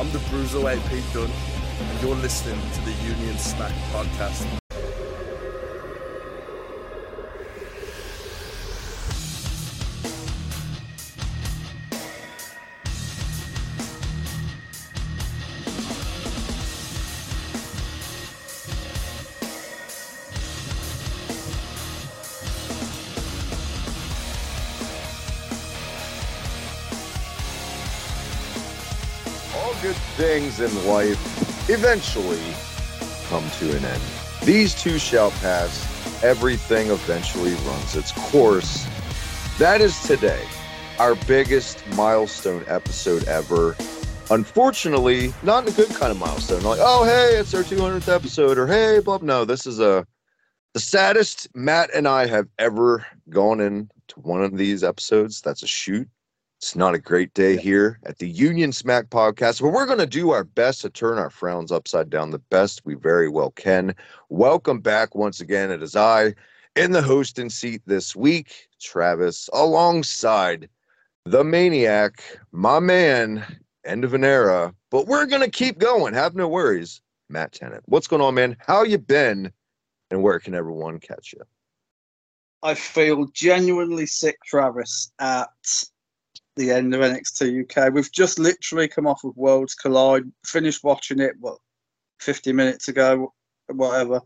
I'm the Bruiserweight Pete Dunne, and you're listening to the Union Smack Podcast. Things in life eventually come to an end. These two shall pass. Everything eventually runs its course. That is today, our biggest milestone episode ever. Unfortunately, not a good kind of milestone. Like, oh, hey, it's our 200th episode, or hey, blah. No, this is a the saddest Matt and I have ever gone into one of these episodes. That's a shoot. It's not a great day here at the Union Smack podcast, but we're going to do our best to turn our frowns upside down the best we very well can. Welcome back once again. It is I in the hosting seat this week, Travis, alongside the maniac, my man, end of an era. But we're going to keep going. Have no worries. Matt Tennant. What's going on, man? How you been? And where can everyone catch you? I feel genuinely sick, Travis, at the end of NXT UK. We've just literally come off of Worlds Collide, finished watching it, what, 50 minutes ago, whatever.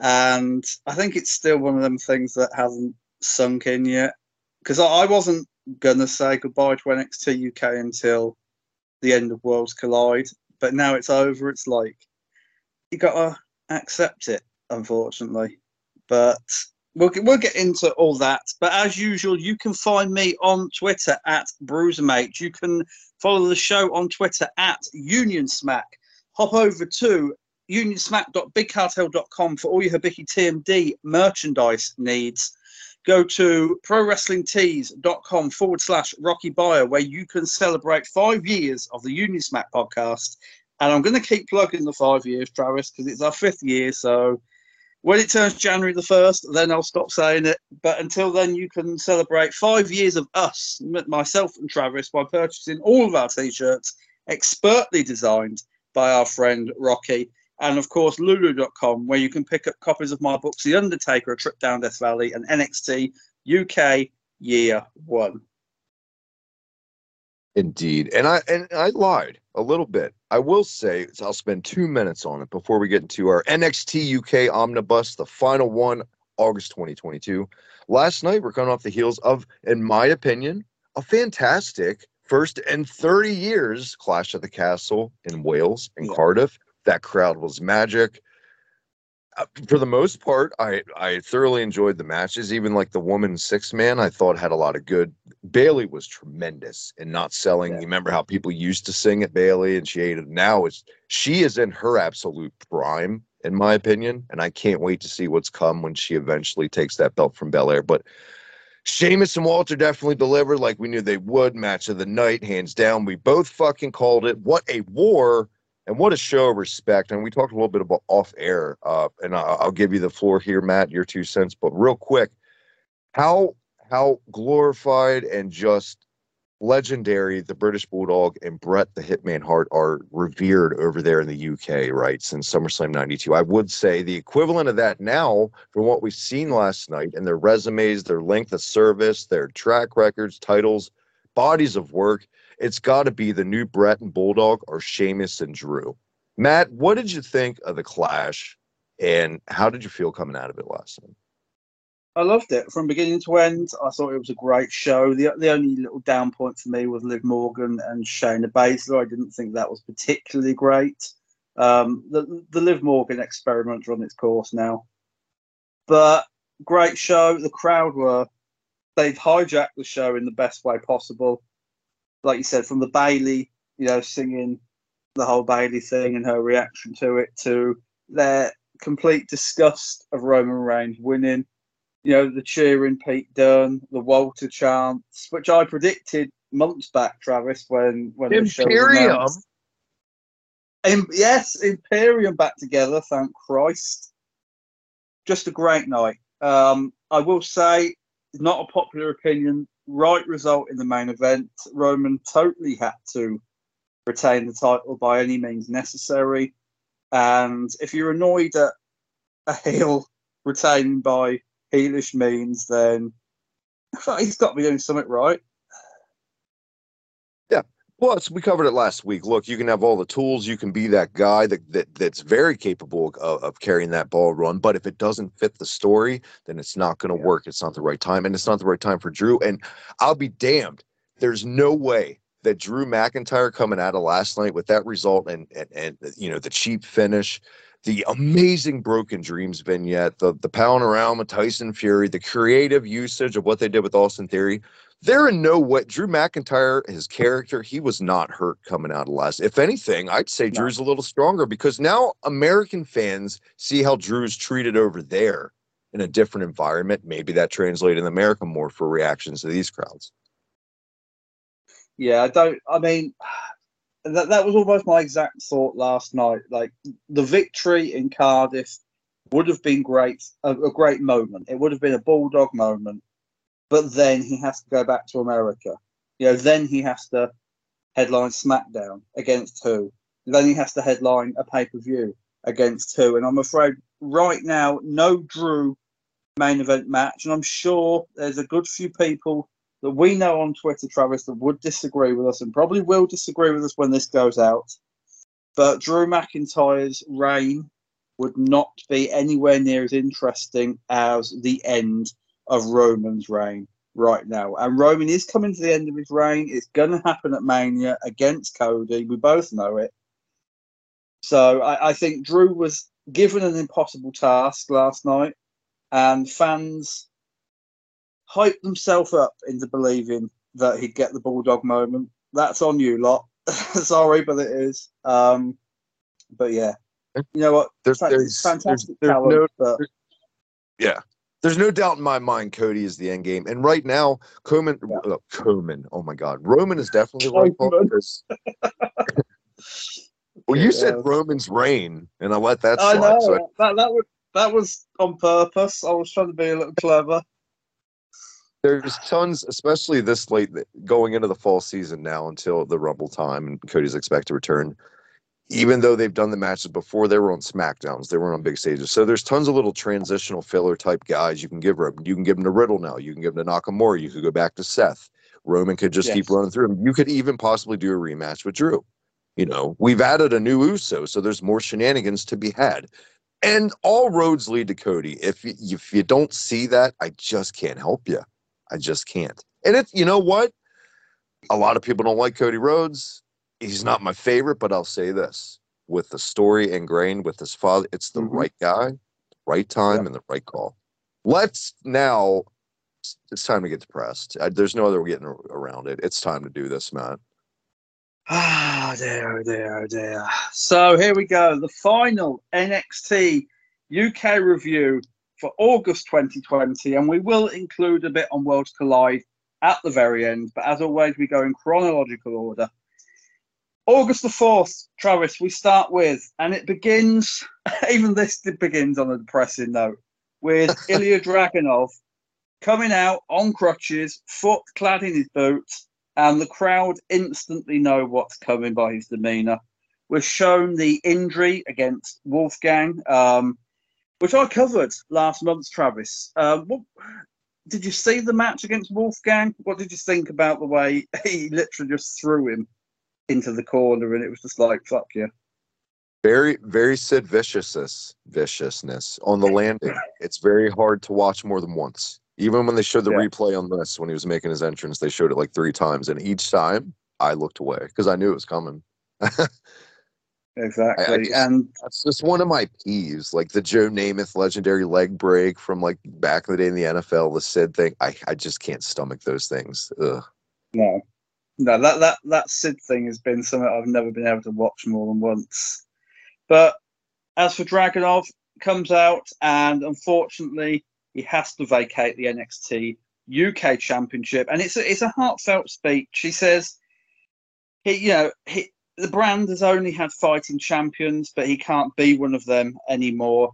And I think it's still one of them things that hasn't sunk in yet. Because I, wasn't going to say goodbye to NXT UK until the end of Worlds Collide. But now it's over. It's like, you got to accept it, unfortunately. But we'll get, we'll get into all that. But as usual, you can find me on Twitter at Bruisermate. You can follow the show on Twitter at Union Smack. Hop over to unionsmack.bigcartel.com for all your Habiki TMD merchandise needs. Go to prowrestlingtees.com forward slash Rocky Buyer, where you can celebrate five years of the Union Smack podcast. And I'm going to keep plugging the five years, Travis, because it's our fifth year. So when it turns January the 1st, then I'll stop saying it. But until then, you can celebrate five years of us, myself and Travis, by purchasing all of our t shirts, expertly designed by our friend Rocky. And of course, Lulu.com, where you can pick up copies of my books, The Undertaker, A Trip Down Death Valley, and NXT UK Year One. Indeed. And I and I lied a little bit. I will say I'll spend two minutes on it before we get into our NXT UK omnibus, the final one, August 2022. Last night we're coming off the heels of, in my opinion, a fantastic first in 30 years Clash at the Castle in Wales and Yeah. Cardiff. That crowd was magic. Uh, For the most part, I I thoroughly enjoyed the matches. Even like the woman six man, I thought had a lot of good Bailey was tremendous in not selling. Yeah. You remember how people used to sing at Bailey and she hated now it's she is in her absolute prime, in my opinion. And I can't wait to see what's come when she eventually takes that belt from Belair. But Sheamus and Walter definitely delivered like we knew they would. Match of the night, hands down. We both fucking called it. What a war and what a show of respect. And we talked a little bit about off air. Uh, and I'll give you the floor here, Matt, your two cents. But real quick, how how glorified and just legendary the British Bulldog and Brett the Hitman Hart are revered over there in the UK, right? Since SummerSlam 92. I would say the equivalent of that now, from what we've seen last night and their resumes, their length of service, their track records, titles, bodies of work, it's got to be the new Brett and Bulldog or Sheamus and Drew. Matt, what did you think of the clash and how did you feel coming out of it last night? I loved it from beginning to end. I thought it was a great show. The the only little down point for me was Liv Morgan and Shayna Baszler. I didn't think that was particularly great. Um, the the Liv Morgan experiment's run its course now, but great show. The crowd were they've hijacked the show in the best way possible. Like you said, from the Bailey, you know, singing the whole Bailey thing and her reaction to it, to their complete disgust of Roman Reigns winning you know, the cheering Pete Dunne, the Walter chants, which I predicted months back, Travis, when when the show Imperium? Im- yes, Imperium back together, thank Christ. Just a great night. Um, I will say, not a popular opinion, right result in the main event. Roman totally had to retain the title by any means necessary. And if you're annoyed at a heel retaining by heelish means, then he's got to be doing something right. Plus, we covered it last week. Look, you can have all the tools. You can be that guy that, that that's very capable of, of carrying that ball run. But if it doesn't fit the story, then it's not going to Yeah. work. It's not the right time, and it's not the right time for Drew. And I'll be damned. There's no way that Drew McIntyre coming out of last night with that result and and, and you know the cheap finish, the amazing Broken Dreams vignette, the the pound around with Tyson Fury, the creative usage of what they did with Austin Theory. There in no way, Drew McIntyre, his character, he was not hurt coming out of last. If anything, I'd say No. Drew's a little stronger because now American fans see how Drew's treated over there in a different environment. Maybe that translated in America more for reactions to these crowds. Yeah, I don't. I mean, that that was almost my exact thought last night. Like the victory in Cardiff would have been great, a, a great moment. It would have been a bulldog moment. But then he has to go back to America. You know, then he has to headline SmackDown against who? Then he has to headline a pay per view against who? And I'm afraid right now, no Drew main event match. And I'm sure there's a good few people that we know on Twitter, Travis, that would disagree with us and probably will disagree with us when this goes out. But Drew McIntyre's reign would not be anywhere near as interesting as the end of Roman's reign right now. And Roman is coming to the end of his reign. It's going to happen at Mania against Cody. We both know it. So I, I think Drew was given an impossible task last night, and fans hyped themselves up into believing that he'd get the bulldog moment. That's on you lot. Sorry, but it is. Um, but yeah, you know what? There's there's, there's, fantastic there's talent, no but there's no doubt in my mind Cody is the end game. And right now, Coleman, Yeah. uh, Coleman, oh my God, Roman is definitely the right call well, you said. Roman's reign, and I let that I slide. know So that that was that was on purpose. I was trying to be a little clever. there's tons, especially this late going into the fall season now until the Rumble time, and Cody's expected to return. Even though they've done the matches before, they were on SmackDowns, they were on big stages. So there's tons of little transitional filler type guys you can give him. You can give him to Riddle now. You can give him to Nakamura. You could go back to Seth. Roman could just keep running through him. You could even possibly do a rematch with Drew. You know, we've added a new Uso, so there's more shenanigans to be had. And all roads lead to Cody. If you, if you don't see that, I just can't help you. I just can't. And it's you know what? A lot of people don't like Cody Rhodes. He's not my favorite, but I'll say this: with the story ingrained with his father, it's the Mhm. right guy, right time, Yeah. and the right call. Let's now. It's time to get depressed. I, there's no other getting around it. It's time to do this, Matt. Ah, dear, oh dear, oh dear. So here we go. The final NXT UK review for August 2020, and we will include a bit on Worlds Collide at the very end. But as always, we go in chronological order. August the 4th, Travis, we start with, and it begins, even this begins on a depressing note, with Ilya Dragunov coming out on crutches, foot clad in his boots, and the crowd instantly know what's coming by his demeanor. We're shown the injury against Wolfgang, um, which I covered last month, Travis. Um, what, did you see the match against Wolfgang? What did you think about the way he literally just threw him into the corner and it was just like, fuck you? Very, very Sid viciousness, viciousness on the landing. It's very hard to watch more than once. Even when they showed the Yeah. replay on this, when he was making his entrance, they showed it like three times, and each time I looked away because I knew it was coming. Exactly. just- and That's just one of my peeves, like the Joe Namath legendary leg break from like back in the day in the NFL, the Sid thing. I, I just can't stomach those things. Ugh. no, no, that, that, that Sid thing has been something I've never been able to watch more than once. But as for Dragunov, comes out and unfortunately he has to vacate the NXT UK Championship, and it's a, it's a heartfelt speech. He says, he you know he, the brand has only had fighting champions, but he can't be one of them anymore.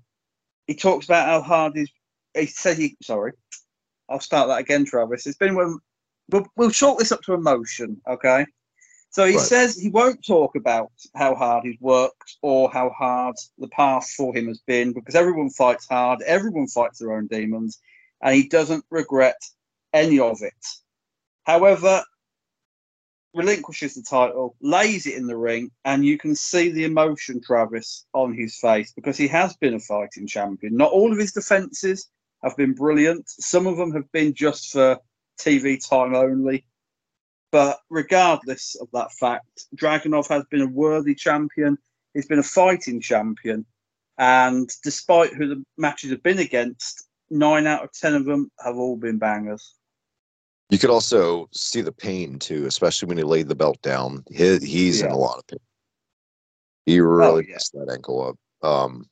He talks about how hard he's. He said he sorry. I'll start that again, Travis. It's been when we'll, we'll chalk this up to emotion, okay? So he Right. says he won't talk about how hard he's worked or how hard the path for him has been because everyone fights hard, everyone fights their own demons, and he doesn't regret any of it. However, relinquishes the title, lays it in the ring, and you can see the emotion, Travis, on his face because he has been a fighting champion. Not all of his defenses have been brilliant, some of them have been just for TV time only. But regardless of that fact, Dragunov has been a worthy champion. He's been a fighting champion. And despite who the matches have been against, nine out of 10 of them have all been bangers. You could also see the pain too, especially when he laid the belt down. He, he's in a lot of pain. He really yeah. messed that ankle up. Um,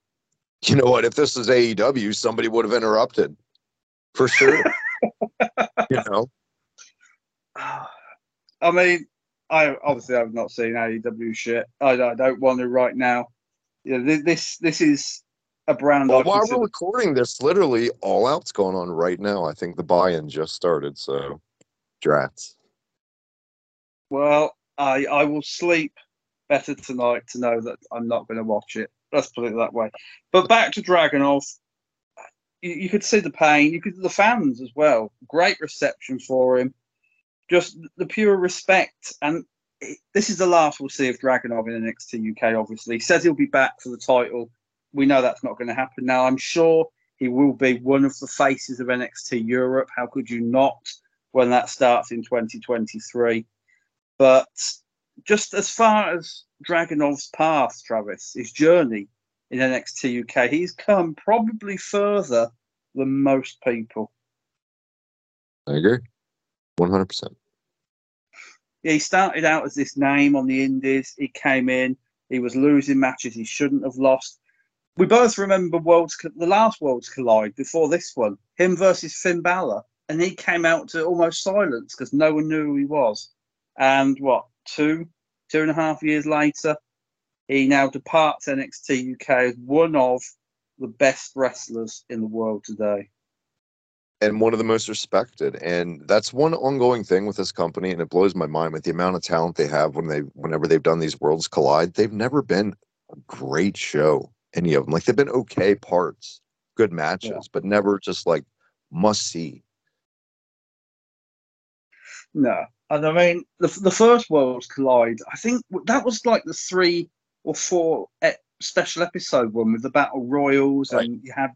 you know what? If this was AEW, somebody would have interrupted for sure. you know, I mean, I obviously I've not seen AEW shit. I, I don't want to right now. Yeah, thi- this this is a brand. well, while consider- we're recording this, literally all out's going on right now. I think the buy-in just started, so drats. Well, I I will sleep better tonight to know that I'm not going to watch it. Let's put it that way. But back to Dragunov. You, could see the pain. You could the fans as well. Great reception for him. Just the pure respect. And this is the last we'll see of Dragunov in NXT UK. Obviously, he says he'll be back for the title. We know that's not going to happen now. I'm sure he will be one of the faces of NXT Europe. How could you not when that starts in 2023? But just as far as Dragunov's path, Travis, his journey in NXT UK, he's come probably further than most people. I agree, one hundred percent. Yeah, he started out as this name on the Indies. He came in, he was losing matches he shouldn't have lost. We both remember Worlds, the last Worlds Collide before this one, him versus Finn Balor, and he came out to almost silence because no one knew who he was. And what, two, two and a half years later, he now departs NXT UK as one of the best wrestlers in the world today. and one of the most respected and that's one ongoing thing with this company and it blows my mind with the amount of talent they have when they whenever they've done these worlds collide they've never been a great show any of them like they've been okay parts good matches Yeah. but never just like must see No, and I mean the the first Worlds Collide. I think that was like the three or four e- special episode one with the Battle Royals, Right. and you had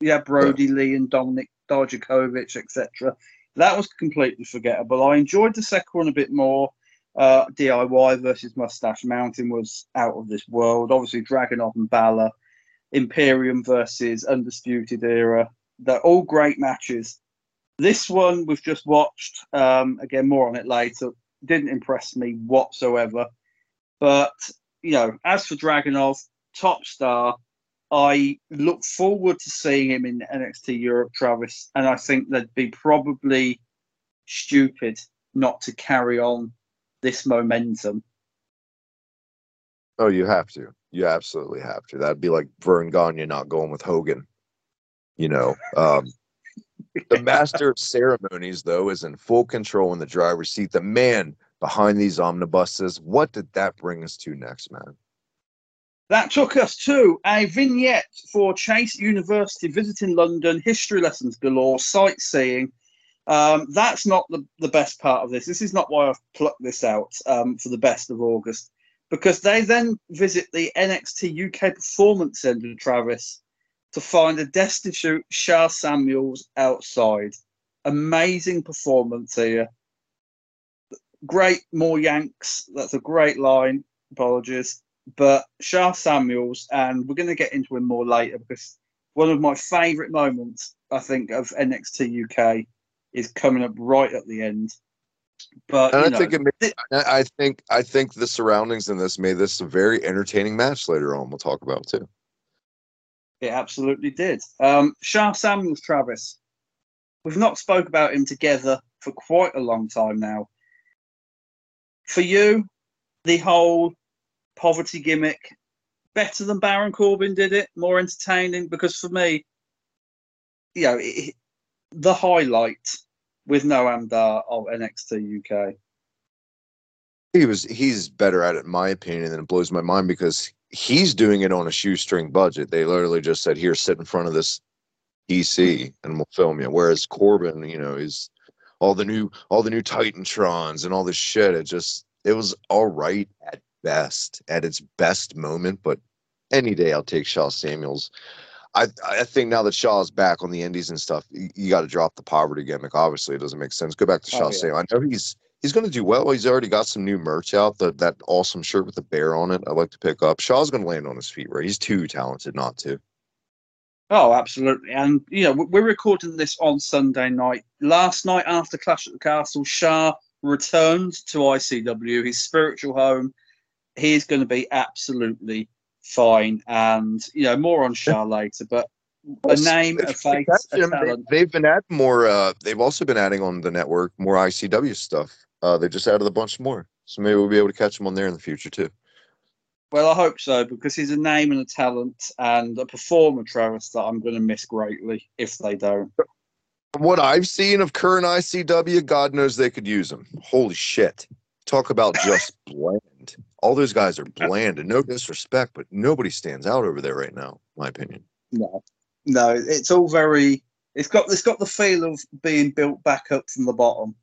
you had Brodie Lee and Dominik Dijakovic, etc. That was completely forgettable. I enjoyed the second one a bit more. Uh, DIY versus Mustache Mountain was out of this world. Obviously, Dragunov and Balor, Imperium versus Undisputed Era. They're all great matches. This one we've just watched, um, again, more on it later, didn't impress me whatsoever. But, you know, as for Dragunov, top star, I look forward to seeing him in NXT Europe, Travis, and I think they'd be probably stupid not to carry on this momentum. oh you have to. You absolutely have to. That'd be like Verne Gagne not going with hogan you know. Um the master of ceremonies though is in full control in the driver's seat. The man behind these omnibuses what did that bring us to next man That took us to a vignette for Chase University visiting London, history lessons galore, sightseeing. Um, that's not the, the best part of this. This is not why I've plucked this out um, for the best of August, because they then visit the NXT UK Performance Centre, Travis, to find a destitute Sha Samuels outside. Amazing performance here. Great, more Yanks. That's a great line. Apologies but Sha Samuels, and we're going to get into him more later because one of my favourite moments, I think, of NXT UK is coming up right at the end. But I know, think it I think I think the surroundings in this made this a very entertaining match later on. We'll talk about too. it absolutely did. Um, Sha Samuels, Travis, we've not spoke about him together for quite a long time now. For you, the whole poverty gimmick better than Baron Corbin did it, more entertaining because for me, you know, it, the highlight with Noam Dar of NXT UK. He was he's better at it in my opinion, and it blows my mind because he's doing it on a shoestring budget. They literally just said, "Here, sit in front of this PC, and we'll film you." Whereas Corbin, you know, is all the new all the new Titantrons and all this shit. It just it was all right at best, at its best moment, but any day I'll take Sha Samuels. I I think now that Sha's back on the Indies and stuff, you, you got to drop the poverty gimmick. Obviously, it doesn't make sense. Go back to Oh, Sha yeah. Samuel. I know he's he's going to do well. He's already got some new merch out. That that awesome shirt with the bear on it. I'd like to pick up. Sha's going to land on his feet. Right, he's too talented not to. Oh, absolutely. And, you know, we- we're recording this on Sunday night. Last night after Clash at the Castle, Sha returned to ICW, his spiritual home. He's going to be absolutely fine. And, you know, more on Sha later. But a name, a face, a Jim, they- talent. They've been adding more. Uh, they've also been adding on the network more ICW stuff. Uh, they just added a bunch more, so maybe we'll be able to catch them on there in the future too. Well, I hope so because he's a name and a talent and a performer, Travis, that I'm going to miss greatly if they don't. From what I've seen of current ICW, God knows they could use them. Holy shit! Talk about just bland. All those guys are bland, and no disrespect, but nobody stands out over there right now, in my opinion. No, no, it's all very. It's got it's got the feel of being built back up from the bottom.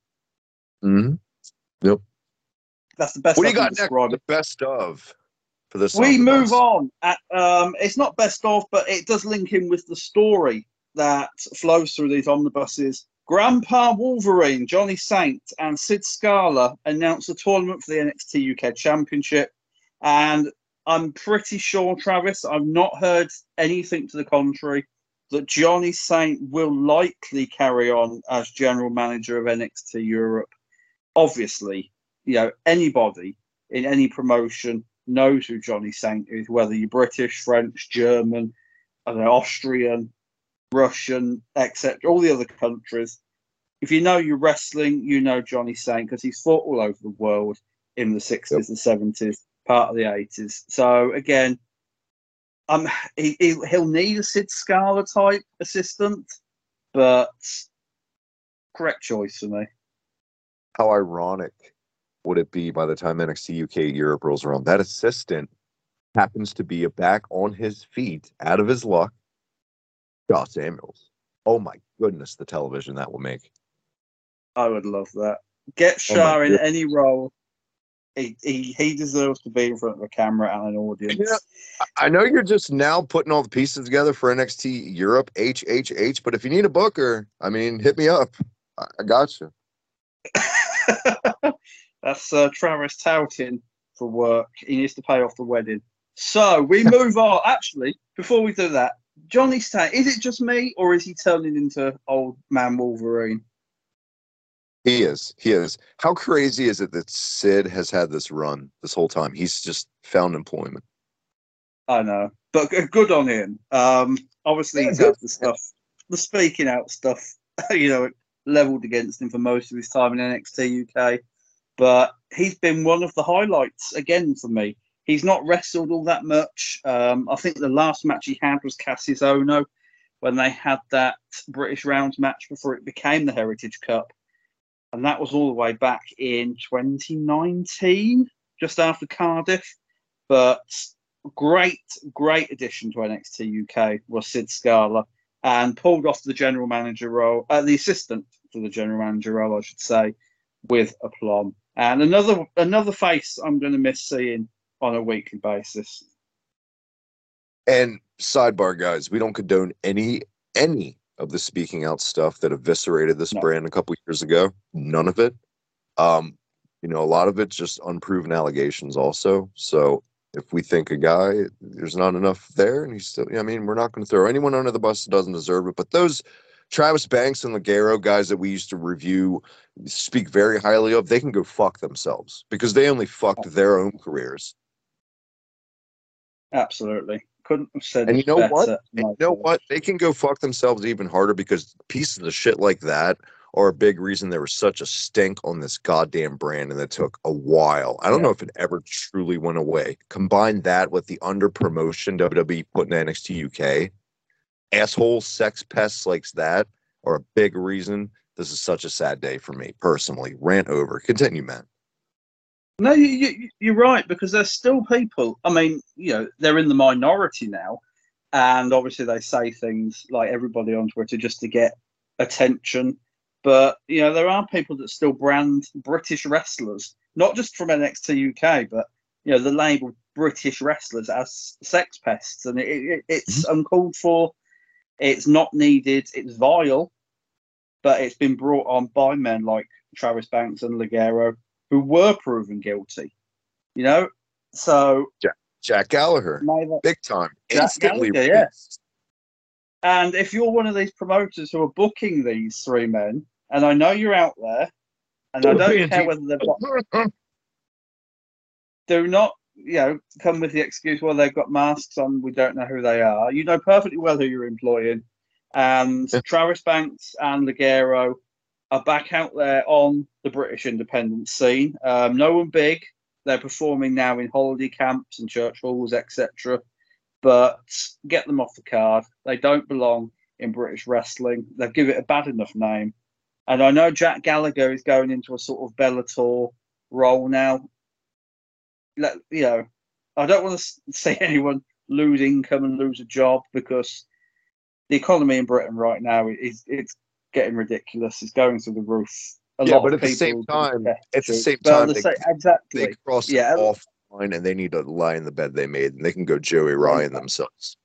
Mm-hmm. Yep. That's the best. What do you got next? The best of for this. We move on. At, um, it's not best of, but it does link in with the story that flows through these omnibuses. Grandpa Wolverine, Johnny Saint, and Sid Scala announced a tournament for the NXT UK Championship, and I'm pretty sure, Travis, I've not heard anything to the contrary that Johnny Saint will likely carry on as general manager of NXT Europe. Obviously, you know anybody in any promotion knows who Johnny Saint is, whether you're British, French, German, I don't know, Austrian, Russian, etc., all the other countries. If you know your wrestling, you know Johnny Saint because he's fought all over the world in the 60s and 70s, part of the 80s. So, again, um, he, he, he'll need a Sid Scala type assistant, but correct choice for me. How ironic would it be by the time NXT UK Europe rolls around? That assistant happens to be a back on his feet, out of his luck, Josh Samuels. Oh my goodness, the television that will make. I would love that. Get Oh in goodness. any role. He, he he deserves to be in front of a camera and an audience. Yeah. I know you're just now putting all the pieces together for NXT Europe, HHH, but if you need a booker, I mean, hit me up. I, I got you. That's uh, Travis touting for work. He needs to pay off the wedding. So we move on. Actually, before we do that, Johnny Saint, is it just me or is he turning into old man Wolverine? He is. He is. How crazy is it that Sid has had this run this whole time? He's just found employment. I know, but good on him. Um, obviously, Yeah, he's good. had the stuff, the speaking out stuff, you know, leveled against him for most of his time in NXT UK. But he's been one of the highlights again for me. He's not wrestled all that much. Um, I think the last match he had was Kassius Ohno when they had that British rounds match before it became the Heritage Cup. And that was all the way back in 2019, just after Cardiff. But great, great addition to NXT UK was Sid Scala and pulled off the general manager role, uh, the assistant to the general manager role, I should say, with aplomb. And another another face I'm going to miss seeing on a weekly basis. And sidebar, guys, we don't condone any any of the speaking out stuff that eviscerated this No. brand a couple years ago. None of it. Um, you know, a lot of it's just unproven allegations. Also, so if we think a guy there's not enough there, and he's still, I mean, we're not going to throw anyone under the bus that doesn't deserve it. But those Travis Banks and Ligero guys that we used to review, speak very highly of, they can go fuck themselves because they only fucked their own careers. Absolutely, couldn't have said. And you know what? And you know what? They can go fuck themselves even harder because pieces of shit like that are a big reason there was such a stink on this goddamn brand and it took a while. I don't Yeah. know if it ever truly went away. Combine that with the under promotion WWE put in NXT UK, asshole sex pests like that are a big reason this is such a sad day for me personally. Rant over. Continue, man. No, you, you, you're right because there's still people. I mean, you know, they're in the minority now, and obviously they say things like everybody on Twitter just to get attention. But you know, there are people that still brand British wrestlers, not just from NXT UK, but you know, the label British wrestlers as sex pests, and it, it, it's Mm-hmm. uncalled for. It's not needed. It's vile, but it's been brought on by men like Travis Banks and Ligero, who were proven guilty. You know, so Jack Gallagher, may that- big time, Jack instantly. Gallagher, yeah. And if you're one of these promoters who are booking these three men, and I know you're out there, and I don't care whether they've got, do not, you know, come with the excuse, well, they've got masks on, we don't know who they are. You know perfectly well who you're employing. And Yeah. Travis Banks and Ligero are back out there on the British independent scene. Um, no one big. They're performing now in holiday camps and church halls, etc. But get them off the card. They don't belong in British wrestling. They give it a bad enough name. And I know Jack Gallagher is going into a sort of Bellator role now. Let, you know, I don't want to see anyone lose income and lose a job because the economy in Britain right now is it's getting ridiculous. It's going through the roof. A Yeah, lot but of at the same time- at the same time, the they- sa- exactly. They cross Yeah. awful line, and they need to lie in the bed they made, and they can go Joey Ryan themselves.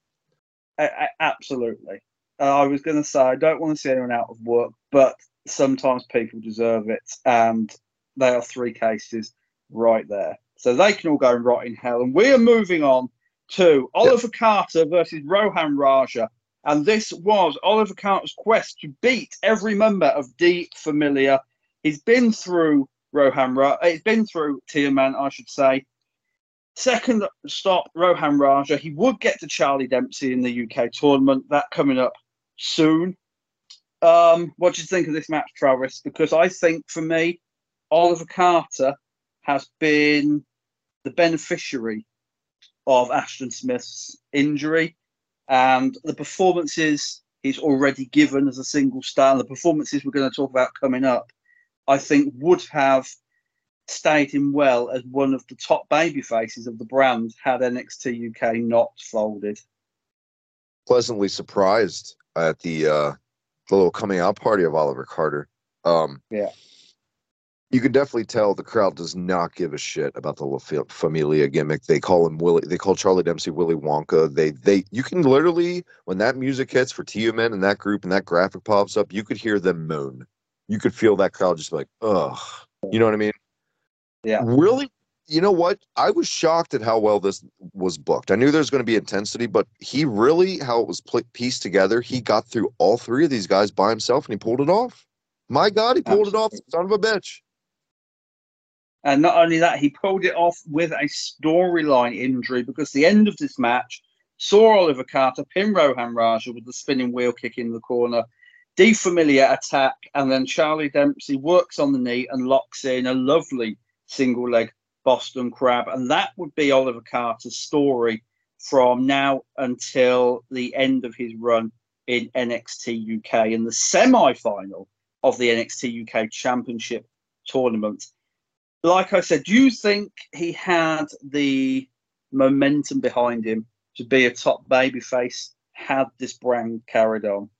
A- a- absolutely. Uh, I was going to say I don't want to see anyone out of work, but sometimes people deserve it, and they are three cases right there. So they can all go and rot in hell. And we are moving on to Oliver Carter versus Rohan Raja. And this was Oliver Carter's quest to beat every member of Die Familie. He's been through Rohan Raja. He's been through Teoman, I should say. Second stop, Rohan Raja. He would get to Charlie Dempsey in the UK tournament. That coming up soon. Um, what do you think of this match, Travis? Because I think for me, Oliver Carter has been the beneficiary of Ashton Smith's injury and the performances he's already given as a single star, and the performances we're going to talk about coming up, I think would have stayed him well as one of the top baby faces of the brand had NXT UK not folded. Pleasantly surprised at the uh, the little coming out party of Oliver Carter. Um, Yeah. You can definitely tell the crowd does not give a shit about the La Fa- Familia gimmick. They call him Willie. They call Charlie Dempsey Willy Wonka. They they you can literally when that music hits for Teoman and that group and that graphic pops up, you could hear them moan. You could feel that crowd just like, ugh. You know what I mean? Yeah. Really, you know what? I was shocked at how well this was booked. I knew there was going to be intensity, but he really, how it was pieced together, he got through all three of these guys by himself and he pulled it off. My God, he pulled it off, son of a bitch. And not only that, he pulled it off with a storyline injury because the end of this match saw Oliver Carter pin Rohan Raja with the spinning wheel kick in the corner, Die Familie attack, and then Charlie Dempsey works on the knee and locks in a lovely single leg Boston Crab. And that would be Oliver Carter's story from now until the end of his run in NXT UK in the semi final of the NXT UK Championship tournament like I said, do you think he had the momentum behind him to be a top babyface had this brand carried on?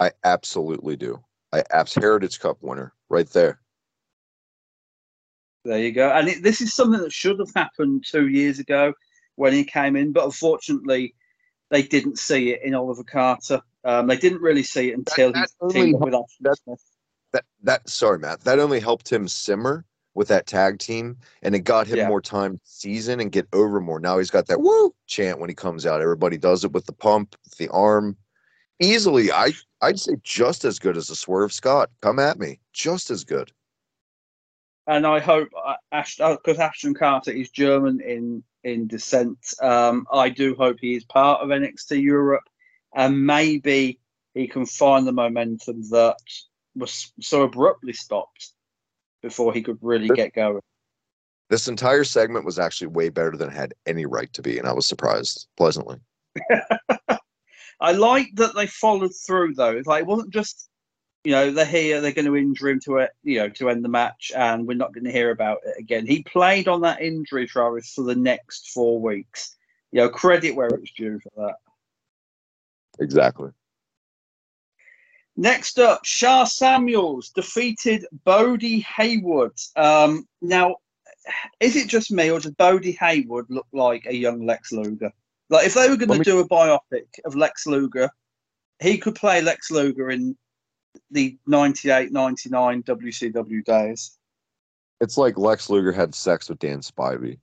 I absolutely do. I abs Heritage Cup winner right there. There you go. And it, this is something that should have happened two years ago when he came in, but unfortunately, they didn't see it in Oliver Carter. Um, they didn't really see it until that he teamed up with Ashton that- Smith. That that sorry, Matt. That only helped him simmer with that tag team, and it got him Yeah. more time season and get over more. Now he's got that woo chant when he comes out. Everybody does it with the pump, the arm. Easily, I I'd say just as good as a Swerve Scott. Come at me, just as good. and I hope uh, Ashton, because Ashton Carter is German in in descent. Um, I do hope he is part of NXT Europe, and maybe he can find the momentum that was so abruptly stopped before he could really get going. This entire segment was actually way better than it had any right to be, and I was surprised pleasantly. I like that they followed through though. It's like it wasn't just you know, they're here, they're going to injure him to it, you know, to end the match, and we're not going to hear about it again. He played on that injury, Travis, for the next four weeks. You know, credit where it's due for that. Exactly. Next up, Sha Samuels defeated Bodhi Hayward. Um, now, is it just me, or does Bodhi Hayward look like a young Lex Luger? Like, if they were going to do a biopic of Lex Luger, he could play Lex Luger in the 98 99 WCW days. It's like Lex Luger had sex with Dan Spivey.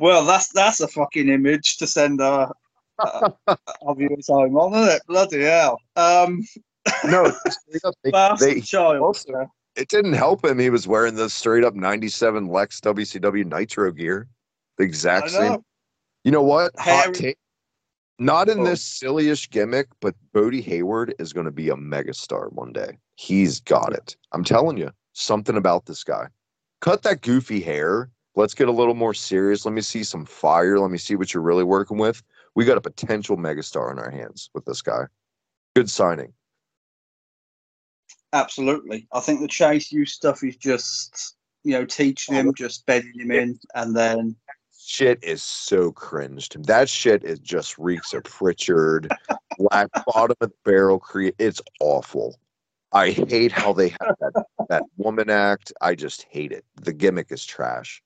Well, that's that's a fucking image to send our, uh, our viewers home on, isn't it? Bloody hell. Um, No, they, bastard they- child. also- it didn't help him. He was wearing the straight up 97 Lex WCW Nitro gear. The exact same. You know what? Hot take. Not in Oh. this sillyish gimmick, but Bodhi Hayward is going to be a megastar one day. He's got it. I'm telling you, something about this guy. Cut that goofy hair. Let's get a little more serious. Let me see some fire. Let me see what you're really working with. We got a potential megastar in our hands with this guy. Good signing. Absolutely. I think the Chase U stuff is just, you know, teaching him, just bedding him in, and then Shit is so cringed. That shit is just reeks of Pritchard, black bottom of the barrel. Cre- it's awful. I hate how they have that that woman act. I just hate it. The gimmick is trash.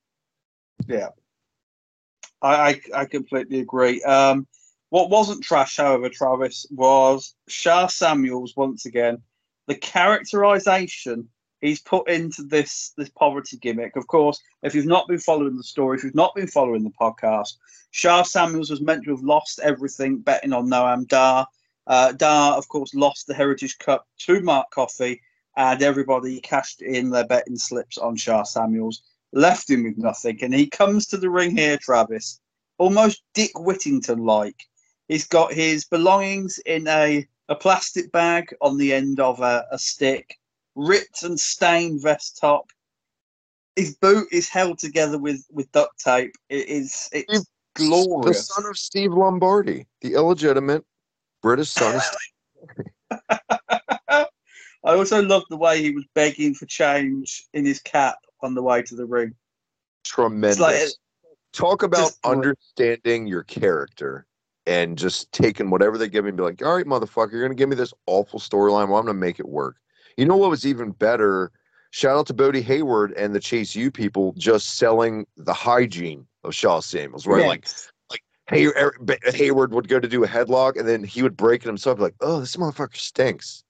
I, I, I completely agree. Um, what wasn't trash, however, Travis, was Sha Samuels once again. The characterization he's put into this this poverty gimmick. Of course, if you've not been following the story, if you've not been following the podcast, Sha Samuels was meant to have lost everything betting on Noam Dar. Uh, Dar, of course, lost the Heritage Cup to Mark Coffey, and everybody cashed in their betting slips on Shah Samuels left him with nothing. And he comes to the ring here, Travis, almost Dick Whittington like. He's got his belongings in a, a plastic bag on the end of a, a stick, ripped and stained vest top. His boot is held together with, with duct tape. It is it's The glorious. son of Steve Lombardi, the illegitimate British son of Steve. I also love the way he was begging for change in his cap on the way to the ring. Tremendous. like- Talk about just understanding your character and just taking whatever they give me and be like, all right, motherfucker, you're going to give me this awful storyline. Well, I'm going to make it work. You know what was even better? Shout out to Bodhi Hayward and the Chase U people just selling the hygiene of Sha Samuels, right? Like, Hay- er- Hayward would go to do a headlock and then he would break it himself, like, oh, this motherfucker stinks.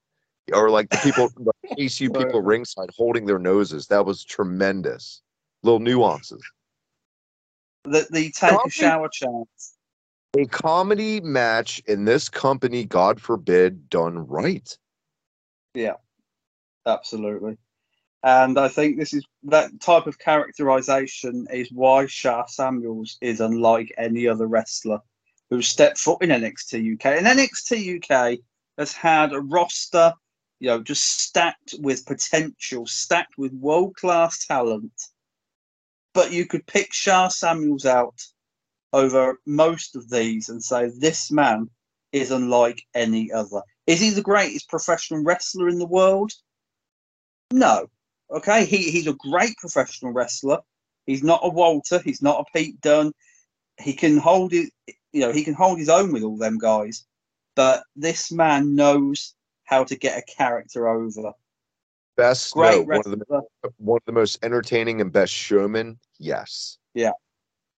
Or like the people, the Chase U people ringside holding their noses. That was tremendous. Little nuances. the, the take a Coffee- shower chance. a comedy match in this company, God forbid, done right. Yeah, absolutely. And I think this is that type of characterization is why Sha Samuels is unlike any other wrestler who's stepped foot in NXT UK. And NXT UK has had a roster, you know, just stacked with potential, stacked with world class talent. But you could pick Sha Samuels out over most of these and say this man is unlike any other. Is he the greatest professional wrestler in the world? No. Okay, he, he's a great professional wrestler. He's not a Walter. He's not a Pete Dunne. He can hold it. You know, he can hold his own with all them guys. But this man knows how to get a character over. Best, Great no, one of the one of the most entertaining and best showmen. Yes, Yeah.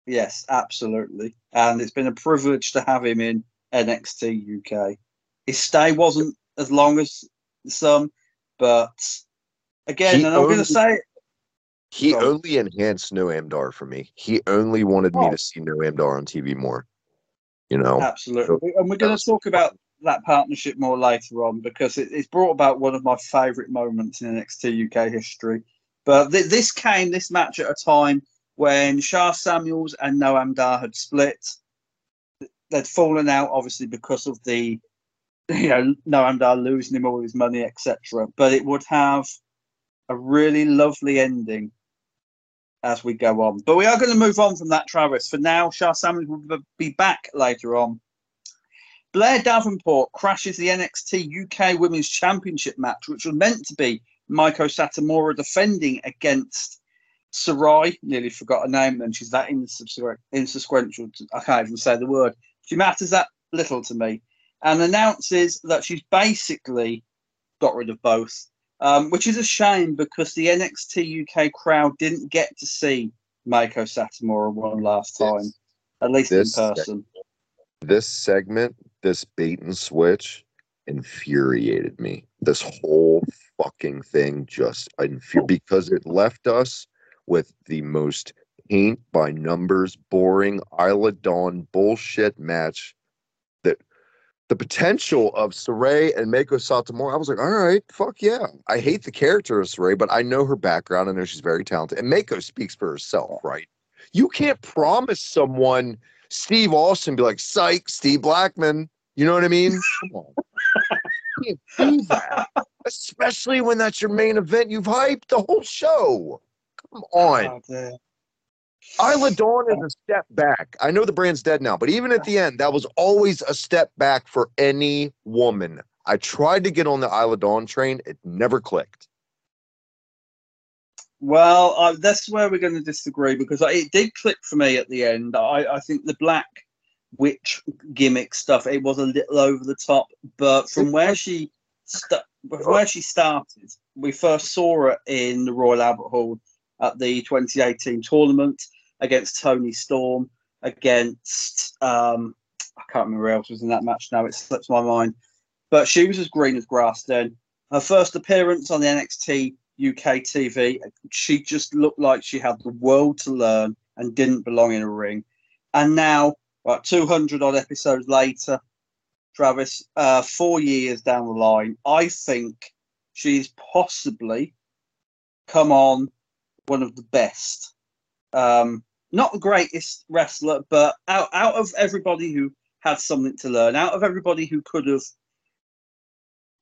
Yes, absolutely. And it's been a privilege to have him in NXT UK. His stay wasn't as long as some, but again, He and I'm going to say it. he Sorry. only enhanced Noam Dar for me. He only wanted me Oh. to see Noam Dar on TV more. You know, Absolutely. And we're going to talk about that partnership more later on because it, it's brought about one of my favourite moments in NXT UK history. But th- this came, this match, at a time when Sha Samuels and Noam Dar had split. They'd fallen out, obviously, because of the, you know, Noam Dar losing him all his money, etc. But it would have a really lovely ending as we go on. But we are going to move on from that, Travis. For now, Sha Samuels will be back later on Blair Davenport crashes the NXT UK Women's Championship match, which was meant to be Meiko Satomura defending against Sarray. Nearly forgot her name, and she's that insequential. I can't even say the word. She matters that little to me, and announces that she's basically got rid of both, um, which is a shame because the NXT UK crowd didn't get to see Meiko Satomura one last time, this, at least in person. This segment this bait and switch infuriated me. This whole fucking thing just infuriated because it left us with the most paint by numbers, boring Isla Dawn bullshit match that the potential of Sarray and Meiko Satomura, I was like, all right, fuck yeah. I hate the character of Sarray, but I know her background. I know she's very talented. And Meiko speaks for herself, right? You can't promise someone Steve Austin be like, psych, Steve Blackman. You know what I mean? Come on. Can't do that. Especially when that's your main event. You've hyped the whole show. Come on. Oh, Isla Dawn is a step back. I know the brand's dead now, but even at the end, that was always a step back for any woman. I tried to get on the Isla Dawn train, it never clicked. Well, uh, that's where we're going to disagree because it did click for me at the end. I, I think the black witch gimmick stuff, it was a little over the top, but from where she st- where she started, we first saw her in the Royal Albert Hall at the 2018 tournament against Toni Storm, against um, I can't remember who else was in that match now. It slips my mind, but she was as green as grass then. Her first appearance on the NXT UK TV, she just looked like she had the world to learn and didn't belong in a ring. And now, about 200 odd episodes later, Travis, uh, four years down the line, I think she's possibly come on one of the best. Um, not the greatest wrestler, but out, out of everybody who had something to learn, out of everybody who could have,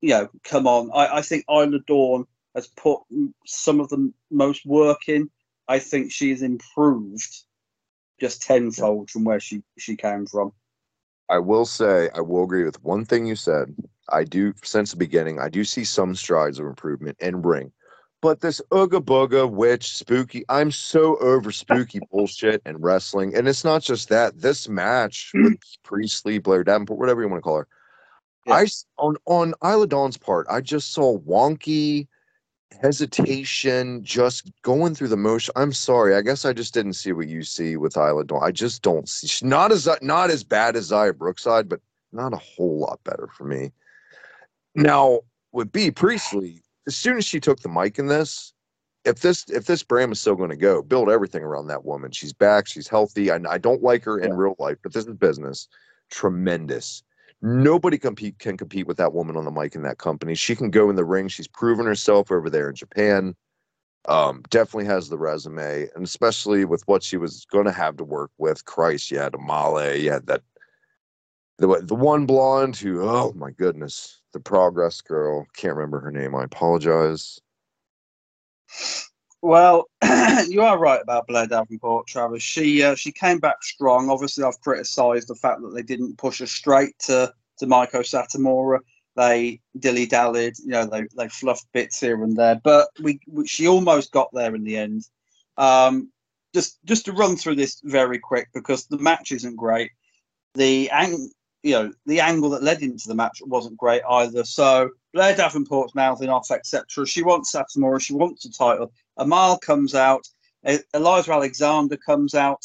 you know, come on, I, I think Isla Dawn has put some of the most work in. I think she's improved just tenfold from where she, she came from. I will say, I will agree with one thing you said. I do, since the beginning, I do see some strides of improvement in ring. But this Ooga Booga witch spooky, I'm so over spooky bullshit and wrestling. And it's not just that. This match with Priestley, Blair Davenport, whatever you want to call her, yeah. I on on Isla Dawn's part, I just saw wonky hesitation, just going through the motion. I'm sorry. I guess I just didn't see what you see with Isla Dawn. I just don't see. She's not as not as bad as Xia Brookside, but not a whole lot better for me. Now with Bea Priestley, as soon as she took the mic in this, if this if this brand is still going to go, build everything around that woman. She's back. She's healthy. I, I don't like her in yeah. real life, but this is business. Tremendous. Nobody compete can compete with that woman on the mic in that company. She can go in the ring. She's proven herself over there in Japan. Um, definitely has the resume, and especially with what she was going to have to work with. Christ, you had Amale, you had that the the one blonde who, oh my goodness, the progress girl. Can't remember her name. I apologize. Well, you are right about Blair Davenport, Travis. She uh, she came back strong. Obviously, I've criticised the fact that they didn't push her straight to to Meiko Satomura. They dilly dallied, you know, they they fluffed bits here and there, but we, we she almost got there in the end. Um, just just to run through this very quick because the match isn't great. The ang- you know the angle that led into the match wasn't great either. So Blair Davenport's mouthing off, etc. She wants Satomura. She wants the title. Amal comes out. Eliza Alexander comes out.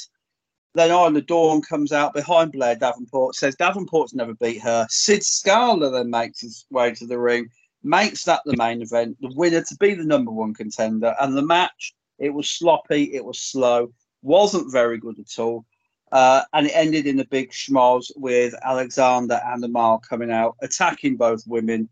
Then Isla Dawn comes out behind Blair Davenport, says Davenport's never beat her. Sid Scala then makes his way to the ring, makes that the main event, the winner to be the number one contender. And the match, it was sloppy, it was slow, wasn't very good at all. Uh, and it ended in a big schmoz with Alexander and Amal coming out, attacking both women,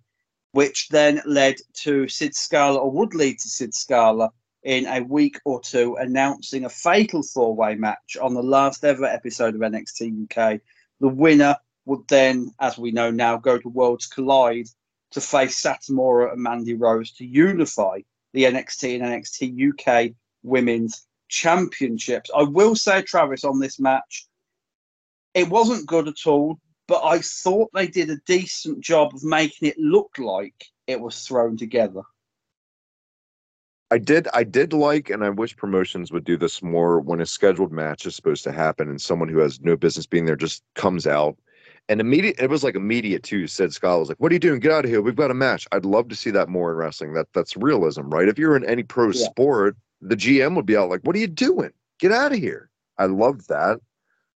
which then led to Sid Scala, or would lead to Sid Scala in a week or two announcing a fatal four way match on the last ever episode of NXT UK. The winner would then, as we know now, go to Worlds Collide to face Satomura and Mandy Rose to unify the NXT and NXT UK women's championships. I will say, Travis, on this match, it wasn't good at all. but I thought they did a decent job of making it look like it was thrown together. I did I did like and I wish promotions would do this more when a scheduled match is supposed to happen and someone who has no business being there just comes out and immediate it was like immediate too Sid Scala was like what are you doing get out of here we've got a match I'd love to see that more in wrestling that that's realism right if you're in any pro Yeah. sport the GM would be out like what are you doing get out of here I loved that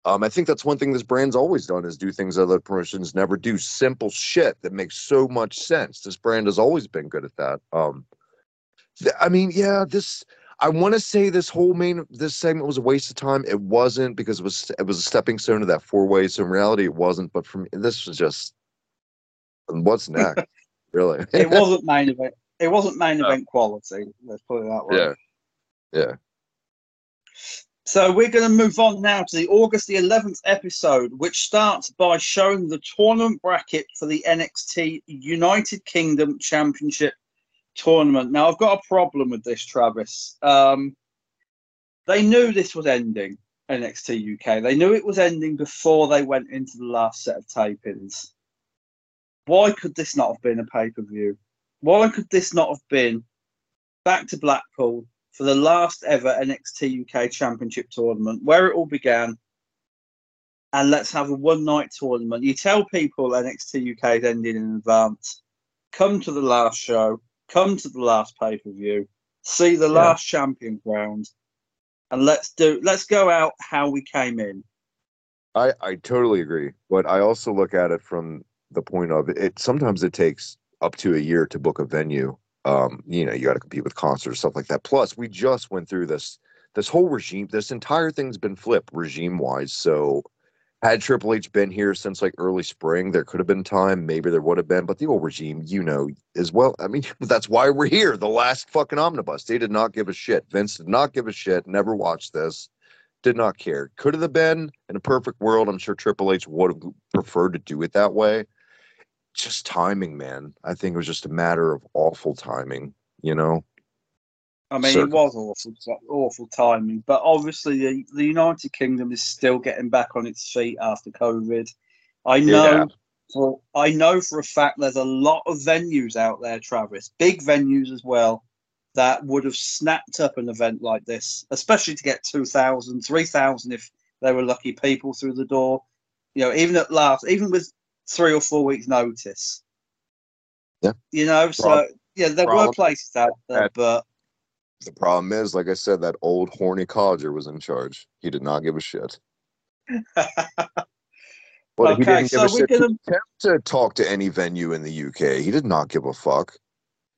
um I think that's one thing this brand's always done is do things other promotions never do simple shit that makes so much sense this brand has always been good at that um th- I mean, yeah, this I want to say this whole main this segment was a waste of time. It wasn't because it was it was a stepping stone to that four way. So in reality, it wasn't. But for me, this was just what's next, really. It wasn't main event. It wasn't main event quality. Let's put it that way. yeah, yeah. So we're going to move on now to the August the 11th episode, which starts by showing the tournament bracket for the NXT United Kingdom Championship tournament. Now I've got a problem with this, Travis. Um, they knew this was ending NXT UK. They knew it was ending before they went into the last set of tapings. Why could this not have been a pay per view? Why could this not have been back to Blackpool for the last ever NXT UK Championship tournament, where it all began. And let's have a one night tournament. You tell people NXT UK is ending in advance. Come to the last show, come to the last pay per view, see the Yeah. last champion round, and let's do let's go out how we came in. I I totally agree, but I also look at it from the point of it. Sometimes it takes up to a year to book a venue. Um, you know, you got to compete with concerts, stuff like that. Plus, we just went through this this whole regime. This entire thing's been flipped regime wise. So, had Triple H been here since like early spring, there could have been time. Maybe there would have been, but the old regime, you know, as well. I mean, that's why we're here. The last fucking omnibus. They did not give a shit. Vince did not give a shit. Never watched this did not care. Could have been in a perfect world. I'm sure Triple H would have preferred to do it that way. Just timing, man. I think it was just a matter of awful timing. You know, I mean, Circle. it was awful, awful timing. But obviously, the, the United Kingdom is still getting back on its feet after COVID. I know, Yeah. for I know for a fact, there's a lot of venues out there, Travis, big venues as well, that would have snapped up an event like this, especially to get 2,000, 3,000 if they were lucky people through the door. You know, even at last, even with three or four weeks' notice. Yeah. You know, so Prob- yeah, there were places out there, but the problem is, like I said, that old horny codger was in charge. He did not give a shit. But he Okay, didn't give so a shit to gonna- attempt to talk to any venue in the UK. He did not give a fuck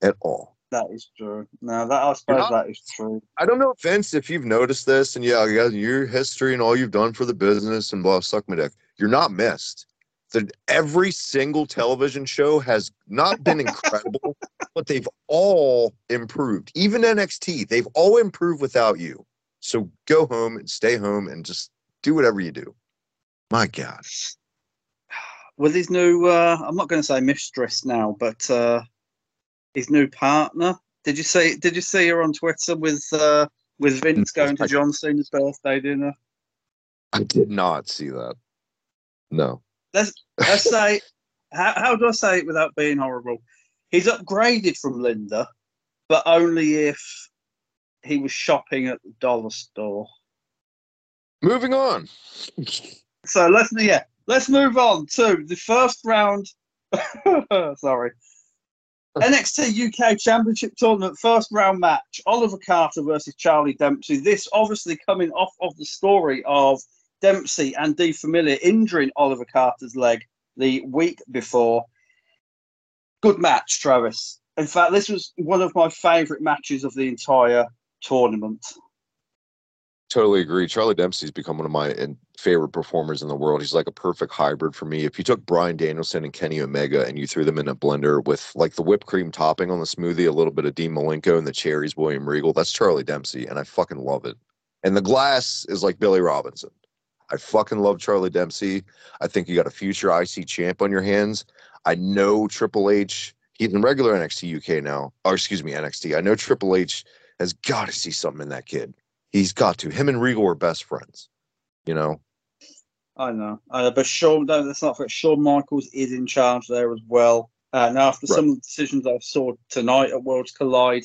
at all. That is true. No, that I suppose not- that is true. I don't know, Vince, if you've noticed this, and yeah, yeah, your history and all you've done for the business and blah, suck my dick. You're not missed. The, every single television show has not been incredible, but they've all improved. Even NXT, they've all improved without you. So go home and stay home and just do whatever you do. My God. Well, his new, uh, I'm not going to say mistress now, but uh, his new partner. Did you see? Did you see her on Twitter with uh, with Vince going to John Cena's birthday dinner? I did not see that. No. Let's let's say, how, how do I say it without being horrible? He's upgraded from Linda, but only if he was shopping at the dollar store. Moving on. So let's yeah, let's move on to the first round. sorry. NXT UK Championship Tournament first round match: Oliver Carter versus Charlie Dempsey. This obviously coming off of the story of Dempsey and Die Familie injuring Oliver Carter's leg the week before. Good match, Travis. In fact, this was one of my favourite matches of the entire tournament. Totally agree. Charlie Dempsey's become one of my favorite performers in the world. He's like a perfect hybrid for me. If you took Bryan Danielson and Kenny Omega and you threw them in a blender with like the whipped cream topping on the smoothie, a little bit of Dean Malenko and the cherries, William Regal, that's Charlie Dempsey, and I fucking love it. And the glass is like Billy Robinson. I fucking love Charlie Dempsey. I think you got a future IC champ on your hands. I know Triple H. He's in regular NXT UK now. Or excuse me, NXT. I know Triple H has got to see something in that kid. He's got to. Him and Regal are best friends. You know. I know. Uh, but Shawn, no, that's not fair. Shawn Michaels is in charge there as well. Now, after Right. some of the decisions I saw tonight at Worlds Collide,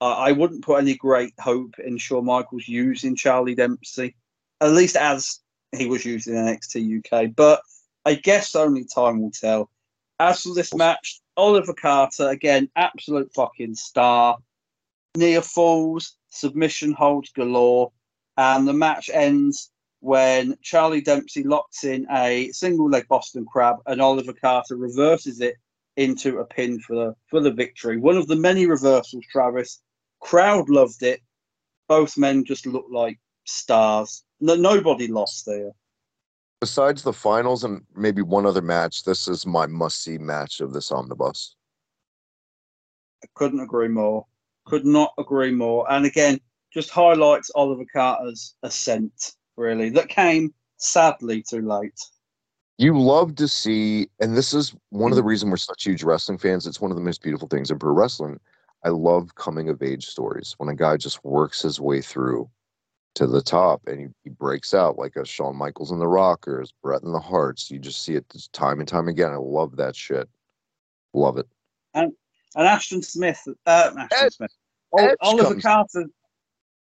I I wouldn't put any great hope in Shawn Michaels using Charlie Dempsey, at least as he was used in NXT UK. But I guess only time will tell. As for this match, Oliver Carter, again, absolute fucking star. Near falls, submission holds galore, and the match ends when Charlie Dempsey locks in a single leg Boston Crab and Oliver Carter reverses it into a pin for the for the victory. One of the many reversals, Travis. Crowd loved it. Both men just looked like stars. No, nobody lost there. Besides the finals and maybe one other match, this is my must-see match of this omnibus. I couldn't agree more. Could not agree more. And again, just highlights Oliver Carter's ascent, really, that came sadly too late. You love to see, and this is one of the mm. reasons we're such huge wrestling fans. It's one of the most beautiful things in pro wrestling. I love coming of age stories when a guy just works his way through to the top and he, he breaks out like a Shawn Michaels in the Rockers, Bret in the Hearts. You just see it time and time again. I love that shit. Love it. And and Ashton Smith, uh, Ashton Ed- Smith, Ol- Oliver comes- Carter,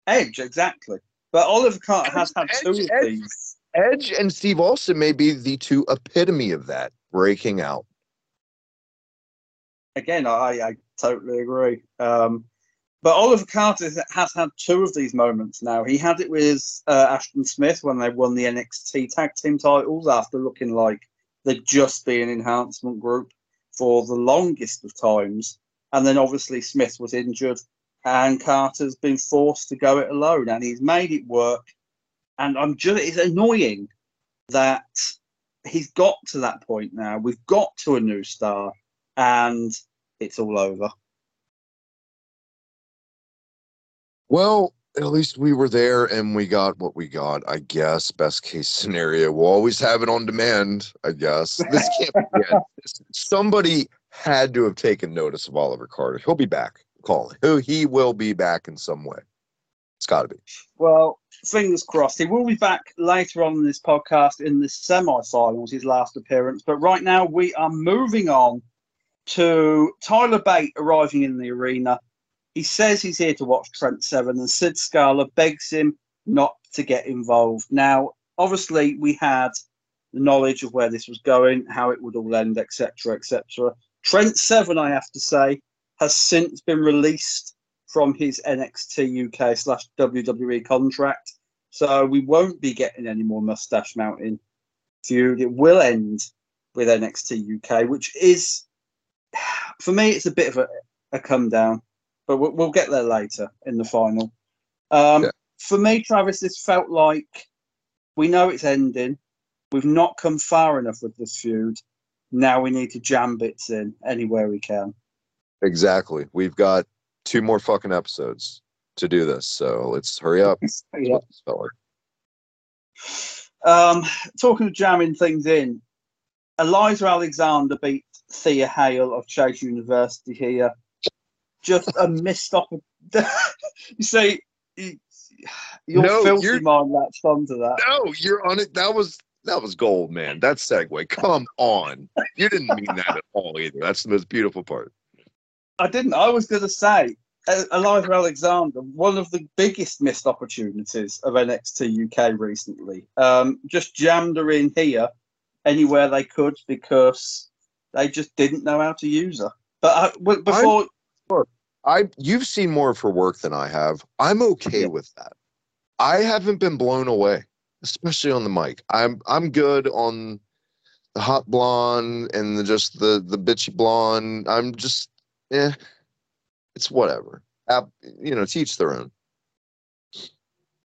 Edge, exactly. But Oliver Carter has had two Edge- of Edge- these. Edge and Steve Austin may be the two epitome of that breaking out. Again, I, I totally agree. Um, but Oliver Carter has had two of these moments now. He had it with uh, Ashton Smith when they won the NXT tag team titles after looking like they'd just be an enhancement group for the longest of times. And then obviously Smith was injured and Carter's been forced to go it alone and he's made it work. And I'm just, it's annoying that he's got to that point now. We've got to a new star and it's all over. Well, at least we were there and we got what we got, I guess. Best case scenario. We'll always have it on demand, I guess. This can't be. Somebody had to have taken notice of Oliver Carter. He'll be back. Call it. He will be back in some way. It's got to be. Well, fingers crossed. He will be back later on in this podcast in the semi-finals, his last appearance. But right now, we are moving on to Tyler Bate arriving in the arena. He says he's here to watch Trent Seven, and Sid Scala begs him not to get involved. Now, obviously, we had the knowledge of where this was going, how it would all end, etc., etc. Trent Seven, I have to say, has since been released from his NXT UK slash WWE contract. So we won't be getting any more Mustache Mountain feud. It will end with NXT UK, which is, for me, it's a bit of a, a come down, but we'll, we'll get there later in the final. Um, Yeah. For me, Travis, this felt like we know it's ending. We've not come far enough with this feud. Now we need to jam bits in anywhere we can. Exactly. We've got two more fucking episodes to do this. So let's hurry up. Yeah. what this felt like. Um, talking of jamming things in, Eliza Alexander beat Thea Hale of Chase University here. Just a missed opportunity. you see, you- your No, filthy you're- mind latched onto that. No, you're on it. That was that was gold, man. That segue. Come on. You didn't mean that at all either. That's the most beautiful part. I didn't. I was going to say, uh, Eliza Alexander, one of the biggest missed opportunities of NXT UK recently. Um, just jammed her in here anywhere they could because they just didn't know how to use her. But I, w- before, I you've seen more of her work than I have. I'm okay Yeah. with that. I haven't been blown away, especially on the mic. I'm I'm good on the hot blonde and the, just the the bitchy blonde. I'm just eh, it's whatever. You know, teach their own.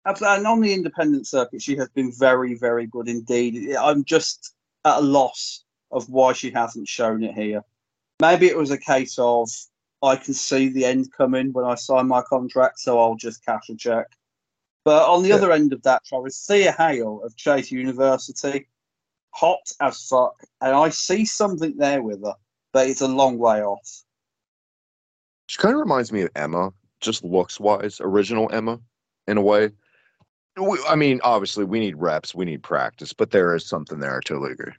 Absolutely. And on the independent circuit, she has been very, very good indeed. I'm just at a loss of why she hasn't shown it here. Maybe it was a case of I can see the end coming when I sign my contract, so I'll just cash a check. But on the Yeah. other end of that, Travis, Thea Hale of Chase University, hot as fuck, and I see something there with her, but it's a long way off. She kind of reminds me of Emma, just looks wise, original Emma, in a way. I mean, obviously, we need reps, we need practice, but there is something there. I totally agree.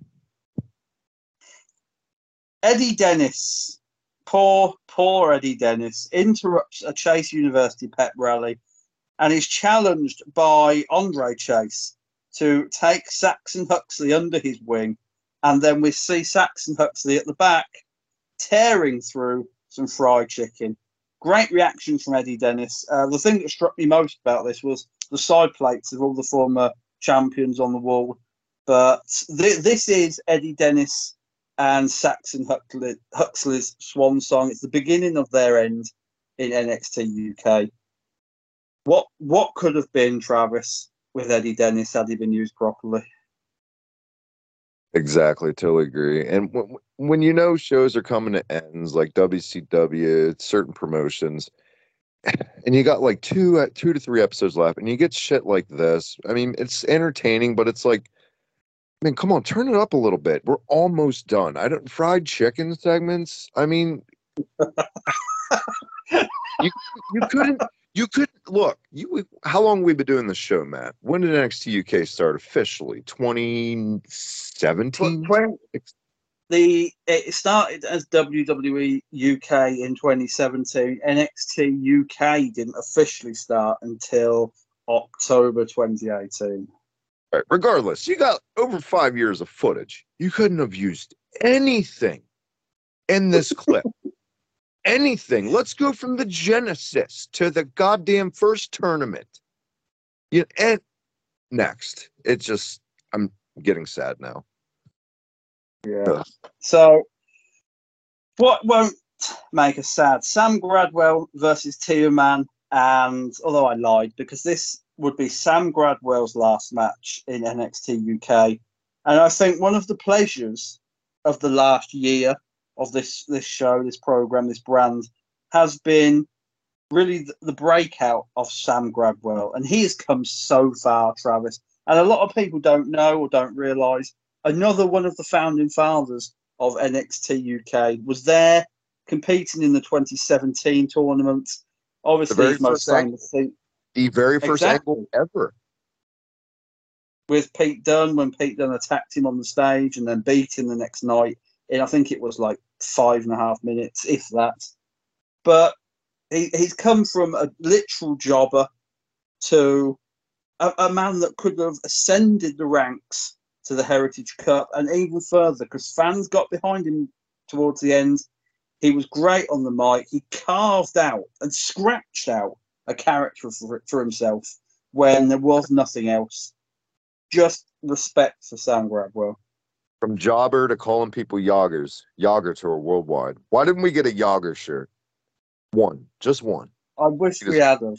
Eddie Dennis, poor, poor Eddie Dennis, interrupts a Chase University pep rally and is challenged by Andre Chase to take Saxon Huxley under his wing. And then we see Saxon Huxley at the back tearing through some fried chicken. Great reaction from Eddie Dennis. Uh, the thing that struck me most about this was the side plates of all the former champions on the wall. But th- this is Eddie Dennis and Saxon Huxley, Huxley's swan song. It's the beginning of their end in NXT UK. What what could have been Travis with Eddie Dennis had he been used properly? Exactly, totally agree. And w- when you know shows are coming to ends, like WCW, certain promotions, and you got like two, uh, two to three episodes left, and you get shit like this. I mean, it's entertaining, but it's like, I mean, come on, turn it up a little bit. We're almost done. I don't fried chicken segments. I mean, you you couldn't you could look. You how long we been doing this show, Matt? When did NXT UK start officially? Twenty seventeen. The it started as WWE UK in 2017. NXT UK didn't officially start until October 2018. Right. Regardless, you got over five years of footage. You couldn't have used anything in this clip. anything. Let's go from the Genesis to the goddamn first tournament. You and next. It's just I'm getting sad now. Yeah. So, what won't make us sad? Sam Gradwell versus Teoman, and although I lied because this would be Sam Gradwell's last match in NXT UK, and I think one of the pleasures of the last year of this this show, this program, this brand has been really the, the breakout of Sam Gradwell, and he has come so far, Travis. And a lot of people don't know or don't realise another one of the founding fathers of NXT UK was there competing in the 2017 tournament. Obviously, his most famous thing. The very first exactly. angle ever. With Pete Dunne, when Pete Dunne attacked him on the stage and then beat him the next night, and I think it was like five and a half minutes, if that. But he, he's come from a literal jobber to a, a man that could have ascended the ranks to the Heritage Cup and even further because fans got behind him towards the end. He was great on the mic. He carved out and scratched out a character for, for himself when there was nothing else. Just respect for Sam Gradwell. From jobber to calling people yoggers, Yager tour worldwide. Why didn't we get a Yager shirt? One, just one. I wish we had them.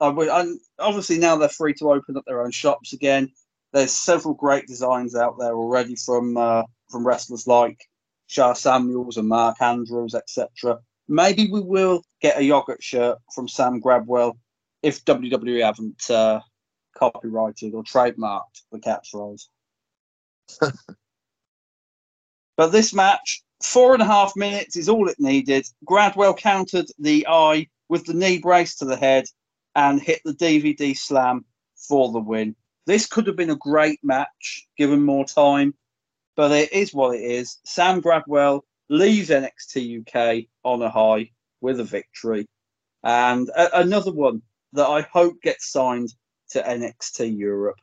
I would, and obviously now they're free to open up their own shops again. There's several great designs out there already from uh, from wrestlers like Sha Samuels and Mark Andrews, etc. Maybe we will get a yogurt shirt from Sam Gradwell if WWE haven't uh, copyrighted or trademarked the catchphrase. but this match, four and a half minutes is all it needed. Gradwell countered the eye with the knee brace to the head and hit the DVD slam for the win. This could have been a great match given more time, but it is what it is. Sam Gradwell leaves NXT UK on a high with a victory. And a- another one that I hope gets signed to NXT Europe.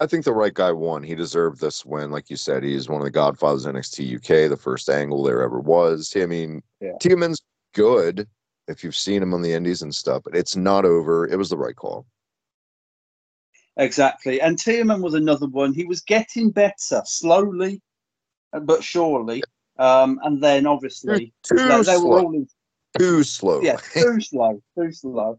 I think the right guy won. He deserved this win. Like you said, he's one of the godfathers of NXT UK, the first angle there ever was. I mean, yeah. Teoman's good if you've seen him on the indies and stuff, but it's not over. It was the right call. Exactly. And Teoman was another one. He was getting better slowly, but surely. Um, and then obviously too they, they were all in, too slow. Yeah, too slow, too slow.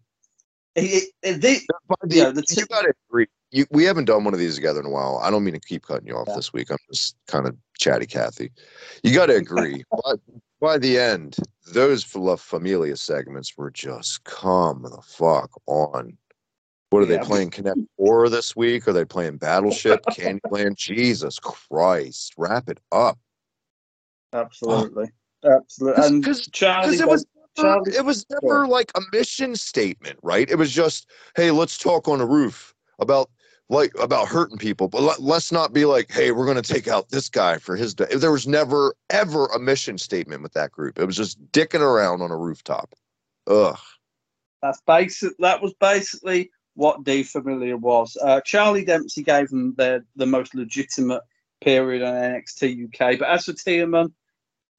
It, it, it, the, you, know, the t- you gotta agree. You, we haven't done one of these together in a while. I don't mean to keep cutting you off yeah. this week. I'm just kind of chatty Cathy. You got to agree. by, by the end, those La Familia segments were just come the fuck on. What are yeah. they playing? Connect Four this week? Are they playing Battleship? Candyland? Jesus Christ! Wrap it up. Absolutely, oh. absolutely. Because it was Charlie- it was never like a mission statement, right? It was just, hey, let's talk on a roof about like about hurting people, but let, let's not be like, hey, we're gonna take out this guy for his. Day. There was never ever a mission statement with that group. It was just dicking around on a rooftop. Ugh. That's basic. That was basically what Die Familie was. Uh, Charlie Dempsey gave them the the most legitimate period on NXT UK. But as for Teoman,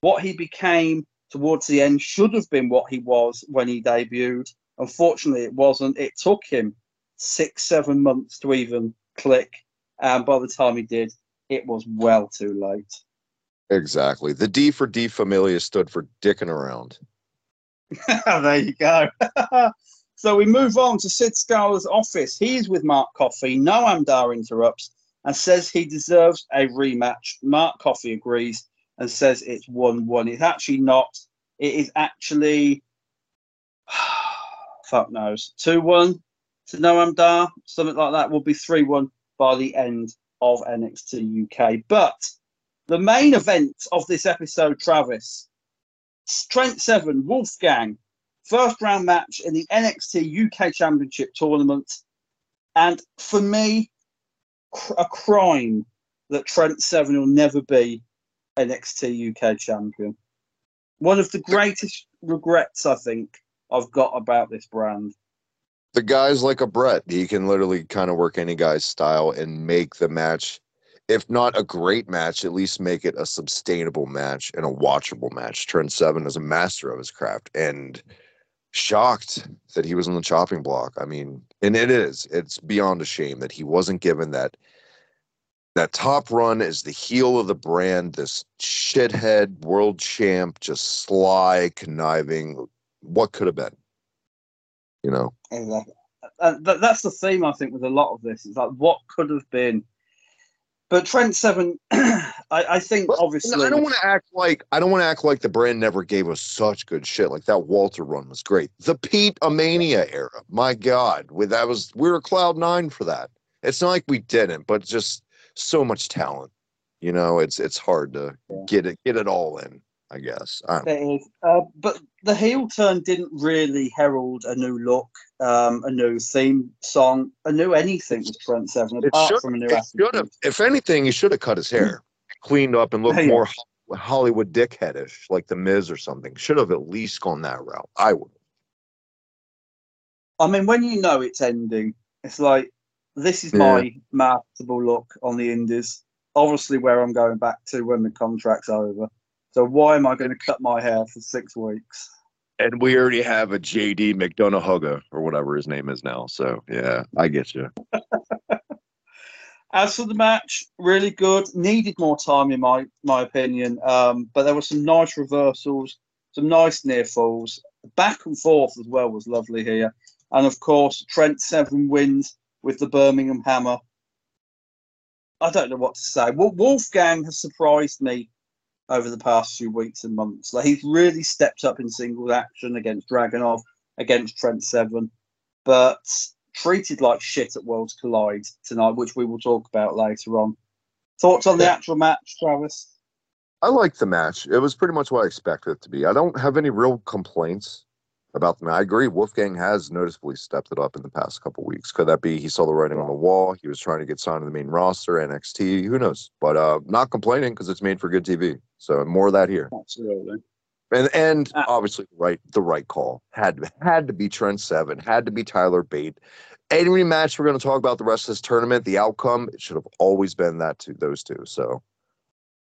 what he became towards the end should have been what he was when he debuted. Unfortunately, it wasn't. It took him six, seven months to even click, and by the time he did, it was well too late. Exactly. The D for Die Familie stood for dicking around. there you go. so we move on to Sid Scala's office. He's with Mark Coffey. Noam Dar interrupts and says he deserves a rematch. Mark Coffey agrees and says it's 1 1. It's actually not. It is actually, fuck knows, 2 1 to Noam Dar. Something like that will be 3 1 by the end of NXT UK. But the main event of this episode, Travis, Trent Seven, Wolfgang, first round match in the NXT UK Championship tournament. And for me, cr- a crime that Trent Seven will never be NXT UK champion. One of the greatest regrets I think I've got about this brand. The guy's like a Brett. He can literally kind of work any guy's style and make the match, if not a great match, at least make it a sustainable match and a watchable match. Trent Seven is a master of his craft and shocked that he was on the chopping block. I mean, and it is. It's beyond a shame that he wasn't given that that top run as the heel of the brand, this shithead world champ, just sly, conniving. What could have been? You know. Exactly. Uh, uh, and that's the theme I think with a lot of this. It's like what could have been. But Trent Seven, I, I think Well, obviously. I don't want to act like I don't want to act like the brand never gave us such good shit. Like that Walter run was great. The Pete Amania era, my God, with that was we were cloud nine for that. It's not like we didn't, but just so much talent. You know, it's it's hard to Yeah. get it get it all in. I guess. I. It is. Uh, but the heel turn didn't really herald a new look, um, a new theme song, a new anything with Trent Seven, It apart should, from a new it should have. If anything, he should have cut his hair, cleaned up, and looked Yeah. more Hollywood dickheadish, like the Miz or something. Should have at least gone that route. I would. I mean, when you know it's ending, it's like this is my marketable look on the Indies. Obviously, where I'm going back to when the contract's over. So why am I going to cut my hair for six weeks? And we already have a JD McDonagh Hugger or whatever his name is now. So yeah, I get you. As for the match, really good. Needed more time, in my my opinion. Um, but there were some nice reversals, some nice near falls. Back and forth as well was lovely here. And of course, Trent Seven wins with the Birmingham Hammer. I don't know what to say. Wol- Wolfgang has surprised me over the past few weeks and months. Like he's really stepped up in singles action against Dragunov, against Trent Seven, but treated like shit at Worlds Collide tonight, which we will talk about later on. Thoughts on the actual match, Travis? I like the match. It was pretty much what I expected it to be. I don't have any real complaints about the match. I agree. Wolfgang has noticeably stepped it up in the past couple weeks. Could that be he saw the writing on the wall? He was trying to get signed to the main roster, NXT. Who knows? But uh, not complaining because it's made for good TV. So more of that here. Absolutely. And and Uh, obviously right the right call had had to be Trent Seven, had to be Tyler Bate. Any match we're going to talk about the rest of this tournament, the outcome it should have always been that two those two. So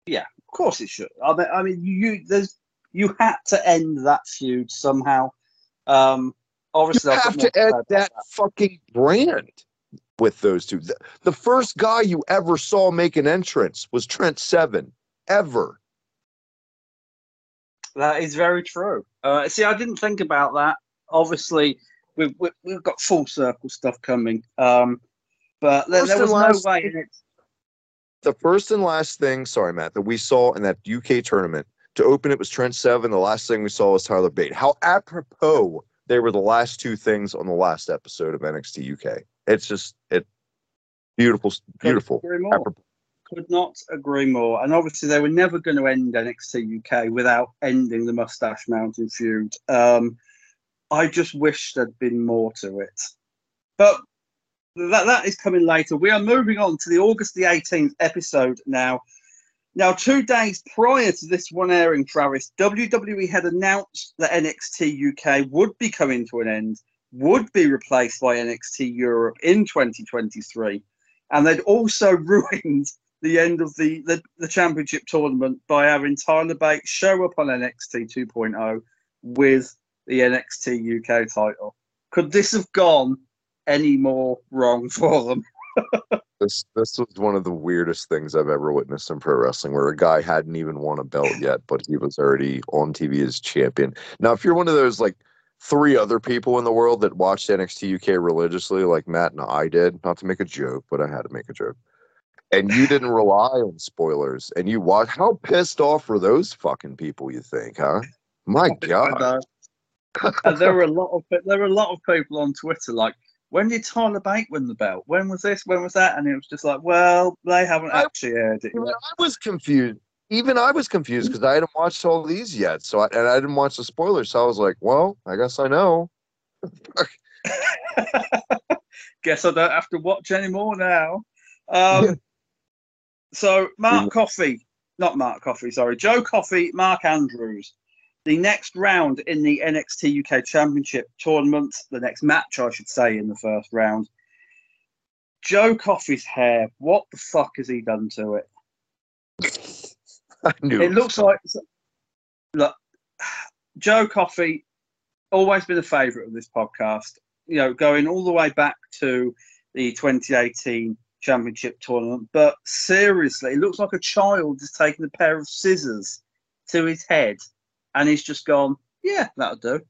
yeah, Of course it should. I mean, I mean, you there's you had to end that feud somehow. Um, you obviously, I've have to end about that fucking brand with those two. The, the first guy you ever saw make an entrance was Trent Seven, ever. That is very true. Uh, see, I didn't think about that. Obviously, we've we've, we've got full circle stuff coming. Um, but there, there and was no way. thing- In it. The first and last thing, sorry Matt, that we saw in that UK tournament to open it was Trent Seven. The last thing we saw was Tyler Bate. How apropos they were the last two things on the last episode of NXT UK. It's just it beautiful, beautiful. Couldn't agree more. Apropos. Could not agree more. And obviously, they were never going to end NXT UK without ending the Mustache Mountain feud. Um, I just wish there'd been more to it. But that, that is coming later. We are moving on to the August the 18th episode now. Now, two days prior to this one airing, Travis, WWE had announced that NXT UK would be coming to an end, would be replaced by NXT Europe in 2023. And they'd also ruined the end of the, the, the championship tournament by having Tyler Bate show up on NXT 2.0 with the NXT UK title. Could this have gone any more wrong for them? This this was one of the weirdest things I've ever witnessed in pro wrestling, where a guy hadn't even won a belt yet, but he was already on TV as champion. Now, if you're one of those like three other people in the world that watched NXT UK religiously, like Matt and I did, not to make a joke, but I had to make a joke, and you didn't rely on spoilers, and you watch, how pissed off were those fucking people? You think, huh? My God. there were a lot of there were a lot of people on Twitter like, when did Tyler Bate win the belt? When was this? When was that? And it was just like, well, they haven't I- actually aired it yet. I was confused. Even I was confused because I hadn't watched all these yet. So I, and I didn't watch the spoilers. So I was like, well, I guess I know. Guess I don't have to watch anymore now. Um, so Mark Coffey, not Mark Coffey, sorry, Joe Coffey, Mark Andrews. The next round in the NXT UK Championship tournament, the next match, I should say, in the first round. Joe Coffey's hair, what the fuck has he done to it? I knew It it looks like look, Joe Coffey, always been a favourite of this podcast. You know, going all the way back to the 2018 Championship tournament. But seriously, it looks like a child has taken a pair of scissors to his head, and he's just gone, "Yeah, that'll do."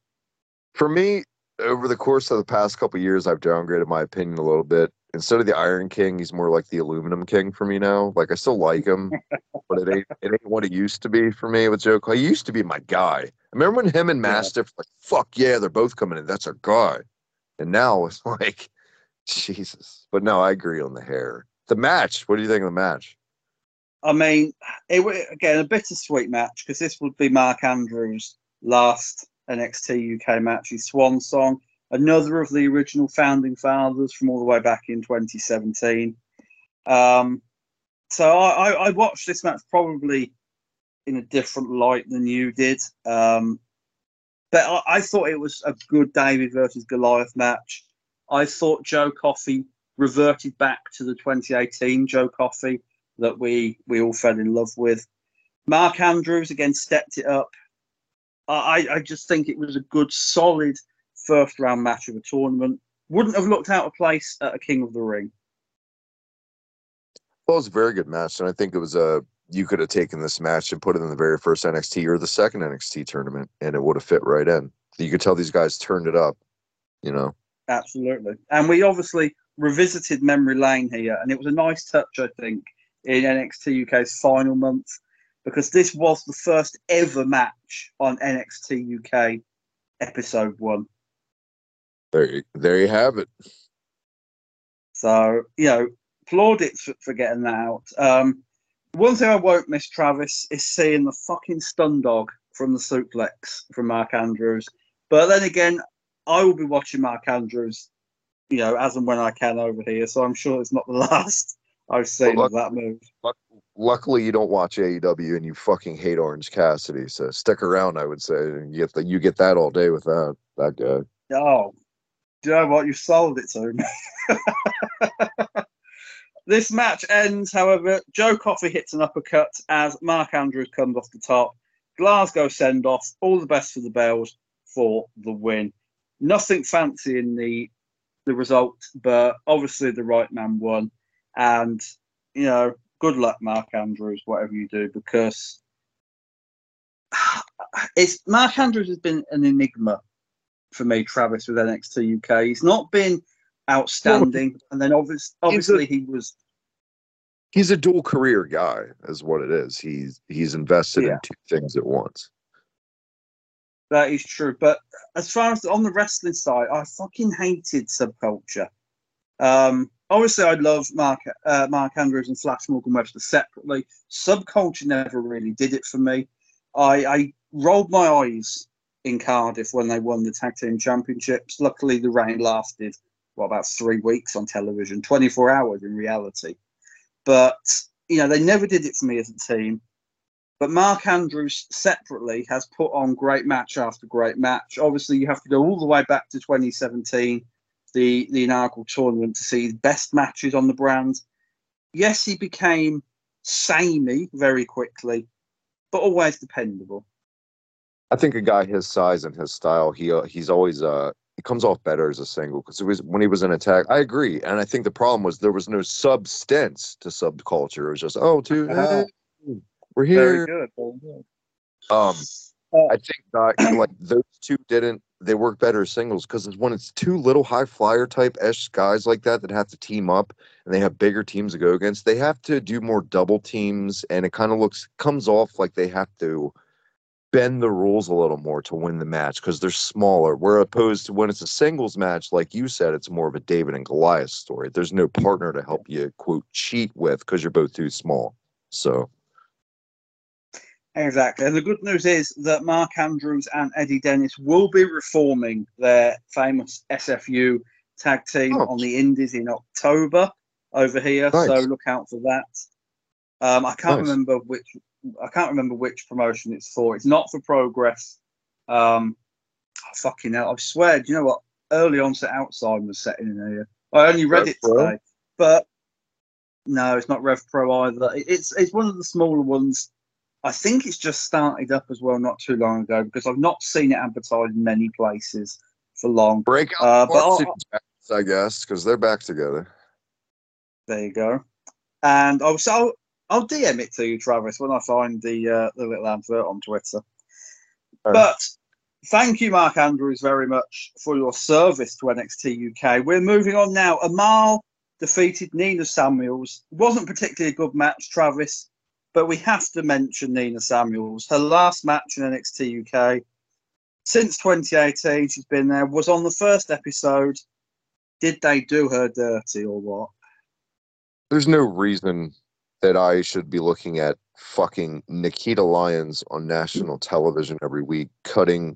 for me over the course of the past couple years i've downgraded my opinion a little bit instead of the iron king he's more like the aluminum king for me now like i still like him but it ain't it ain't what it used to be for me with joe he used to be my guy I remember when him and Yeah. mastiff like fuck yeah they're both coming in that's our guy and now it's like jesus but no i agree on the hair the match what do you think of the match I mean, it again a bittersweet match because this would be Mark Andrews' last NXT UK match, his swan song. Another of the original founding fathers from all the way back in 2017. Um, so I, I, I watched this match probably in a different light than you did, um, but I, I thought it was a good David versus Goliath match. I thought Joe Coffey reverted back to the 2018 Joe Coffey that we we all fell in love with. Mark Andrews again stepped it up. I I just think it was a good, solid first round match of a tournament. Wouldn't have looked out of place at a King of the Ring. well it was a very good match and i think it was a you could have taken this match and put it in the very first nxt or the second nxt tournament and it would have fit right in you could tell these guys turned it up you know Absolutely. And we obviously revisited memory lane here, and it was a nice touch, I think, in NXT UK's final month because this was the first ever match on NXT UK episode one. There, you, there you have it. So, you know, plaudits for, for getting that out. Um, one thing I won't miss, Travis, is seeing the fucking stun dog from the suplex from Mark Andrews. But then again, I will be watching Mark Andrews, you know, as and when I can over here. So I'm sure it's not the last I've seen Well, of that move. Luck- Luckily, you don't watch AEW and you fucking hate Orange Cassidy. So stick around. I would say you get the, you get that all day with that that guy. Oh, do you know what? You've sold it to me. this match ends, however. Joe Coffey hits an uppercut as Mark Andrews comes off the top. Glasgow send off. All the best for the Bells for the win. Nothing fancy in the the result, but obviously the right man won. And you know, good luck, Mark Andrews, whatever you do, because it's Mark Andrews has been an enigma for me, Travis, with NXT UK. He's not been outstanding, and then obviously, obviously he was. He's a dual career guy, is what it is. He's he's invested Yeah. in two things at once. That is true, but as far as on the wrestling side, I fucking hated subculture. Um, obviously I love Mark uh, Mark Andrews and Flash Morgan Webster separately. Subculture never really did it for me. I, I rolled my eyes in Cardiff when they won the tag team championships. Luckily, the reign lasted what about three weeks on television, 24 hours in reality. But you know they never did it for me as a team. But Mark Andrews separately has put on great match after great match. Obviously, you have to go all the way back to 2017, the, the inaugural tournament, to see the best matches on the brand. Yes, he became samey very quickly, but always dependable. I think a guy his size and his style, he uh, he's always uh he comes off better as a single because it was when he was in attack. I agree, and I think the problem was there was no substance to subculture. It was just oh, dude, Uh-huh. Hey, we're here. Very here. good. Very good. Um, Uh, I think like those two didn't. They work better as singles because when it's two little high flyer type esh guys like that that have to team up and they have bigger teams to go against, they have to do more double teams, and it kind of looks comes off like they have to bend the rules a little more to win the match because they're smaller. Where opposed to when it's a singles match, like you said, it's more of a David and Goliath story. There's no partner to help you quote cheat with because you're both too small. So Exactly. And the good news is that Mark Andrews and Eddie Dennis will be reforming their famous SFU tag team Oh. on the Indies in October over here. So look out for that. Um, I can't Nice. remember which I can't remember which promotion it's for. It's not for Progress. Um, oh, fucking hell! I swear. Do you know what? Early onset Alzheimer's setting in here. I only read Rev it Pro? today, but no, it's not Rev Pro either. It's it's one of the smaller ones. I think it's just started up as well not too long ago because I've not seen it advertised in many places for long. Breakout Uh, the but I'll- varsity Jacks, I guess because they're back together. There you go. And I'll so I'll, I'll DM it to you, Travis, when I find the uh, the little advert on Twitter. Alright. But thank you, Mark Andrews, very much for your service to NXT UK. We're moving on now. Amale defeated Nina Samuels. Wasn't particularly a good match, Travis, but we have to mention Nina Samuels. Her last match in NXT UK since 2018, she's been there. Was on the first episode. Did they do her dirty or what? There's no reason that I should be looking at fucking Nikita Lyons on national television every week, cutting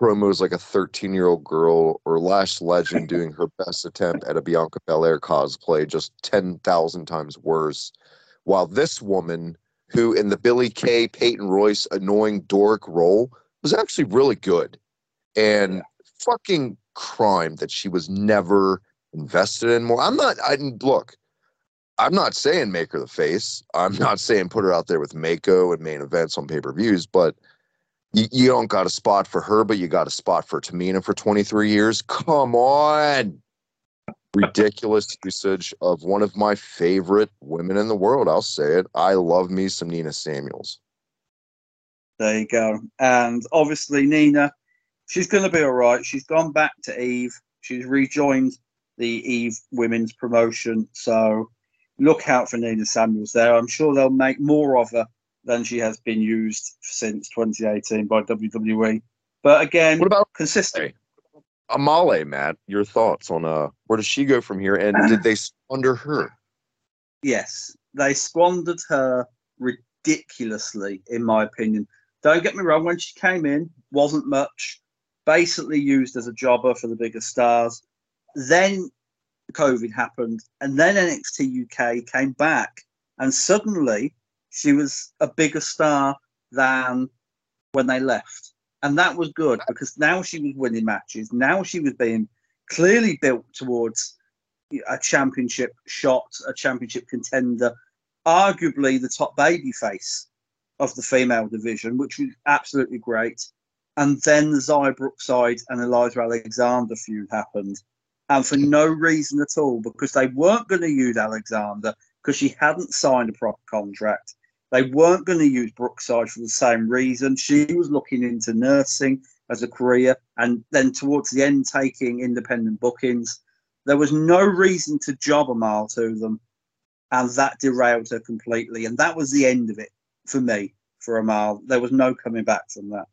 promos like a 13 year old girl, or Lash Legend doing her best attempt at a Bianca Belair cosplay, just 10,000 times worse. While this woman, who in the Billy Kay, Peyton Royce annoying dork role, was actually really good. And fucking crime that she was never invested in more. I'm not, I look, I'm not saying make her the face. I'm not saying put her out there with Meiko and main events on pay per views, but you, you don't got a spot for her, but you got a spot for Tamina for 23 years. Come on. Ridiculous usage of one of my favorite women in the world. I'll say it. I love me some Nina Samuels. There you go. And obviously, Nina, she's going to be all right. She's gone back to Eve. She's rejoined the Eve women's promotion. So look out for Nina Samuels there. I'm sure they'll make more of her than she has been used since 2018 by WWE. But again, What about consistent. Amale, Matt? Your thoughts on uh where does she go from here? And did they under her? Yes, they squandered her ridiculously, in my opinion. Don't get me wrong, when she came in, wasn't much, basically used as a jobber for the bigger stars. Then COVID happened, and then NXT UK came back, and suddenly she was a bigger star than when they left. And that was good because now she was winning matches. Now she was being clearly built towards a championship shot, a championship contender, arguably the top baby face of the female division, which was absolutely great. And then the Xia Brookside and Eliza Alexander feud happened. And for no reason at all, because they weren't going to use Alexander because she hadn't signed a proper contract. They weren't going to use Brookside for the same reason. She was looking into nursing as a career and then towards the end taking independent bookings. There was no reason to job Amale to them, and that derailed her completely. And that was the end of it for me for Amale. There was no coming back from that.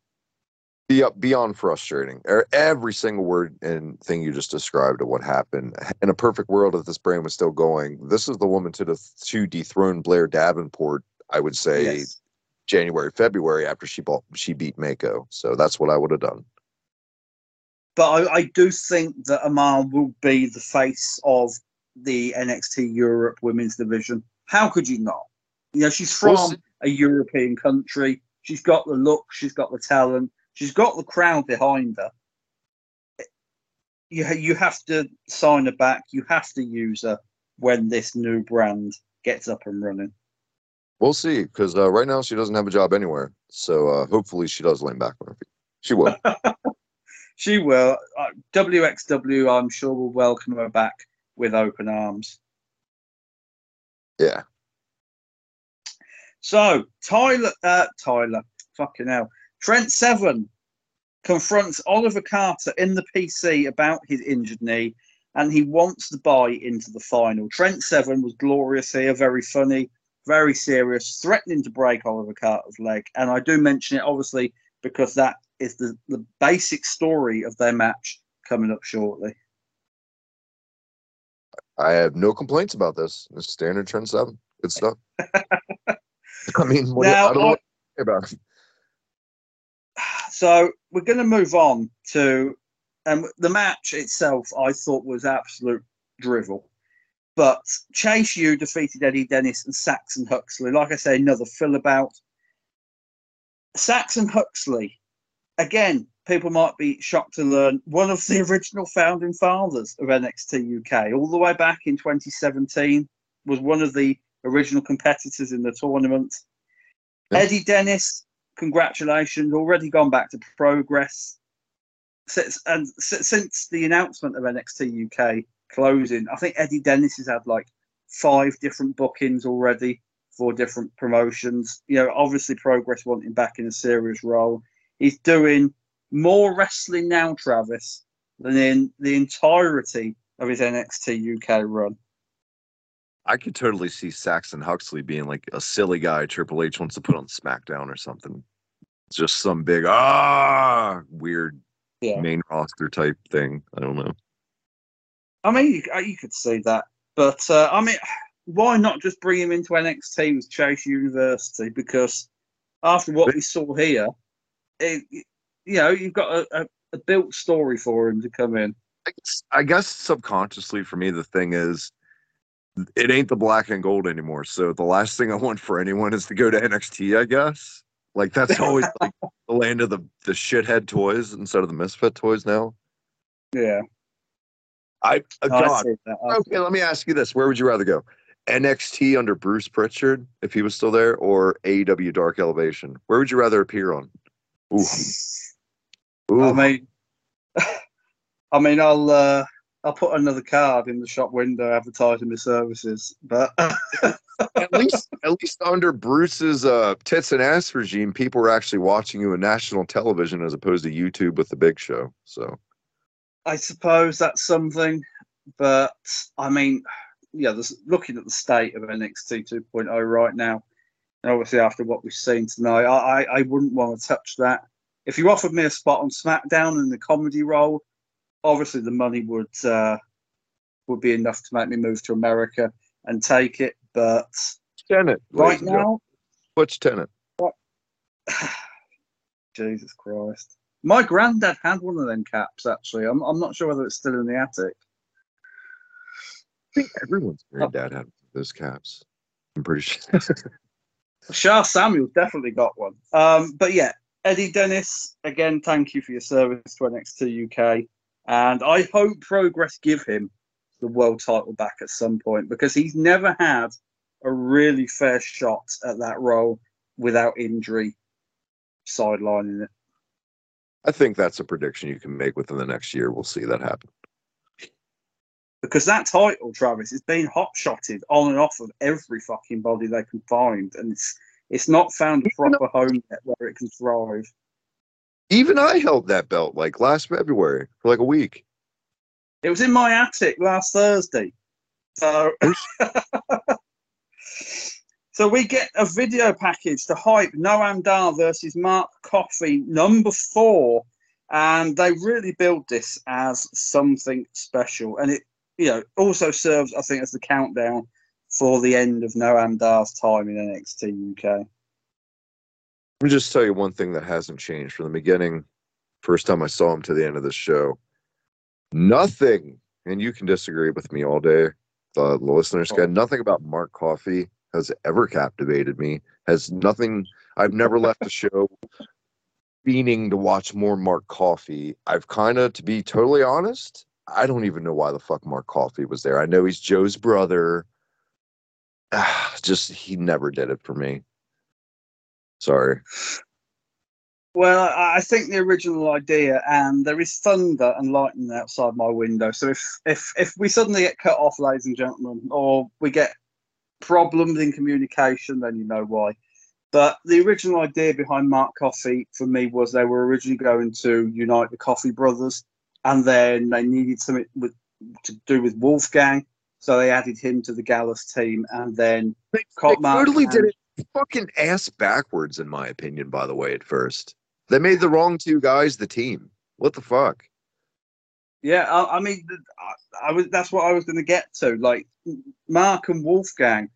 beyond frustrating. Er- Every single word and thing you just described of what happened. In a perfect world, if this brand was still going, this is the woman to the to dethrone Blair Davenport. I would say Yes. January, February after she bought she beat Meiko. So that's what I would have done. But I, I do think that Amale will be the face of the NXT Europe women's division. How could you not? You know, she's from We'll a European country. She's got the look, she's got the talent, she's got the crowd behind her. You, you have to sign her back. You have to use her when this new brand gets up and running. We'll see, because uh, right now she doesn't have a job anywhere. So uh, hopefully she does land back on her feet. She will. She will. Uh, WXW, I'm sure, will welcome her back with open arms. yeah. So Tyler, uh, Tyler, fucking hell, Trent Seven confronts Oliver Carter in the PC about his injured knee, and he wants the buy into the final. Trent Seven was glorious here, very funny, very serious, threatening to break Oliver Carter's leg, and I do mention it obviously because that is the the basic story of their match coming up shortly. I have no complaints about this. It's standard Trent Seven. Good stuff. I mean, what, Now, I don't know I- about it. So we're going to move on to um, the match itself. I thought was absolute drivel, but Chase U defeated Eddie Dennis and Saxon Huxley. Like I say, another fill about. Saxon Huxley, again, people might be shocked to learn one of the original founding fathers of NXT UK, all the way back in 2017, was one of the original competitors in the tournament. Yeah. Eddie Dennis, congratulations, already gone back to progress. Since, and since the announcement of NXT UK closing, I think Eddie Dennis has had like five different bookings already for different promotions. You know, obviously, Progress want him back in a serious role. He's doing more wrestling now, Travis, than in the entirety of his NXT UK run. I could totally see Saxon Huxley being like a silly guy Triple H wants to put on SmackDown or something. It's just some big ah weird Yeah. main roster type thing. I don't know. I mean, you, uh, you could see that, but uh, I mean, why not just bring him into NXT with Chase University? Because after what we saw here, it, you know, you've got a, a, a built story for him to come in. I guess, I guess subconsciously for me the thing is it ain't the black and gold anymore. So the last thing I want for anyone is to go to NXT, I guess. Like that's always like the land of the the shithead toys instead of the misfit toys now. Yeah, I uh, I God. I Okay, let me ask you this: Where would you rather go? NXT under Bruce Pritchard, if he was still there, or AEW Dark Elevation? Where would you rather appear on? Ooh, Ooh. I mean, I mean, I'll uh, I'll put another card in the shop window advertising my services, but at least, at least under Bruce's uh, tits and ass regime, people were actually watching you on national television as opposed to YouTube with the Big Show. So I suppose that's something. But I mean, yeah, this, looking at the state of NXT 2.0 right now, and obviously after what we've seen tonight, I, I, I wouldn't want to touch that. If you offered me a spot on SmackDown in the comedy role, obviously the money would uh, would be enough to make me move to America and take it. But Tenet, right ladies and gentlemen. now, Butch Tenet. Jesus Christ. My granddad had one of them caps, actually. I'm, I'm not sure whether it's still in the attic. I think everyone's granddad had those caps. I'm pretty sure. Sha Samuels definitely got one. Um, but yeah, Eddie Dennis, again, thank you for your service to NXT UK. And I hope Progress give him the world title back at some point because he's never had a really fair shot at that role without injury sidelining it. I think that's a prediction you can make within the next year. We'll see that happen. Because that title, Travis, is being hot shotted on and off of every fucking body they can find. And it's it's not found a proper home yet where it can thrive. Even I held that belt like last February for like a week. It was in my attic last Thursday. So, so we get a video package to hype Noam Dar versus Mark Coffey, number four, and they really build this as something special, and it you know also serves, I think, as the countdown for the end of Noam Dar's time in NXT UK. Let me just tell you one thing that hasn't changed from the beginning. First time I saw him to the end of the show, nothing, and you can disagree with me all day. The, the listeners oh. got nothing about Mark Coffey has ever captivated me. Has nothing. I've never left the show fiending to watch more Mark Coffey. I've kind of, to be totally honest, I don't even know why the fuck Mark Coffey was there. I know he's Joe's brother. Just he never did it for me. Sorry. Well, I think the original idea, and there is thunder and lightning outside my window. So if if if we suddenly get cut off, ladies and gentlemen, or we get problems in communication, then you know why. But the original idea behind Mark Coffey for me was they were originally going to unite the Coffey brothers, and then they needed something with, to do with Wolfgang, so they added him to the Gallus team, and then they, they totally did it fucking ass backwards, in my opinion. By the way, at first they made the wrong two guys the team. What the fuck? Yeah, I, I mean, I, I was that's what I was going to get to. Like Mark and Wolfgang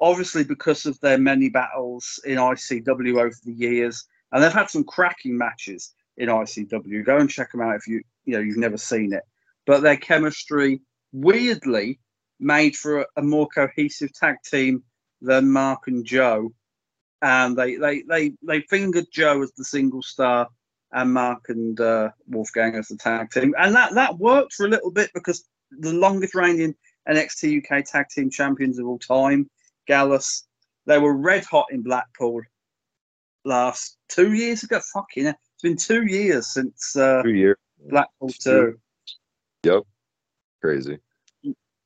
obviously because of their many battles in ICW over the years, and they've had some cracking matches in ICW. Go and check them out if you you know you've never seen it. But their chemistry weirdly made for a, a more cohesive tag team than Mark and Joe, and they they they they fingered Joe as the single star and Mark and uh, Wolfgang as the tag team, and that that worked for a little bit because the longest reigning NXT UK tag team champions of all time Gallus. They were red hot in Blackpool last two years ago. Fucking, hell. it's been two years since uh, two years Blackpool two. Yep, crazy.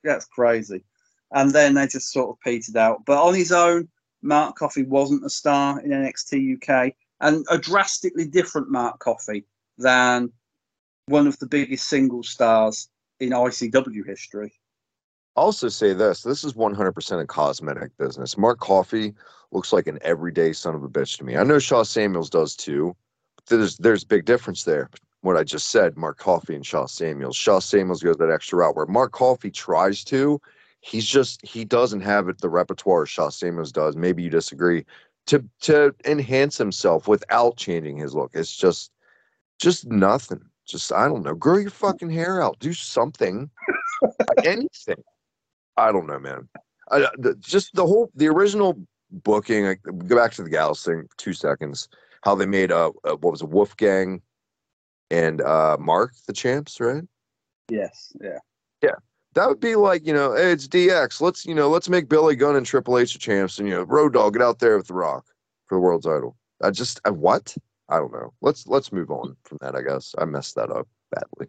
That's crazy. And then they just sort of petered out. But on his own, Mark Coffey wasn't a star in NXT UK, and a drastically different Mark Coffey than one of the biggest single stars in ICW history also say this this is 100% a cosmetic business. Mark Coffey looks like an everyday son of a bitch to me. I know Sha Samuels does too. But there's there's a big difference there. What I just said, Mark Coffey and Sha Samuels. Sha Samuels goes that extra route where Mark Coffey tries to. He's just he doesn't have it the repertoire Sha Samuels does. Maybe you disagree. To to enhance himself without changing his look. It's just just nothing. Just I don't know. Grow your fucking hair out. Do something. Anything. I don't know, man. I, the, just the whole the original booking. I, go back to the Gallus thing two seconds. How they made a, a what was a Wolfgang and uh Mark the champs, right? Yes. Yeah. Yeah. That would be like, you know, hey, it's DX. Let's, you know, let's make Billy Gunn and Triple H the champs, and you know, Road Dog get out there with the Rock for the world title. I just, I, what? I don't know. Let's let's move on from that. I guess I messed that up badly.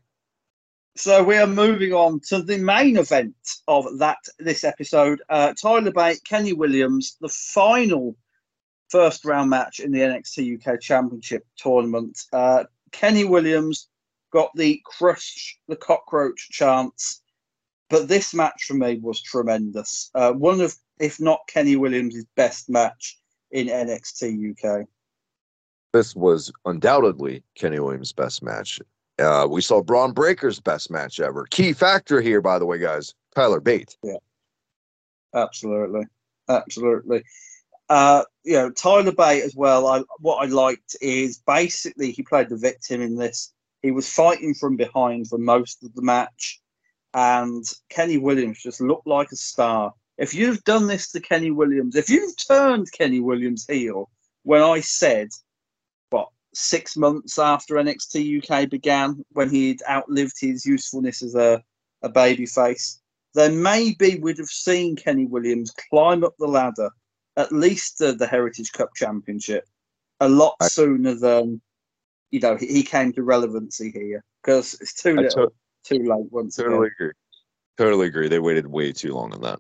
So we are moving on to the main event of that this episode. Uh, Tyler Bate, Kenny Williams, the final first round match in the NXT UK Championship tournament. Uh, Kenny Williams got the crush the cockroach chance, but this match for me was tremendous. Uh, one of, if not Kenny Williams' best match in NXT UK. This was undoubtedly Kenny Williams' best match uh, we saw Bron Breakker's best match ever. Key factor here, by the way, guys. Tyler Bate. Yeah, absolutely, absolutely. Uh, you know, Tyler Bate as well. I, what I liked is basically he played the victim in this. He was fighting from behind for most of the match, and Kenny Williams just looked like a star. If you've done this to Kenny Williams, if you've turned Kenny Williams heel when I said what, six months after NXT UK began, when he'd outlived his usefulness as a, a babyface, then maybe we'd have seen Kenny Williams climb up the ladder, at least to the Heritage Cup Championship, a lot I, sooner than you know he, he came to relevancy here because it's too little, to- too late. Once totally again. agree. Totally agree. They waited way too long on that.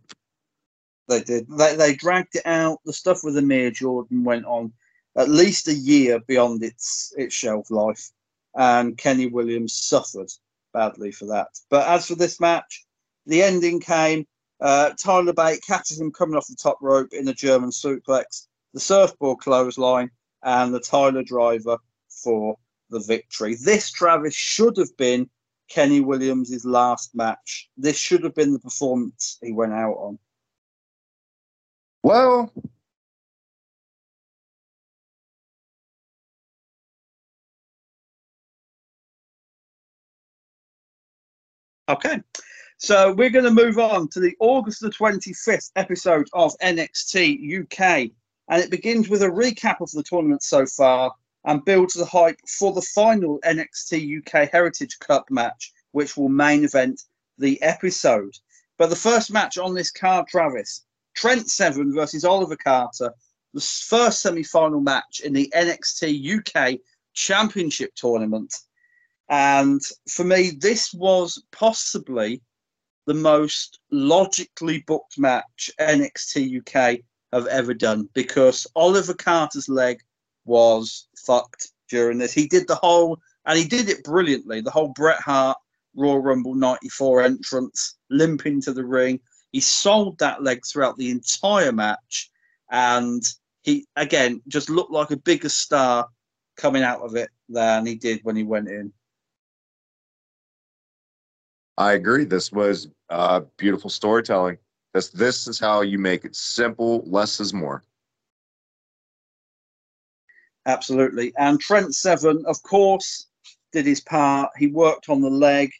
They did. They, they dragged it out. The stuff with Amir Jordan went on at least a year beyond its its shelf life, and Kenny Williams suffered badly for that. But as for this match, the ending came. Uh, Tyler Bate catches him coming off the top rope in a German suplex, the surfboard clothesline, and the Tyler driver for the victory. This, Travis, should have been Kenny Williams' last match. This should have been the performance he went out on. Well, Okay. So we're going to move on to the August the 25th episode of NXT UK. And it begins with a recap of the tournament so far and builds the hype for the final NXT UK Heritage Cup match, which will main event the episode. But the first match on this card, Travis, Trent Seven versus Oliver Carter, the first semi final match in the NXT UK Championship tournament. And for me, this was possibly the most logically booked match NXT UK have ever done because Oliver Carter's leg was fucked during this. He did the whole, and he did it brilliantly, the whole Bret Hart Royal Rumble 94 entrance, limp into the ring. He sold that leg throughout the entire match. And he, again, just looked like a bigger star coming out of it than he did when he went in. I agree. This was uh, beautiful storytelling. This this is how you make it simple. Less is more. Absolutely. And Trent Seven, of course, did his part. He worked on the leg.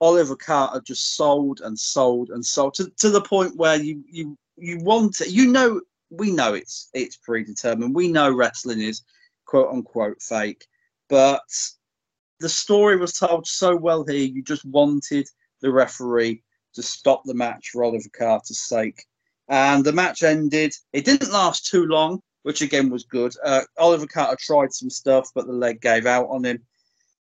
Oliver Carter just sold and sold and sold to, to the point where you you you want it. You know, we know it's it's predetermined. We know wrestling is quote unquote fake, but the story was told so well here. You just wanted the referee to stop the match for Oliver Carter's sake. And the match ended. It didn't last too long, which again was good. Uh, Oliver Carter tried some stuff, but the leg gave out on him.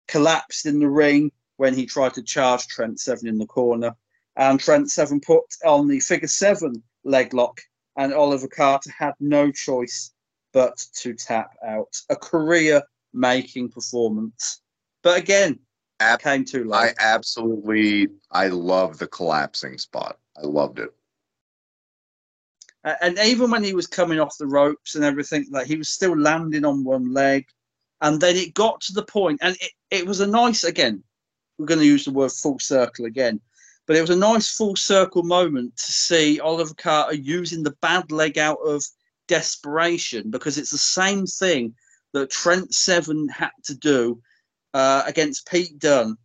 Collapsed in the ring when he tried to charge Trent Seven in the corner. And Trent Seven put on the figure seven leg lock, and Oliver Carter had no choice but to tap out. A career making performance. But again, Ab- came too late. I absolutely, I love the collapsing spot. I loved it. And even when he was coming off the ropes and everything, like he was still landing on one leg. And then it got to the point, and it, it was a nice, again, we're going to use the word full circle again, but it was a nice full circle moment to see Oliver Carter using the bad leg out of desperation because it's the same thing that Trent Seven had to do uh, against Pete Dunne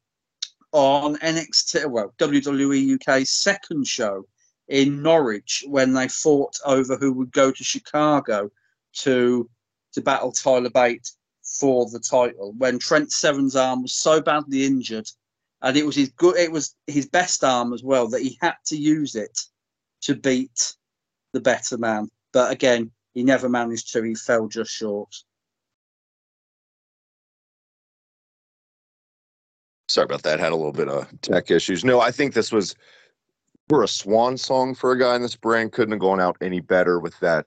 on NXT, well, WWE UK's second show in Norwich when they fought over who would go to Chicago to to battle Tyler Bate for the title. When Trent Seven's arm was so badly injured, and it was his good, it was his best arm as well that he had to use it to beat the better man. But again, he never managed to. He fell just short. Sorry about that. Had a little bit of tech issues. No, I think this was for a swan song for a guy in this brand. Couldn't have gone out any better with that.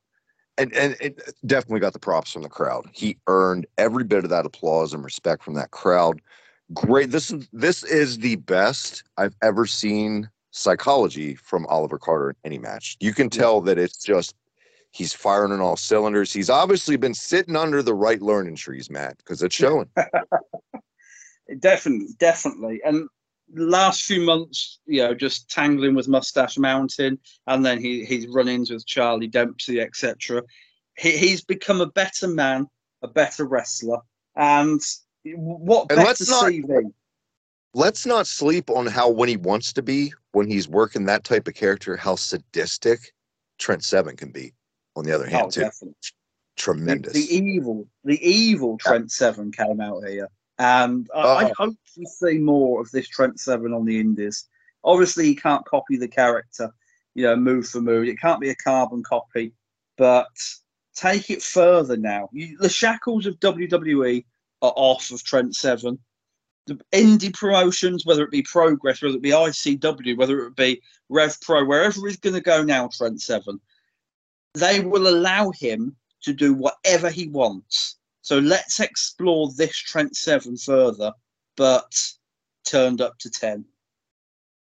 And and it definitely got the props from the crowd. He earned every bit of that applause and respect from that crowd. Great. This is this is the best I've ever seen psychology from Oliver Carter in any match. You can tell that it's just he's firing on all cylinders. He's obviously been sitting under the right learning trees, Matt, because it's showing. definitely, definitely. And last few months, you know, just tangling with Mustache Mountain, and then he he's run-ins with Charlie Dempsey, etc. He, he's become a better man, a better wrestler, and what and better CV? Not, let's not sleep on how when he wants to be, when he's working that type of character, how sadistic Trent Seven can be. On the other oh, hand, oh, too, definitely. tremendous. The, the, evil, the evil Trent yeah. Seven came out here. And I, I oh. hope to see more of this Trent Seven on the Indies. Obviously, he can't copy the character, you know, move for move. It can't be a carbon copy, but take it further now. You, the shackles of WWE are off of Trent Seven. The indie promotions, whether it be Progress, whether it be ICW, whether it be Rev Pro, wherever he's going to go now, Trent Seven, they will allow him to do whatever he wants so let's explore this Trent 7 further, but turned up to 10.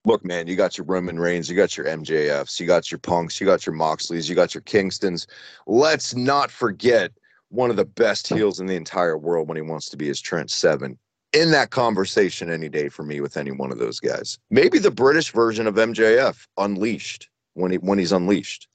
look, man, you got your Roman Reigns, you got your MJFs, you got your Punks, you got your Moxleys, you got your Kingstons. Let's not forget one of the best heels in the entire world when he wants to be is Trent Seven. In that conversation any day for me with any one of those guys. Maybe the British version of MJF unleashed when he when he's unleashed.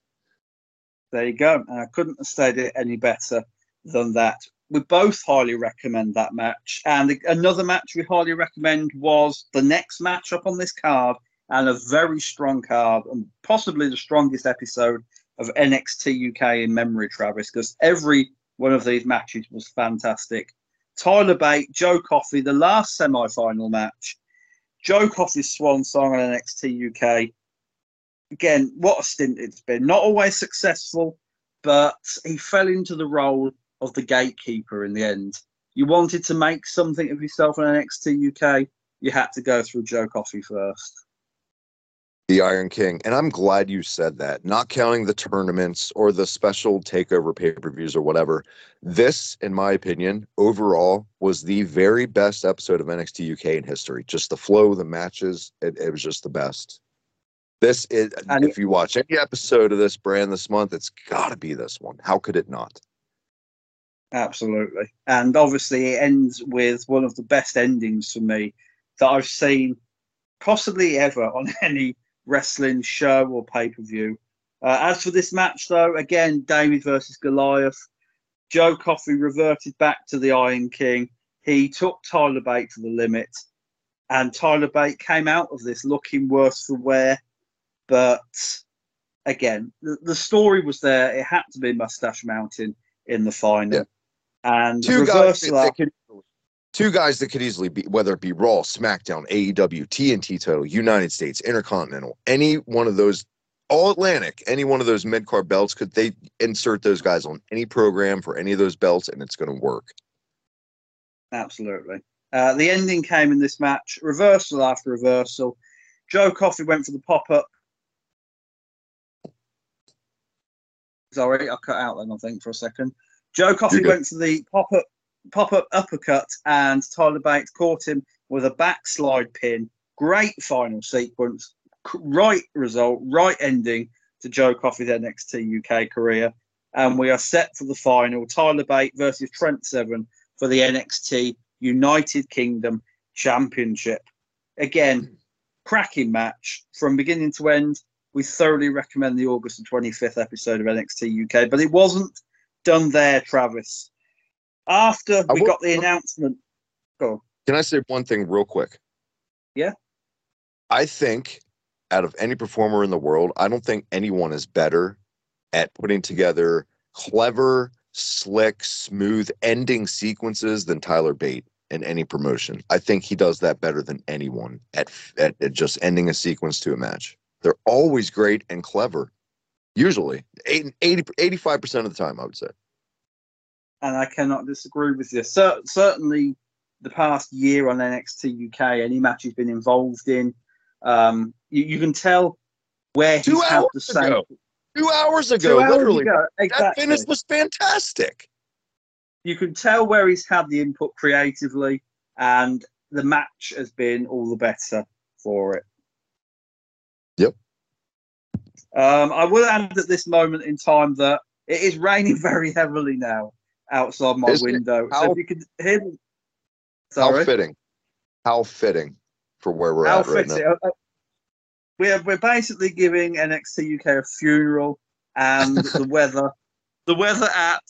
There you go. And I couldn't have stated it any better than that. We both highly recommend that match. And another match we highly recommend was the next match up on this card and a very strong card and possibly the strongest episode of NXT UK in memory, Travis, because every one of these matches was fantastic. Tyler Bate, Joe Coffey, the last semi final match. Joe Coffey's swan song on NXT UK again, what a stint it's been. Not always successful, but he fell into the role of the gatekeeper in the end. You wanted to make something of yourself on NXT UK, you had to go through Joe Coffey first. The Iron King. And I'm glad you said that, not counting the tournaments or the special takeover pay per views or whatever. This, in my opinion, overall was the very best episode of NXT UK in history. Just the flow, the matches, it, it was just the best. This is, and if you watch any episode of this brand this month, it's got to be this one. How could it not? Absolutely. And obviously, it ends with one of the best endings for me that I've seen possibly ever on any wrestling show or pay per view. Uh, as for this match, though, again, David versus Goliath. Joe Coffey reverted back to the Iron King. He took Tyler Bate to the limit, and Tyler Bate came out of this looking worse for wear but again, the, the story was there. It had to be Mustache Mountain in the final. Yeah. And two guys, that could, two guys that could easily be, whether it be Raw, SmackDown, AEW, TNT title, United States, Intercontinental, any one of those, all Atlantic, any one of those mid card belts, could they insert those guys on any program for any of those belts and it's going to work? Absolutely. Uh, the ending came in this match, reversal after reversal. Joe Coffey went for the pop up Sorry, I cut out then, I think, for a second. Joe Coffey went to the pop up pop up uppercut, and Tyler Bates caught him with a backslide pin. Great final sequence, right result, right ending to Joe Coffey's NXT UK career. And we are set for the final Tyler Bate versus Trent Seven for the NXT United Kingdom Championship. Again, cracking match from beginning to end we thoroughly recommend the August 25th episode of NXT UK, but it wasn't done there, Travis. After we got the announcement, go. Can I say one thing real quick? Yeah. I think out of any performer in the world, I don't think anyone is better at putting together clever, slick, smooth ending sequences than Tyler Bate in any promotion. I think he does that better than anyone at, at, at just ending a sequence to a match. They're always great and clever. Usually, 80, 85% of the time, I would say. And I cannot disagree with you. Certainly, the past year on NXT UK, any match he's been involved in, um, you, you can tell where he's Two had the same. Ago. Two hours ago, Two literally. Hours ago. Exactly. That finish was fantastic. You can tell where he's had the input creatively, and the match has been all the better for it. Yep. Um, I will add at this moment in time that it is raining very heavily now outside my Isn't window. How, so if you could hear me. Sorry. How fitting. How fitting for where we're how at right now. Uh, we're, we're basically giving NXT UK a funeral and the weather the weather at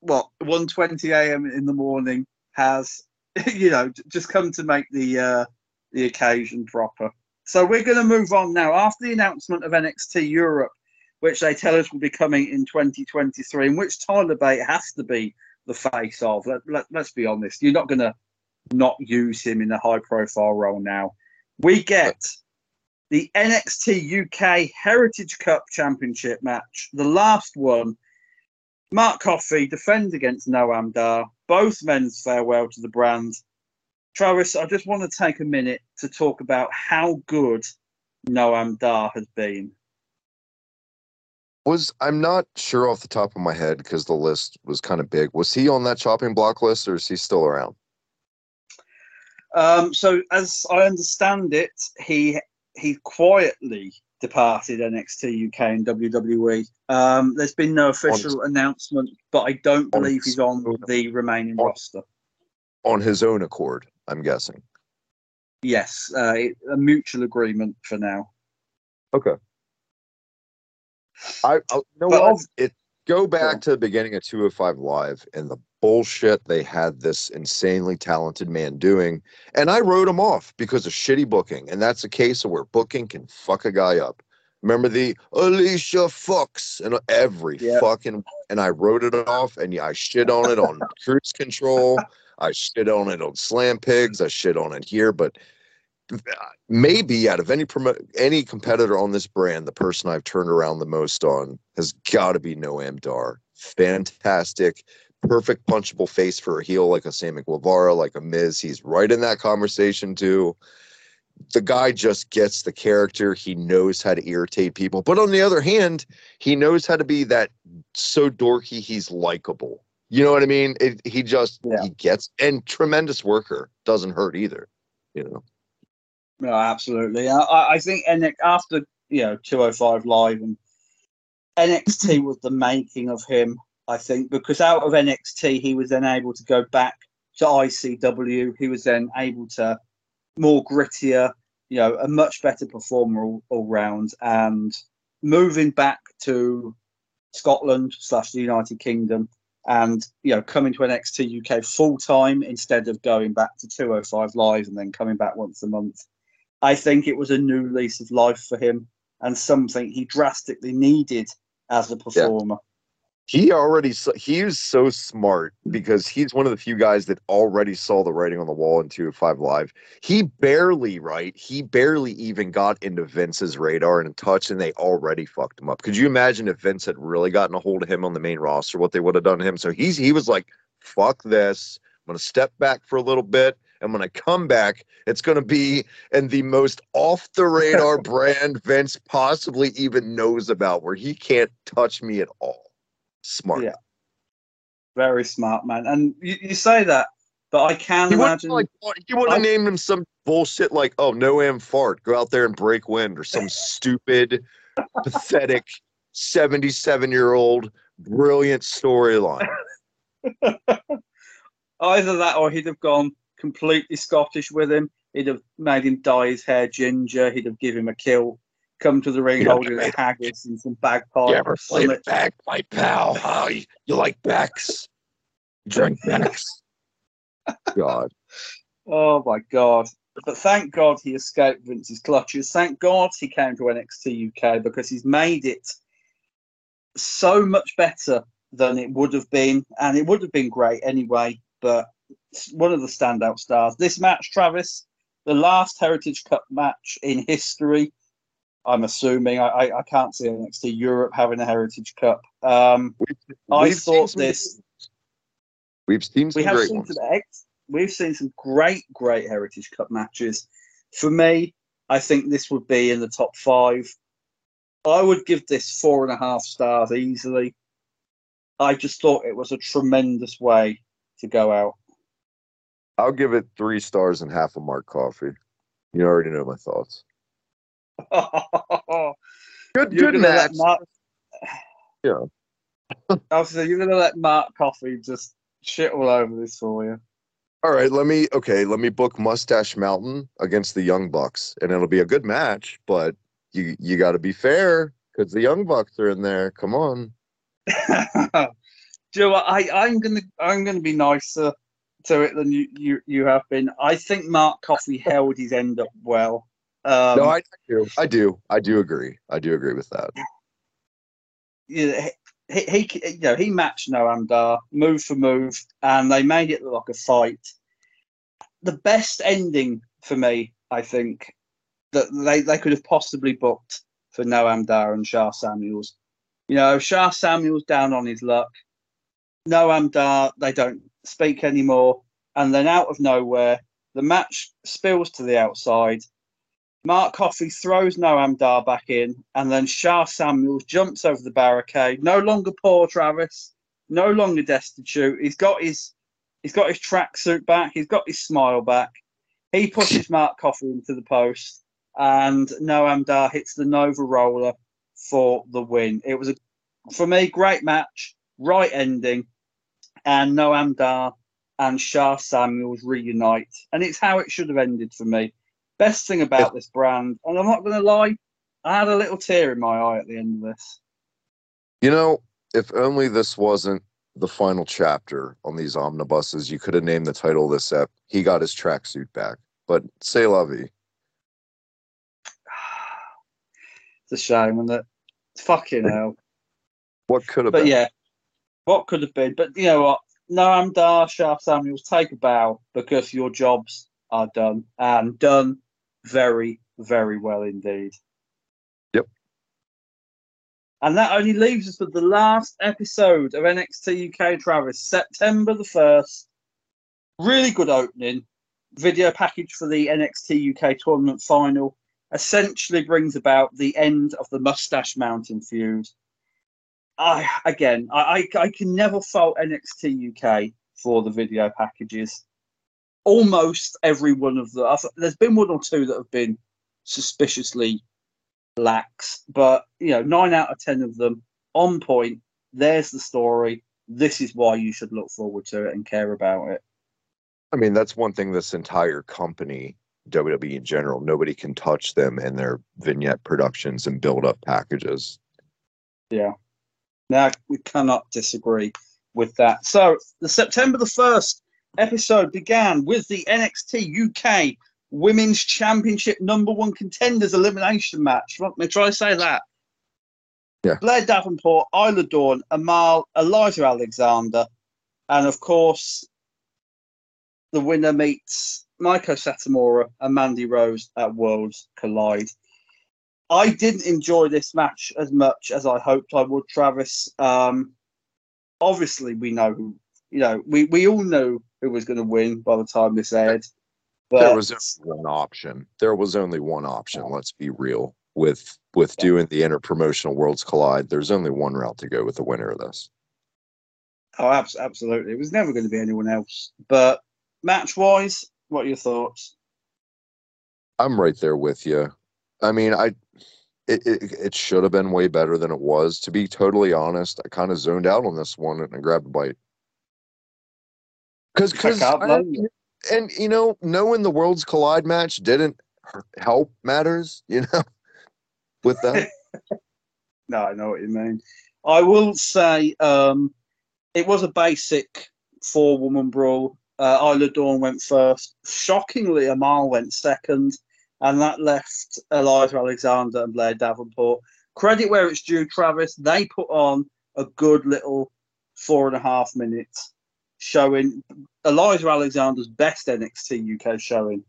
what 1:20 a.m. in the morning has you know just come to make the uh, the occasion proper. So we're going to move on now. After the announcement of NXT Europe, which they tell us will be coming in 2023, in which Tyler Bate has to be the face of. Let, let, let's be honest. You're not going to not use him in a high profile role now. We get the NXT UK Heritage Cup Championship match, the last one. Mark Coffey defends against Noam Dar. Both men's farewell to the brand. Travis, I just want to take a minute to talk about how good Noam Dar has been. Was I'm not sure off the top of my head because the list was kind of big. Was he on that chopping block list or is he still around? Um, so, as I understand it, he he quietly departed NXT UK and WWE. Um, there's been no official announcement, but I don't on believe he's on the remaining on- roster. On his own accord, I'm guessing. Yes, uh, a mutual agreement for now. Okay. I, I you know But what? of- it go back to the beginning of 205 Live and the bullshit they had this insanely talented man doing, and I wrote him off because of shitty booking, and that's a case of where booking can fuck a guy up. Remember the Alicia Fox and every Yep. fucking and I wrote it off, and I shit on it on Cruise Control, I shit on it on Slam Pigs, I shit on it here, but maybe out of any any competitor on this brand, the person I've turned around the most on has got to be Noam Dar. Fantastic, perfect punchable face for a heel like a Sammy Guevara, like a Miz. He's right in that conversation too. The guy just gets the character. He knows how to irritate people, but on the other hand, he knows how to be that so dorky he's likable. You know what I mean? It, he just Yeah. he gets and tremendous worker doesn't hurt either. You know. No, absolutely. I- I, think NX, after you know 205 Live and NXT was the making of him. I think because out of NXT he was then able to go back to ICW. He was then able to more grittier, you know, a much better performer all, all round, and moving back to Scotland slash the United Kingdom. And you know, coming to NXT UK full time instead of going back to 205 Live and then coming back once a month. I think it was a new lease of life for him and something he drastically needed as a performer. He already saw, he was so smart because he's one of the few guys that already saw the writing on the wall in 205 live. He barely right he barely even got into vince's radar and touch and they already fucked him up. Could you imagine if vince had really gotten a hold of him on the main roster what they would have done to him? So he's he was like fuck this. I'm gonna step back for a little bit. And when I come back, it's going to be in the most off the radar brand Vince possibly even knows about, where he can't touch me at all. Smart. Yeah. Very smart man. And you, you say that, but I can He imagine. like uh, he would have named him some bullshit like, "Oh, no am fart, go out there and break wind," or some stupid, pathetic, seventy-seven-year-old brilliant storyline. Either that or he'd have gone completely Scottish with him. He'd have made him dye his hair ginger. He'd have given him a kill. Come to the ring Yeah, holding a haggis and some bagpipes. You ever played Summit- a bag, my pal? Huh? You, you like Bex? Drink Bex. God. Oh my god. But thank God he escaped Vince's clutches. Thank God he came to NXT UK because he's made it so much better than it would have been. And it would have been great anyway, but it's one of the standout stars. This match, Travis, the last Heritage Cup match in history. I'm assuming I, I, I can't see NXT Europe having a Heritage Cup. Um, We've, I we've thought this- We've seen some we have great seen some ex- we've seen some great great heritage cup matches for me i think this would be in the top five i would give this four and a half stars easily i just thought it was a tremendous way to go out I'll give it three stars and half a Mark Coffey. You already know my thoughts. Good, you're good match. mark Yeah. obviously you're gonna let Mark Coffey just shit all over this for you All right, let me okay, let me book Mustache Mountain against the Young Bucks, and it'll be a good match. But you you got to be fair because the Young Bucks are in there. Come on. Joe, I, I'm gonna I'm gonna be nicer to it than you, you, you have been. I think Mark Coffey held his end up well. Um, no, I do. I do. I do agree. I do agree with that. yeah, he, he, he you know he matched Noam Dar move for move, and they made it look like a fight. The best ending for me, I think, that they, they could have possibly booked for Noam Dar and Sha Samuels. You know, Sha Samuels down on his luck. Noam Dar, they don't speak anymore, and then out of nowhere, the match spills to the outside. Mark Coffey throws Noam Dar back in, and then Sha Samuels jumps over the barricade. No longer poor Travis, no longer destitute. He's got his he's got his tracksuit back. He's got his smile back. He pushes Mark Coffey into the post, and Noam Dar hits the Nova Roller for the win. It was a, for me, great match, right ending, and Noam Dar and Sha Samuels reunite, and it's how it should have ended for me. Best thing about this brand, and I'm not going to lie, I had a little tear in my eye at the end of this. You know, if only this wasn't the final chapter on these omnibuses, you could have named the title of this ep. He got his tracksuit back. But say lovey. It's a shame, and that fucking hell. What could have But been? yeah, what could have been? But you know what? Noam Dar, Sha Samuels, take a bow because your jobs are done and done very, very well indeed. Yep. And that only leaves us with the last episode of NXT UK Travis, September the 1st. Really good opening. Video package for the NXT UK tournament final essentially brings about the end of the Mustache Mountain feud. I again, I, I, I can never fault NXT UK for the video packages. Almost every one of them. I've, there's been one or two that have been suspiciously lax, but you know, nine out of ten of them on point. There's the story. This is why you should look forward to it and care about it. I mean, that's one thing this entire company, WWE in general, nobody can touch them and their vignette productions and build up packages. Yeah. Now we cannot disagree with that. So the September the first episode began with the NXT UK Women's Championship number one contenders elimination match. Let me try to say that. Yeah. Blair Davenport, Isla Dawn, Amale, Eliza Alexander, and of course, the winner meets Meiko Satomura and Mandy Rose at Worlds Collide. I didn't enjoy this match as much as I hoped I would, Travis. Um, obviously, we know who, you know, we, we all knew who was going to win by the time this aired. But there was only one option. There was only one option. Oh. Let's be real. With with doing the interpromotional worlds collide, there's only one route to go with the winner of this. oh, abs- absolutely, it was never going to be anyone else. But match wise, what are your thoughts? I'm right there with you. I mean, I it it, it should have been way better than it was. To be totally honest, I kind of zoned out on this one and I grabbed a bite. Because man. and you know, knowing the worlds collide match didn't help matters. You know, with that. No, I know what you mean. I will say um, it was a basic four woman brawl. Uh, Isla Dawn went first. Shockingly, Amale went second, and that left Eliza Alexander and Blair Davenport. Credit where it's due, Travis. They put on a good little four and a half minutes showing Eliza Alexander's best NXT UK showing,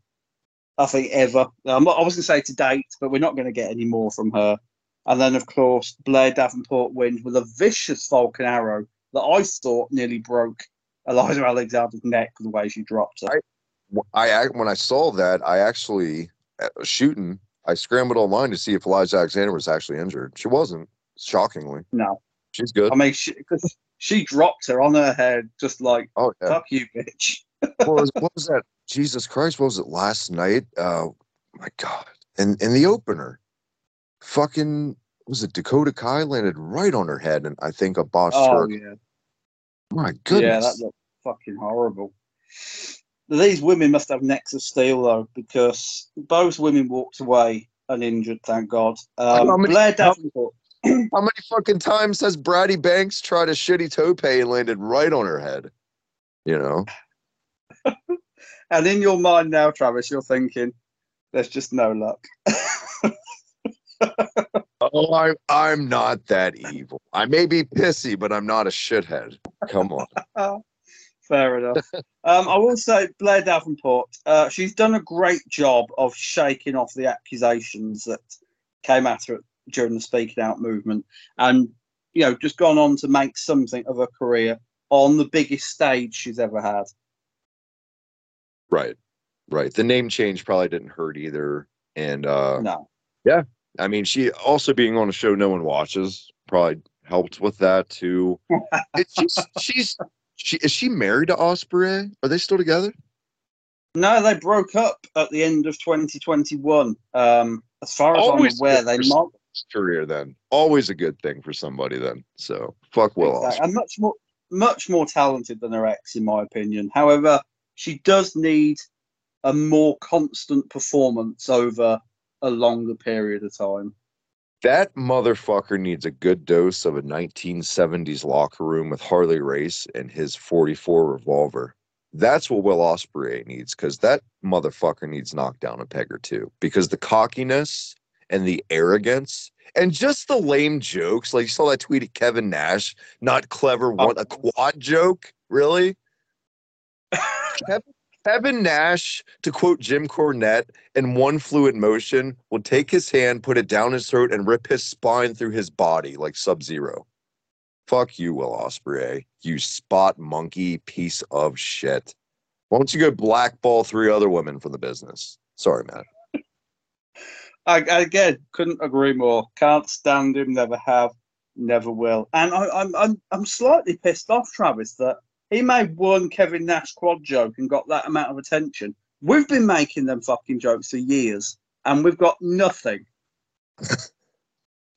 I think, ever. I'm not, I was going to say to date, but we're not going to get any more from her. And then, of course, Blair Davenport wins with a vicious Falcon arrow that I thought nearly broke Eliza Alexander's neck the way she dropped her. Wh- I when I saw that, I actually uh, shooting. I scrambled online to see if Eliza Alexander was actually injured. She wasn't. Shockingly, no, she's good. I mean, she, cause she dropped her on her head, just like, Oh yeah. fuck you, bitch. what, was, what was that? Jesus Christ! What was it last night? Uh, my God! And, in the opener, fucking was it Dakota Kai landed right on her head, and I think a botched Oh, yeah. My goodness! Yeah, that looked fucking horrible. These women must have necks of steel, though, because both women walked away uninjured, thank God. Um, Blair Davenport. How many fucking times has Brady Banks tried a shitty tope and landed right on her head? You know. And in your mind now, Travis, you're thinking, there's just no luck. Oh, I, I'm not that evil. I may be pissy, but I'm not a shithead. Come on. Fair enough. um, I will say, Blair Davenport, uh, she's done a great job of shaking off the accusations that came at her during the speaking out movement, and you know, just gone on to make something of a career on the biggest stage she's ever had. Right. Right. The name change probably didn't hurt either. And uh No, yeah. I mean she also being on a show no one watches probably helped with that too. It's she's she's she is she married to Ospreay? Are they still together? No, they broke up at the end of 2021. Um, as far as Always I'm aware, they for might. somebody's career then. Always a good thing for somebody then. So fuck Will Exactly. And much more, much more talented than her ex, in my opinion. However, she does need a more constant performance over a longer period of time. That motherfucker needs a good dose of a 1970s locker room with Harley Race and his 44 revolver. That's what Will Ospreay needs because that motherfucker needs knocked down a peg or two. Because the cockiness and the arrogance and just the lame jokes, like you saw that tweet at Kevin Nash, not clever oh. one, a quad joke, really? Kevin, Kevin Nash, to quote Jim Cornette, in one fluid motion, will take his hand, put it down his throat, and rip his spine through his body like Sub Zero. Fuck you, Will Ospreay. You spot monkey piece of shit. Why don't you go blackball three other women from the business? Sorry, man. I, again, couldn't agree more. Can't stand him. Never have. Never will. And I, I'm, I'm, I'm slightly pissed off, Travis, that he made one Kevin Nash quad joke and got that amount of attention. We've been making them fucking jokes for years, and we've got nothing.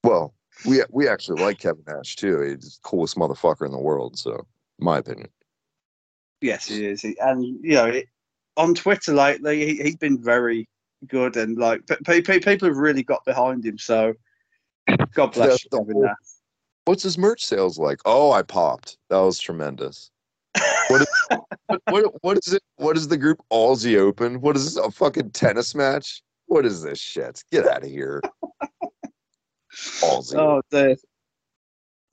Well, we we actually like Kevin Nash too. He's the coolest motherfucker in the world. So, my opinion. Yes, he is. He- And you know, it, on Twitter lately, he, he's been very good, and like pe- pe- people have really got behind him. So, God bless you, whole- Nash. What's his merch sales like? Oh, I popped. That was tremendous. What is, what, what, what is it? What is the group Aussie Open? What is this? A fucking tennis match? What is this shit? Get out of here. Aussie. Oh dear.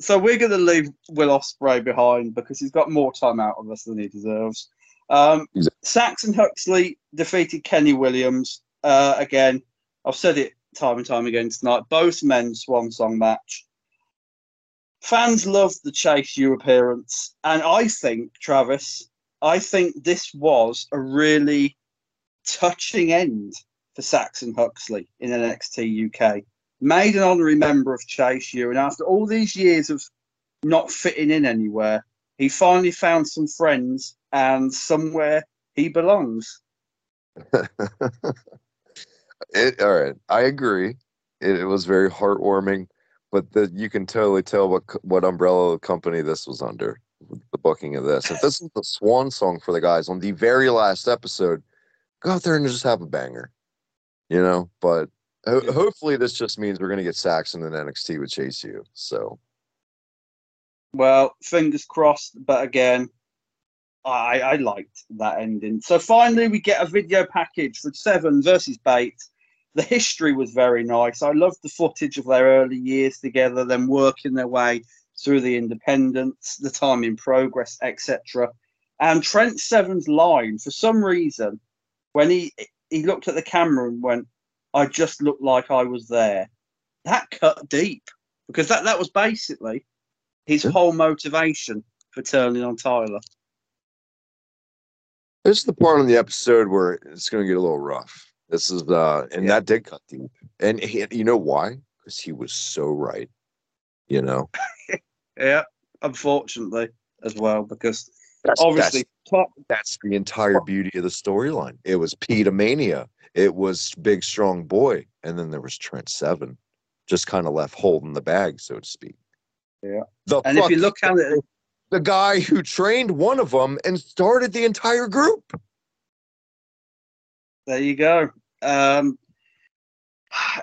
So we're going to leave Will Ospreay behind because he's got more time out of us than he deserves. Um, Exactly. Saxon Huxley defeated Kenny Williams uh, again. I've said it time and time again tonight. Both men's swan song match. Fans loved the Chase U appearance, and I think Travis, I think this was a really touching end for Saxon Huxley in NXT UK made an honorary member of Chase U, and after all these years of not fitting in anywhere, he finally found some friends and somewhere he belongs. it, all right, I agree. It, it was very heartwarming, but the, you can totally tell what what umbrella company this was under. The booking of this. If this is the swan song for the guys on the very last episode, go out there and just have a banger, you know. But ho- hopefully, this just means we're gonna get Saxon and then NXT with Chase U. So Well, fingers crossed, but again, I, I liked that ending. So finally, we get a video package for Seven versus Bate. The history was very nice. I loved the footage of their early years together, them working their way through the independence, the time in progress, etc. And Trent Seven's line, for some reason, when he he looked at the camera and went, "I just looked like I was there," that cut deep because that that was basically his Yeah. whole motivation for turning on Tyler. This is the part on the episode where it's gonna get a little rough. This is uh, and Yeah. that did cut deep. And he, you know why? Because he was so right. You know. Yeah, unfortunately, as well, because That's, obviously, top, that's the entire beauty of the storyline. It was Peter Mania. It was Big Strong Boy, and then there was Trent Seven, just kind of left holding the bag, so to speak. Yeah. The and if you look at it, the guy who trained one of them and started the entire group. there you go. Um,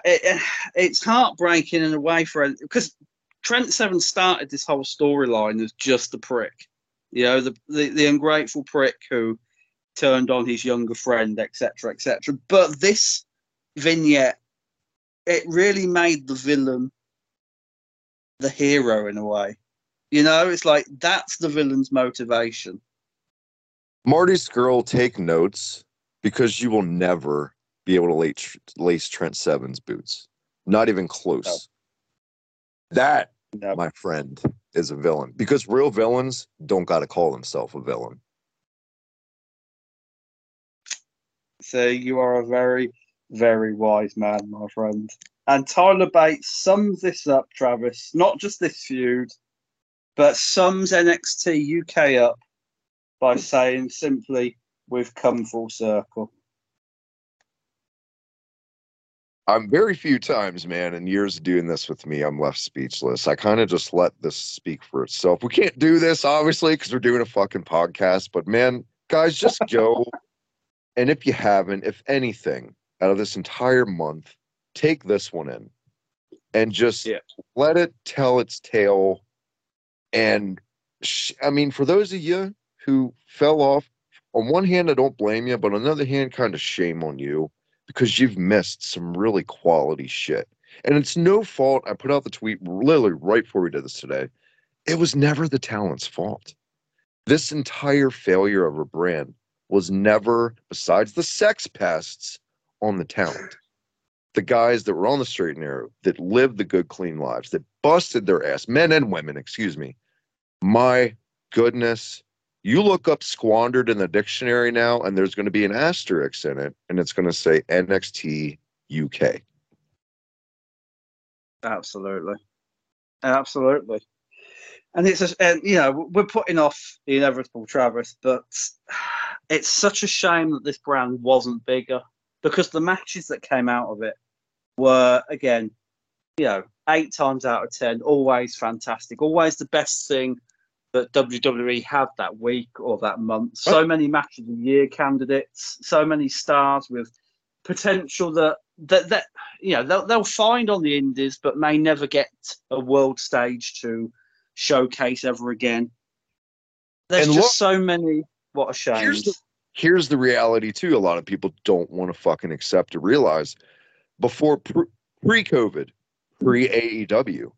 it, it's heartbreaking in a way for because Trent Seven started this whole storyline as just a prick, you know, the, the the ungrateful prick who turned on his younger friend, etc., etc. But this vignette, it really made the villain the hero in a way. You know, it's like that's the villain's motivation. Marty Scurll, take notes because you will never be able to lace, lace Trent Seven's boots. Not even close. That, No. my friend, is a villain because real villains don't got to call themselves a villain. So you are a very, very wise man, my friend. And Tyler Bates sums this up, Travis. Not just this feud, but sums NXT UK up by hmm. saying simply, we've come full circle. I'm very few times, man, in years of doing this with me, I'm left speechless. I kind of just let this speak for itself. We can't do this, obviously, because we're doing a fucking podcast. But man, guys, just go. and if you haven't, if anything, out of this entire month, take this one in and just Yeah. let it tell its tale. And sh- I mean, for those of you who fell off, on one hand, I don't blame you, but on the other hand, kind of shame on you because you've missed some really quality shit. And it's no fault. I put out the tweet literally right before we did this today. It was never the talent's fault. This entire failure of a brand was never, besides the sex pests, on the talent. The guys that were on the straight and narrow, that lived the good, clean lives, that busted their ass, men and women, excuse me. My goodness, you look up squandered in the dictionary now, and there's going to be an asterisk in it, and it's going to say NXT UK. Absolutely, absolutely. And it's a, and you know we're putting off the inevitable, Travis, but it's such a shame that this brand wasn't bigger because the matches that came out of it were again, you know, eight times out of ten, always fantastic, always the best thing that WWE had that week or that month. So many matches of the year candidates, so many stars with potential that that that you know they'll, they'll find on the indies but may never get a world stage to showcase ever again there's And just so many what a shame Here's the here's the reality too. A lot of people don't want to fucking accept or realize. Before pre COVID, pre AEW,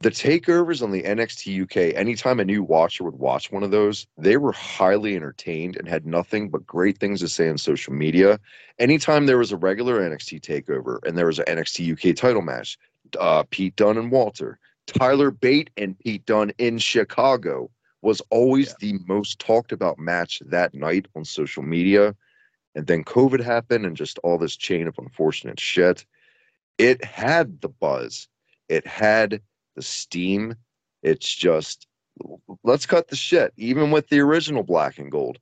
the takeovers on the NXT UK. Anytime a new watcher would watch one of those, they were highly entertained and had nothing but great things to say on social media. Anytime there was a regular NXT takeover and there was an NXT UK title match, uh, Pete Dunne and Walter, Tyler Bate and Pete Dunne in Chicago was always the most talked about match that night on social media. And then COVID happened and just all this chain of unfortunate shit. It had the buzz, it had the steam. It's just, let's cut the shit. Even with the original black and gold,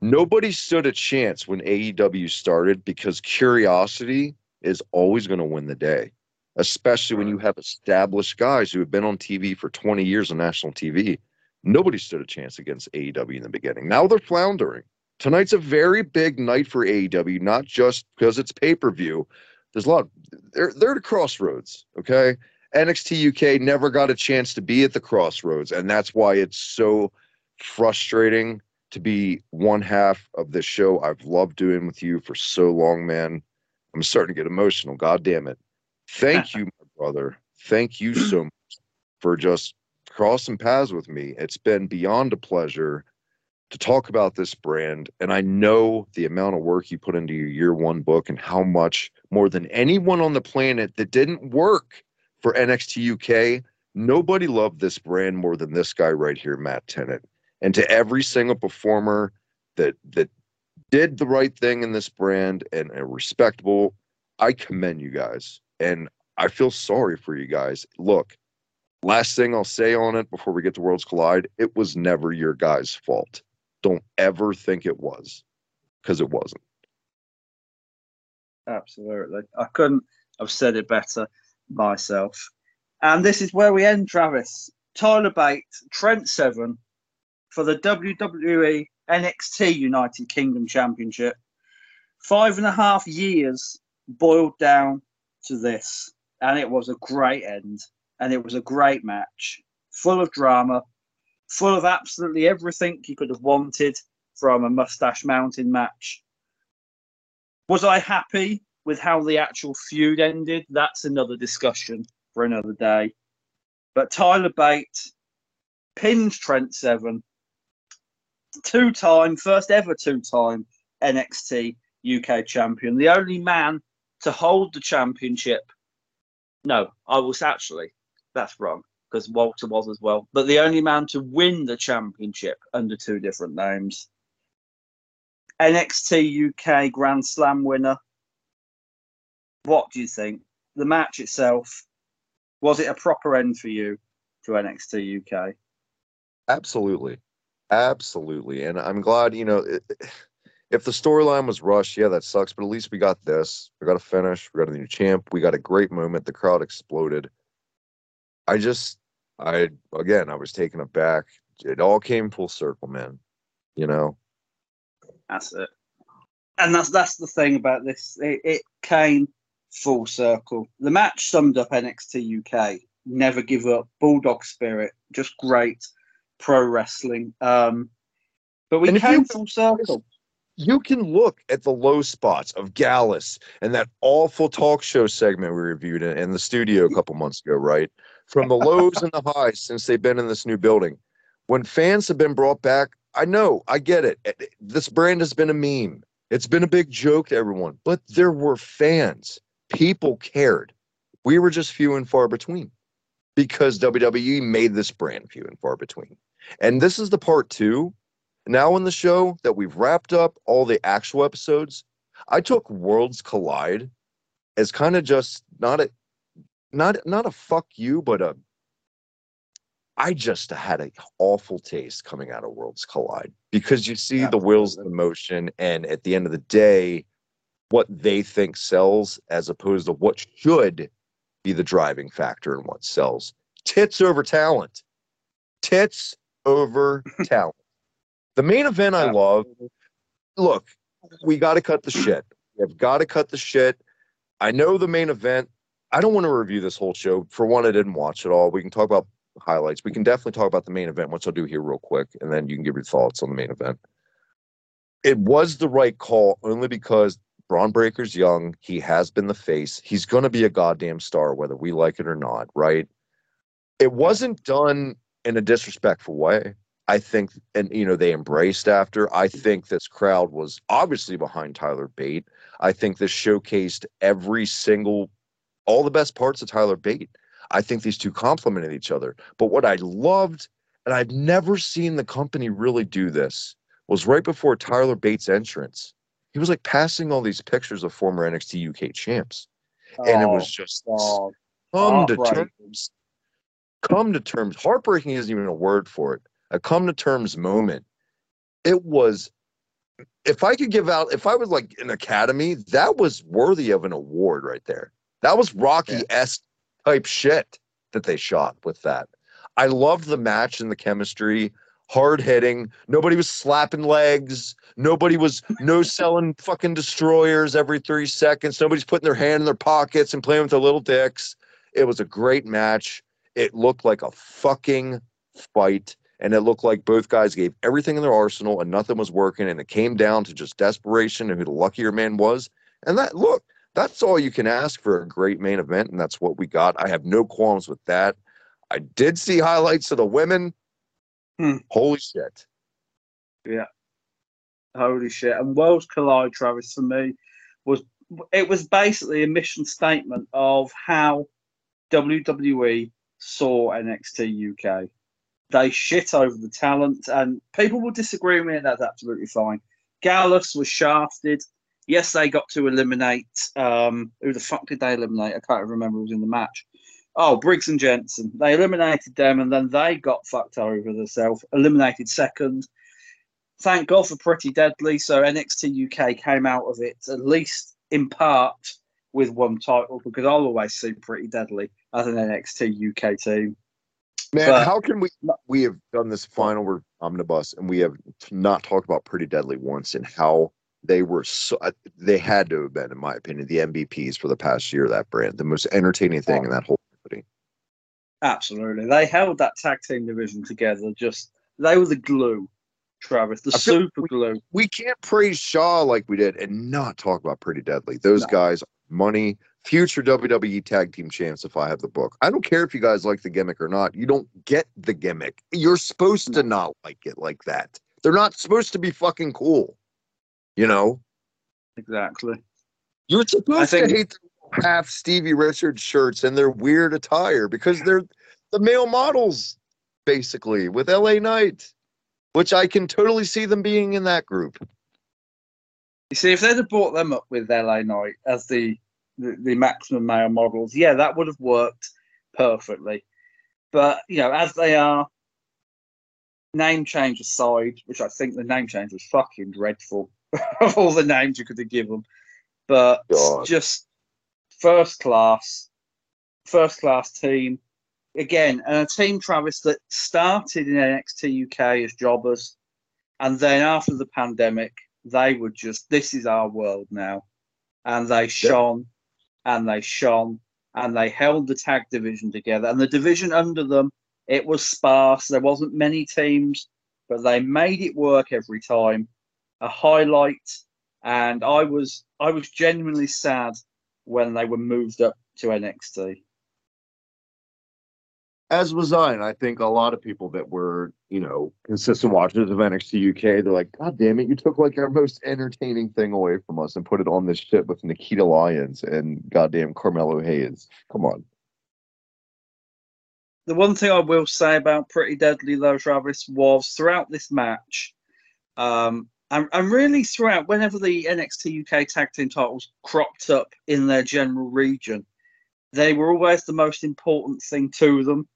nobody stood a chance when AEW started because curiosity is always going to win the day, especially when you have established guys who have been on TV for 20 years on national TV nobody stood a chance against AEW in the beginning. Now they're floundering. Tonight's a very big night for AEW, not just because it's pay per view. There's a lot. They're they're at a crossroads. Okay, NXT UK never got a chance to be at the crossroads, and that's why it's so frustrating to be one half of this show I've loved doing with you for so long, man. I'm starting to get emotional. God damn it. Thank you, my brother. Thank you so much for just crossing paths with me. It's been beyond a pleasure to talk about this brand. And I know the amount of work you put into your year one book and how much more than anyone on the planet that didn't work for NXT UK. Nobody loved this brand more than this guy right here, Matt Tennant. And to every single performer that that did the right thing in this brand and are respectable, I commend you guys. And I feel sorry for you guys. Look, last thing I'll say on it before we get to Worlds Collide, it was never your guys' fault. Don't ever think it was, because it wasn't. Absolutely. I couldn't have said it better myself. And this is where we end, Travis. Tyler Bate, Trent Seven for the WWE NXT United Kingdom Championship. Five and a half years boiled down to this. And it was a great end. And it was a great match, full of drama, full of absolutely everything you could have wanted from a Mustache Mountain match. Was I happy with how the actual feud ended? That's another discussion for another day. But Tyler Bate pinned Trent Seven, two time, first ever two time NXT UK champion, the only man to hold the championship. No, I was actually, that's wrong because Walter was as well, but the only man to win the championship under two different names. NXT UK Grand Slam winner. What do you think? The match itself, was it a proper end for you to NXT UK? Absolutely. Absolutely. And I'm glad, you know, if the storyline was rushed, yeah, that sucks. But at least we got this. We got a finish. We got a new champ. We got a great moment. The crowd exploded. I just, I again, I was taken aback. It all came full circle, man. You know. That's it. And that's that's the thing about this. It, it came full circle. The match summed up NXT UK. Never give up. Bulldog spirit. Just great pro wrestling. Um, but we And came full circle. you can look at the low spots of Gallus and that awful talk show segment we reviewed in, in the studio a couple months ago, right? From the lows and the highs since they've been in this new building. When fans have been brought back, I know, I get it. This brand has been a meme. It's been a big joke to everyone, but there were fans. People cared. We were just few and far between because WWE made this brand few and far between. And this is the part two now in the show that we've wrapped up all the actual episodes i took worlds collide as kind of just not a not not a fuck you but a i just had an awful taste coming out of worlds collide because you see the wheels in motion and at the end of the day what they think sells as opposed to what should be the driving factor in what sells tits over talent tits over talent the main event I love. Look, we got to cut the shit. We have got to cut the shit. I know the main event. I don't want to review this whole show. For one, I didn't watch it all. We can talk about highlights. We can definitely talk about the main event, which I'll do here real quick, and then you can give your thoughts on the main event. It was the right call only because Bron Breakker's young. He has been the face. He's going to be a goddamn star, whether we like it or not, right? It wasn't done in a disrespectful way. I think, and you know, they embraced after. I think this crowd was obviously behind Tyler Bate. I think this showcased every single, all the best parts of Tyler Bate. I think these two complemented each other. But what I loved, and I've never seen the company really do this, was right before Tyler Bates' entrance. He was like passing all these pictures of former NXT UK champs, and it was oh, just Oh, come to heartbreaking. terms. Come to terms. Heartbreaking isn't even a word for it. A come to terms moment. It was. If I could give out, if I was like an academy, that was worthy of an award right there. That was Rocky esque type shit that they shot with that. I loved the match and the chemistry. Hard hitting. Nobody was slapping legs. Nobody was no selling fucking destroyers every three seconds. Nobody's putting their hand in their pockets and playing with their little dicks. It was a great match. It looked like a fucking fight. And it looked like both guys gave everything in their arsenal and nothing was working. And it came down to just desperation and who the luckier man was. And that, look, that's all you can ask for a great main event. And that's what we got. I have no qualms with that. I did see highlights of the women. Hmm. Holy shit. Yeah. Holy shit! And Worlds Collide, Travis, for me was it was basically a mission statement of how WWE saw NXT UK. They shit over the talent, and people will disagree with me, and that's absolutely fine. Gallus was shafted. Yes, they got to eliminate. Um, who the fuck did they eliminate? I can't remember who was in the match. Oh, Briggs and Jensen. They eliminated them, and then they got fucked over themselves. Eliminated second thank God for Pretty Deadly. So NXT UK came out of it at least in part with one title because I'll always see Pretty Deadly as an NXT UK team. Man, But- how can we we have done this final omnibus and we have not talked about Pretty Deadly once and how they were so uh, they had to have been, in my opinion, the MVPs for the past year. That brand, the most entertaining thing in that whole company. Absolutely. They held that tag team division together. Just they were the glue, Travis, the super glue. We can't praise Sha like we did and not talk about Pretty Deadly. Those No. guys, money, future WWE tag team champs. If I have the book, I don't care if you guys like the gimmick or not. You don't get the gimmick. You're supposed to not like it like that. They're not supposed to be fucking cool. You know. Exactly. You're supposed think- to hate the half Stevie Richards shirts and their weird attire because they're the male models, basically, with LA Knight, which I can totally see them being in that group. You see, if they'd have brought them up with LA Knight as the, the, the maximum male models, yeah, that would have worked perfectly. But, you know, as they are, name change aside, which I think the name change was fucking dreadful. of all the names you could have given. But God. just first class, first class team. Again, and a team, Travis, that started in NXT UK as jobbers. And then after the pandemic, they were just, this is our world now. And they shone and they shone and they held the tag division together. And the division under them, it was sparse. There wasn't many teams, but they made it work every time. A highlight, and I was I was genuinely sad when they were moved up to NXT. As was I, and I think a lot of people that were, you know, consistent watchers of NXT UK, they're like, God damn it, you took like our most entertaining thing away from us and put it on this shit with Nikita Lyons and goddamn Carmelo Hayes. Come on. The one thing I will say about Pretty Deadly, though, Travis, was throughout this match, um, and, and really throughout, whenever the NXT UK tag team titles cropped up in their general region, they were always the most important thing to them.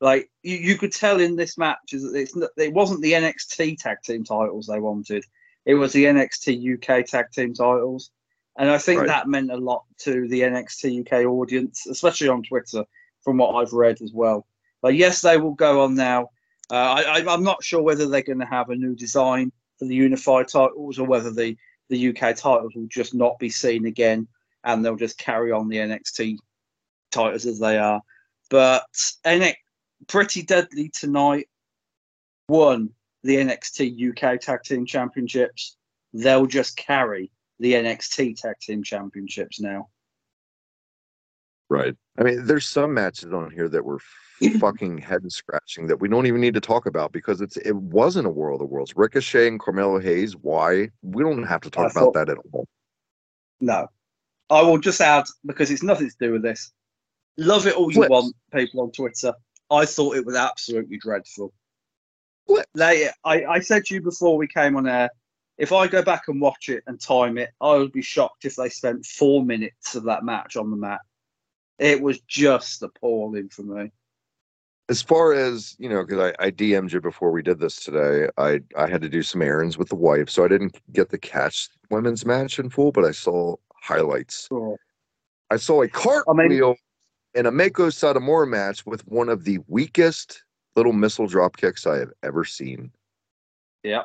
Like you, you could tell in this match is that it's not, it wasn't the NXT tag team titles they wanted; it was the NXT UK tag team titles, and I think Right. that meant a lot to the NXT UK audience, especially on Twitter, from what I've read as well. But yes, they will go on now. Uh, I, I'm not sure whether they're going to have a new design the unified titles or whether the the UK titles will just not be seen again, and they'll just carry on the NXT titles as they are. But NX, Pretty Deadly tonight won the NXT UK Tag Team Championships. They'll just carry the NXT Tag Team Championships now. Right. I mean, there's some matches on here that were fucking head scratching that we don't even need to talk about because it's it wasn't a World of Worlds. Ricochet and Carmelo Hayes. Why? We don't have to talk I about thought- that at all. No. I will just add, because it's nothing to do with this. Love it all you Flips. want, people on Twitter. I thought it was absolutely dreadful. Flips. They, I, I said to you before we came on air, if I go back and watch it and time it, I would be shocked if they spent four minutes of that match on the mat. It was just appalling for me. As far as you know, because I, I DM'd you before we did this today, I I had to do some errands with the wife, so I didn't get the catch women's match in full, but I saw highlights. I saw a cartwheel in a Meiko Satomura match with one of the weakest little missile drop kicks I have ever seen. Yeah,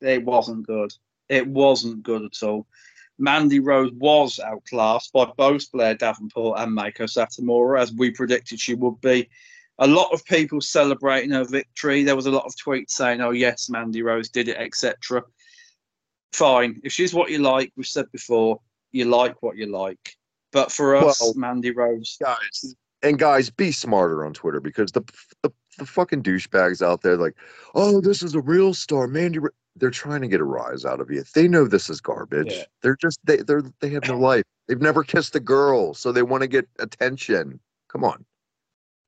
it wasn't good. It wasn't good at all. Mandy Rose was outclassed by both Blair Davenport and Meiko Satomura, as we predicted she would be. A lot of people celebrating her victory. There was a lot of tweets saying, "Oh yes, Mandy Rose did it," etc. Fine. If she's what you like, we've said before, you like what you like. But for us, Well- Mandy Rose, guys and guys be smarter on twitter because the the, the fucking douchebags out there like oh this is a real star mandy Ra-" they're trying to get a rise out of you they know this is garbage Yeah. they're just they they're they have no life they've never kissed a girl so they want to get attention come on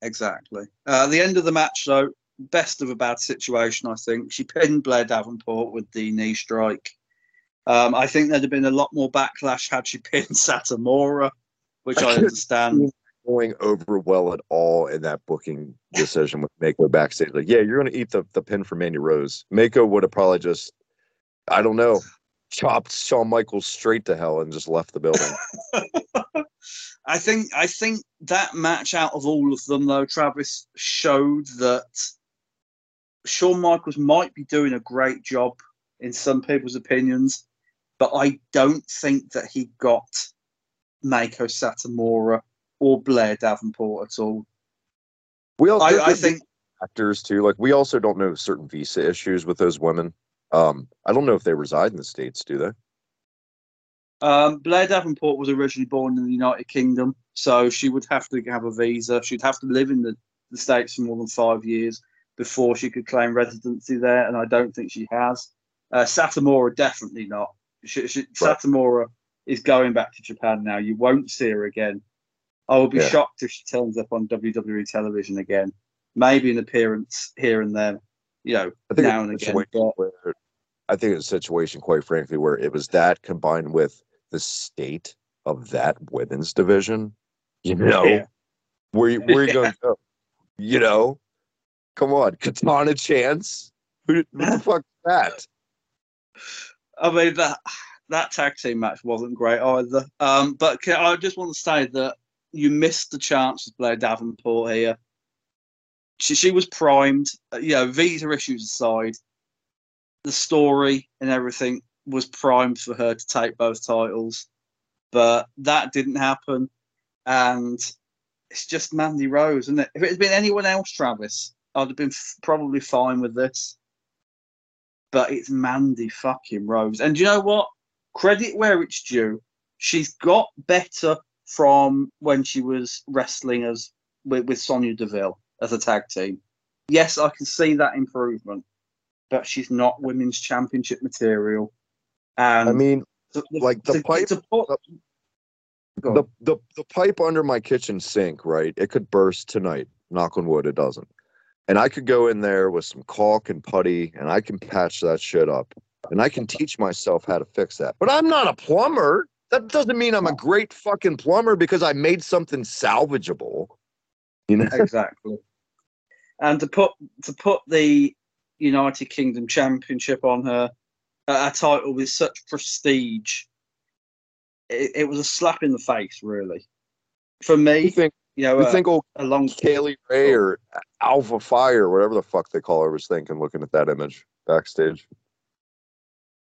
Exactly. Uh, the end of the match, though, best of a bad situation, I think. She pinned Blair Davenport with the knee strike. Um, I think there'd have been a lot more backlash had she pinned Satomura, which I understand. Going over well at all in that booking decision with Meiko backstage. Like, yeah, you're gonna eat the, the pin for Mandy Rose. Meiko would have probably just, I don't know, chopped Shawn Michaels straight to hell and just left the building. I think I think that match out of all of them, though, Travis showed that Shawn Michaels might be doing a great job in some people's opinions, but I don't think that he got Meiko Satomura or Blair Davenport at all. We also I, I think actors too. Like we also don't know certain visa issues with those women. Um, I don't know if they reside in the states, do they? um, Blair Davenport was originally born in the United Kingdom, so she would have to have a visa. She'd have to live in the, the States for more than five years before she could claim residency there, and I don't think she has. Uh, Satomura definitely not. She, she, Right. Satomura is going back to Japan now. You won't see her again. I will be Yeah. shocked if she turns up on WWE television again. Maybe an appearance here and there, you know, now and again. But where- I think it's a situation, quite frankly, where it was that combined with the state of that women's division. You know, Yeah. where you- where you Yeah. going to go? You know, come on, Katana Chance. Who, who the fuck that? I mean that that tag team match wasn't great either. Um, but can, I just want to say that you missed the chance with Blair Davenport here. She, she was primed. Uh, you know, visa issues aside, the story and everything was primed for her to take both titles, but that didn't happen. And it's just Mandy Rose, isn't it? If it had been anyone else, Travis, I'd have been f- probably fine with this. But it's Mandy fucking Rose. And you know what? Credit where it's due. She's got better from when she was wrestling as with, with Sonya Deville as a tag team. Yes, I can see that improvement, but she's not women's championship material. And I mean, to- like the to- pipe- to put- the, the the pipe under my kitchen sink, right? It could burst tonight. Knock on wood, it doesn't. And I could go in there with some caulk and putty, and I can patch that shit up, and I can teach myself how to fix that. But I'm not a plumber. That doesn't mean I'm a great fucking plumber because I made something salvageable. You know, exactly. And to put to put the United Kingdom Championship on her, a a title with such prestige, it, it was a slap in the face, really. For you me, think you know, you uh, think old along Kay Lee Ray or Alba Fyre, whatever the fuck they call her, was thinking looking at that image backstage.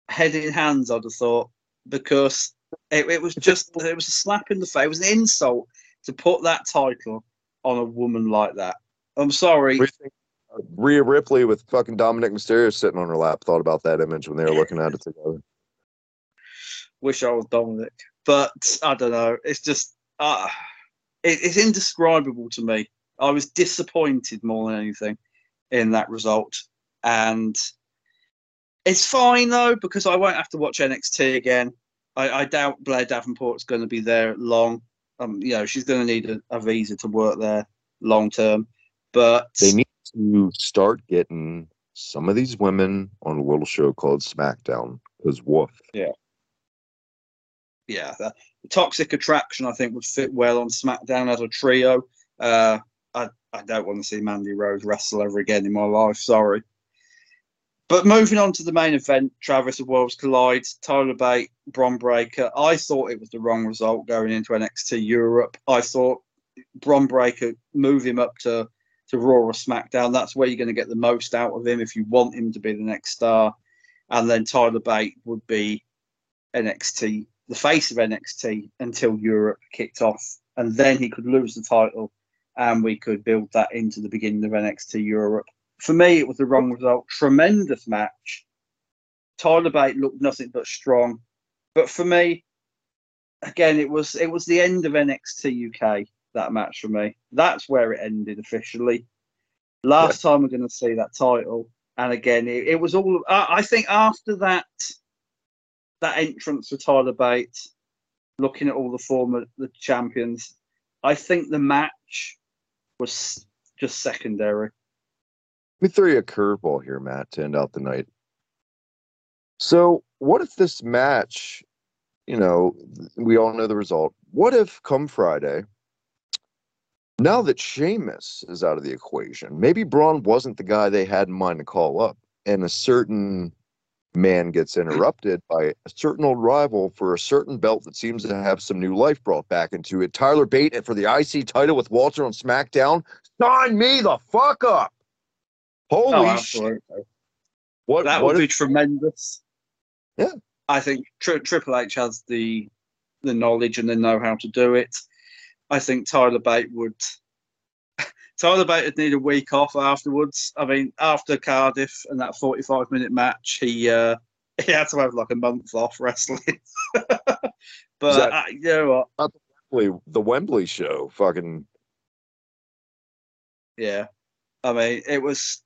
head in hands, I'd have thought, because it, it was just it was a slap in the face. It was an insult to put that title on a woman like that. I'm sorry. What do you think? uh, Rhea Ripley with fucking Dominik Mysterio sitting on her lap thought about that image when they were looking at it together. wish I was Dominik, but I don't know. It's just uh, it, it's indescribable to me. I was disappointed more than anything in that result, and it's fine though because I won't have to watch NXT again. I, I doubt Blair Davenport's going to be there long. Um, you know, she's going to need a, a visa to work there long term, but They need to start getting some of these women on a little show called SmackDown because woof. yeah, Yeah. the Toxic Attraction I think would fit well on SmackDown as a trio. Uh, I I don't want to see Mandy Rose wrestle ever again in my life. Sorry. But moving on to the main event, Travis of Worlds Collide, Tyler Bate, Bron Breakker. I thought it was the wrong result going into NXT Europe. I thought Bron Breakker move him up to to Raw or SmackDown. That's where you're going to get the most out of him if you want him to be the next star. And then Tyler Bate would be NXT, the face of NXT until Europe kicked off, and then he could lose the title, and we could build that into the beginning of NXT Europe. For me, it was the wrong result. Tremendous match. Tyler Bate looked nothing but strong, but for me, again, it was it was the end of NXT UK. That match for me. That's where it ended officially. Last time we're going to see that title, and again, it, it was all. I, I think after that that entrance for Tyler Bate, looking at all the former the champions, I think the match was just secondary. Let me throw you a curveball here, Matt, to end out the night. So, what if this match, you know, we all know the result. What if come Friday, now that Sheamus is out of the equation, maybe Bron wasn't the guy they had in mind to call up, and a certain man gets interrupted by a certain old rival for a certain belt that seems to have some new life brought back into it. Tyler Bate for the IC title with Walter on SmackDown. Sign me the fuck up. Holy Oh, shit. What, That what would if- be tremendous. Yeah. I think Tri- Triple H has the the knowledge and the know how to do it. I think Tyler Bate would. Tyler Bate would need a week off afterwards. I mean, after Cardiff and that forty-five minute match, he uh, he had to have like a month off wrestling. but that- uh, you know what? Wembley- the Wembley show. Fucking Yeah, I mean, it was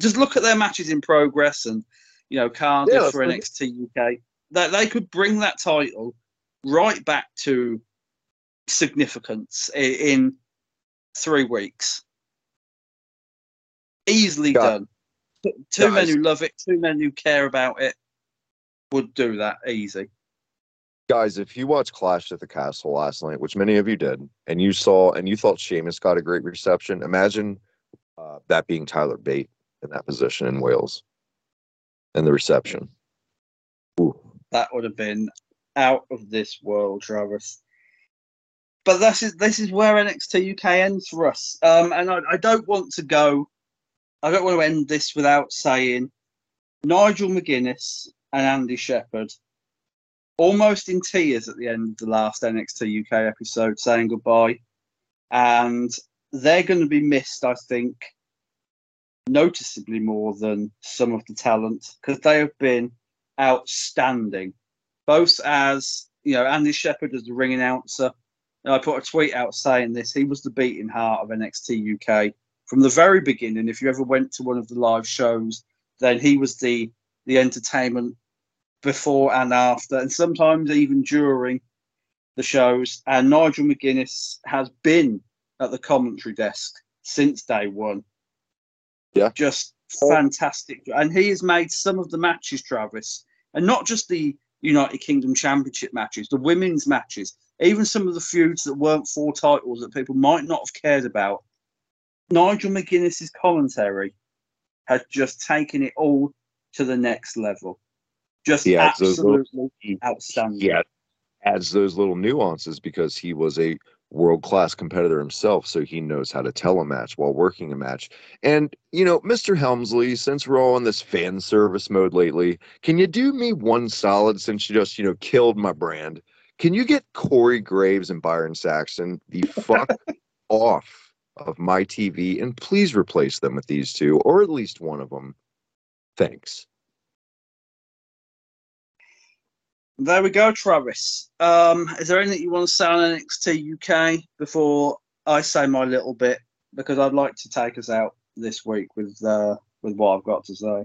just look at their matches in progress, and you know, Cardiff Yeah, for NXT UK. That they could bring that title right back to significance in three weeks. Easily Guy- done. Two men who love it, two men who care about it, would do that easy. Guys, if you watched Clash at the Castle last night, which many of you did, and you saw and you thought Sheamus got a great reception, imagine uh, that being Tyler Bate in that position in Wales and the reception. Ooh. that would have been out of this world, Travis. But this is this is where NXT UK ends for us. Um, and I, I don't want to go. I don't want to end this without saying Nigel McGuinness and Andy Shepherd almost in tears at the end of the last NXT UK episode, saying goodbye. And they're going to be missed, I think, noticeably more than some of the talent because they have been outstanding, both as you know Andy Shepherd as the ring announcer. And I put a tweet out saying this. He was the beating heart of NXT UK from the very beginning. If you ever went to one of the live shows, then he was the the entertainment before and after, and sometimes even during the shows. And Nigel McGuinness has been at the commentary desk since day one. Yeah. Just oh. fantastic. And he has made some of the matches, Travis, and not just the United Kingdom Championship matches, the women's matches, even some of the feuds that weren't for titles that people might not have cared about. Nigel McGuinness's commentary has just taken it all to the next level. Just He those little- absolutely outstanding. Yeah, adds those little nuances because he was a world class competitor himself, so he knows how to tell a match while working a match. And you know, Mr. Helmsley, since we're all in this fan service mode lately, can you do me one solid since you just you know killed my brand? Can you get Corey Graves and Byron Saxton the fuck off of my TV and please replace them with these two or at least one of them? Thanks. There we go, Travis. Um, is there anything you want to say on NXT UK before I say my little bit? Because I'd like to take us out this week with uh, with what I've got to say.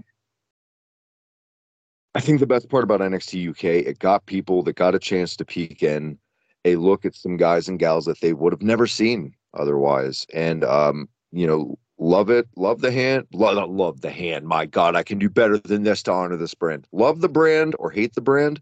I think the best part about NXT UK, it got people that got a chance to peek in a look at some guys and gals that they would have never seen otherwise. And um, you know, love it, love the hand, love, love the hand. My God, I can do better than this to honor this brand. Love the brand or hate the brand.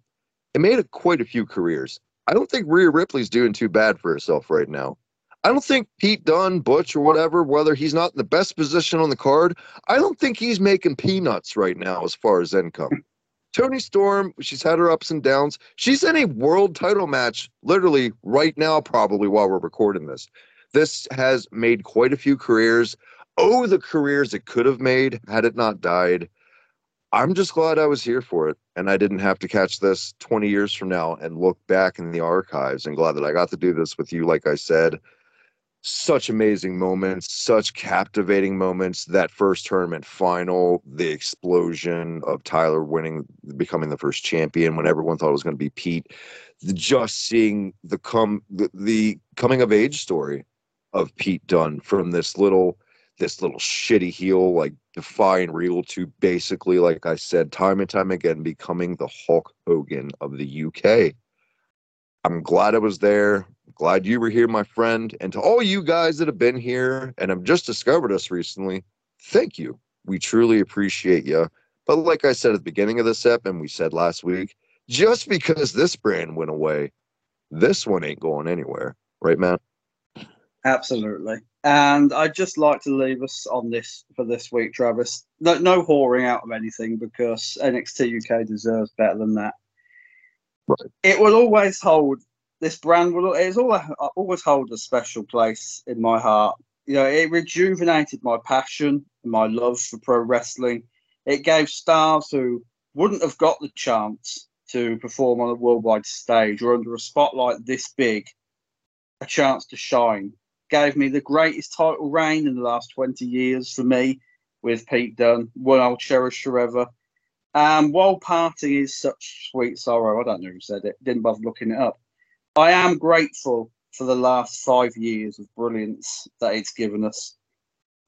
It made it quite a few careers. I don't think Rhea Ripley's doing too bad for herself right now. I don't think Pete Dunne, Butch, or whatever, whether he's not in the best position on the card, I don't think he's making peanuts right now as far as income. Toni Storm, she's had her ups and downs. She's in a world title match literally right now, probably while we're recording this. This has made quite a few careers. Oh, the careers it could have made had it not died. I'm just glad I was here for it and I didn't have to catch this 20 years from now and look back in the archives and glad that I got to do this with you. Like I said, such amazing moments, such captivating moments. That first tournament final, the explosion of Tyler winning, becoming the first champion when everyone thought it was going to be Pete. Just seeing the come the, the coming of age story of Pete Dunne from this little this little shitty heel like defying real to basically like I said time and time again becoming the Hulk Hogan of the UK. I'm glad I was there. Glad you were here, my friend. And to all you guys that have been here and have just discovered us recently, thank you. We truly appreciate you. But like I said at the beginning of this ep, and we said last week, just because this brand went away, this one ain't going anywhere. Right, Matt? Absolutely. And I'd just like to leave us on this for this week, Travis. No, no whoring out of anything because NXT UK deserves better than that. Right. It will always hold this brand will it's always always hold a special place in my heart. You know, it rejuvenated my passion, my love for pro wrestling. It gave stars who wouldn't have got the chance to perform on a worldwide stage or under a spotlight this big a chance to shine. Gave me the greatest title reign in the last 20 years for me with Pete Dunne, one I'll cherish forever. Um, while parting is such sweet sorrow, I don't know who said it, didn't bother looking it up. I am grateful for the last five years of brilliance that it's given us.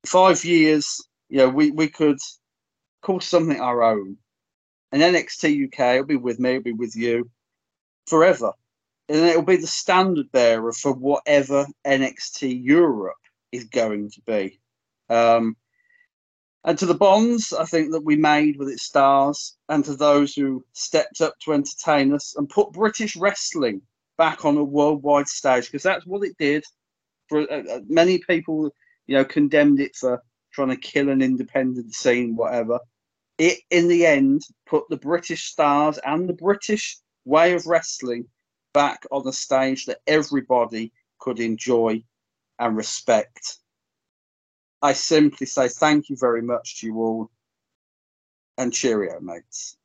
Five years, you know, we, we could call something our own. And NXT UK will be with me, it'll be with you forever. And it'll be the standard bearer for whatever NXT Europe is going to be. Um, and to the bonds, I think that we made with its stars, and to those who stepped up to entertain us and put British wrestling back on a worldwide stage, because that's what it did. For uh, uh, many people, you know, condemned it for trying to kill an independent scene, whatever. it in the end put the British stars and the British way of wrestling back on the stage that everybody could enjoy and respect. I simply say thank you very much to you all and cheerio, mates.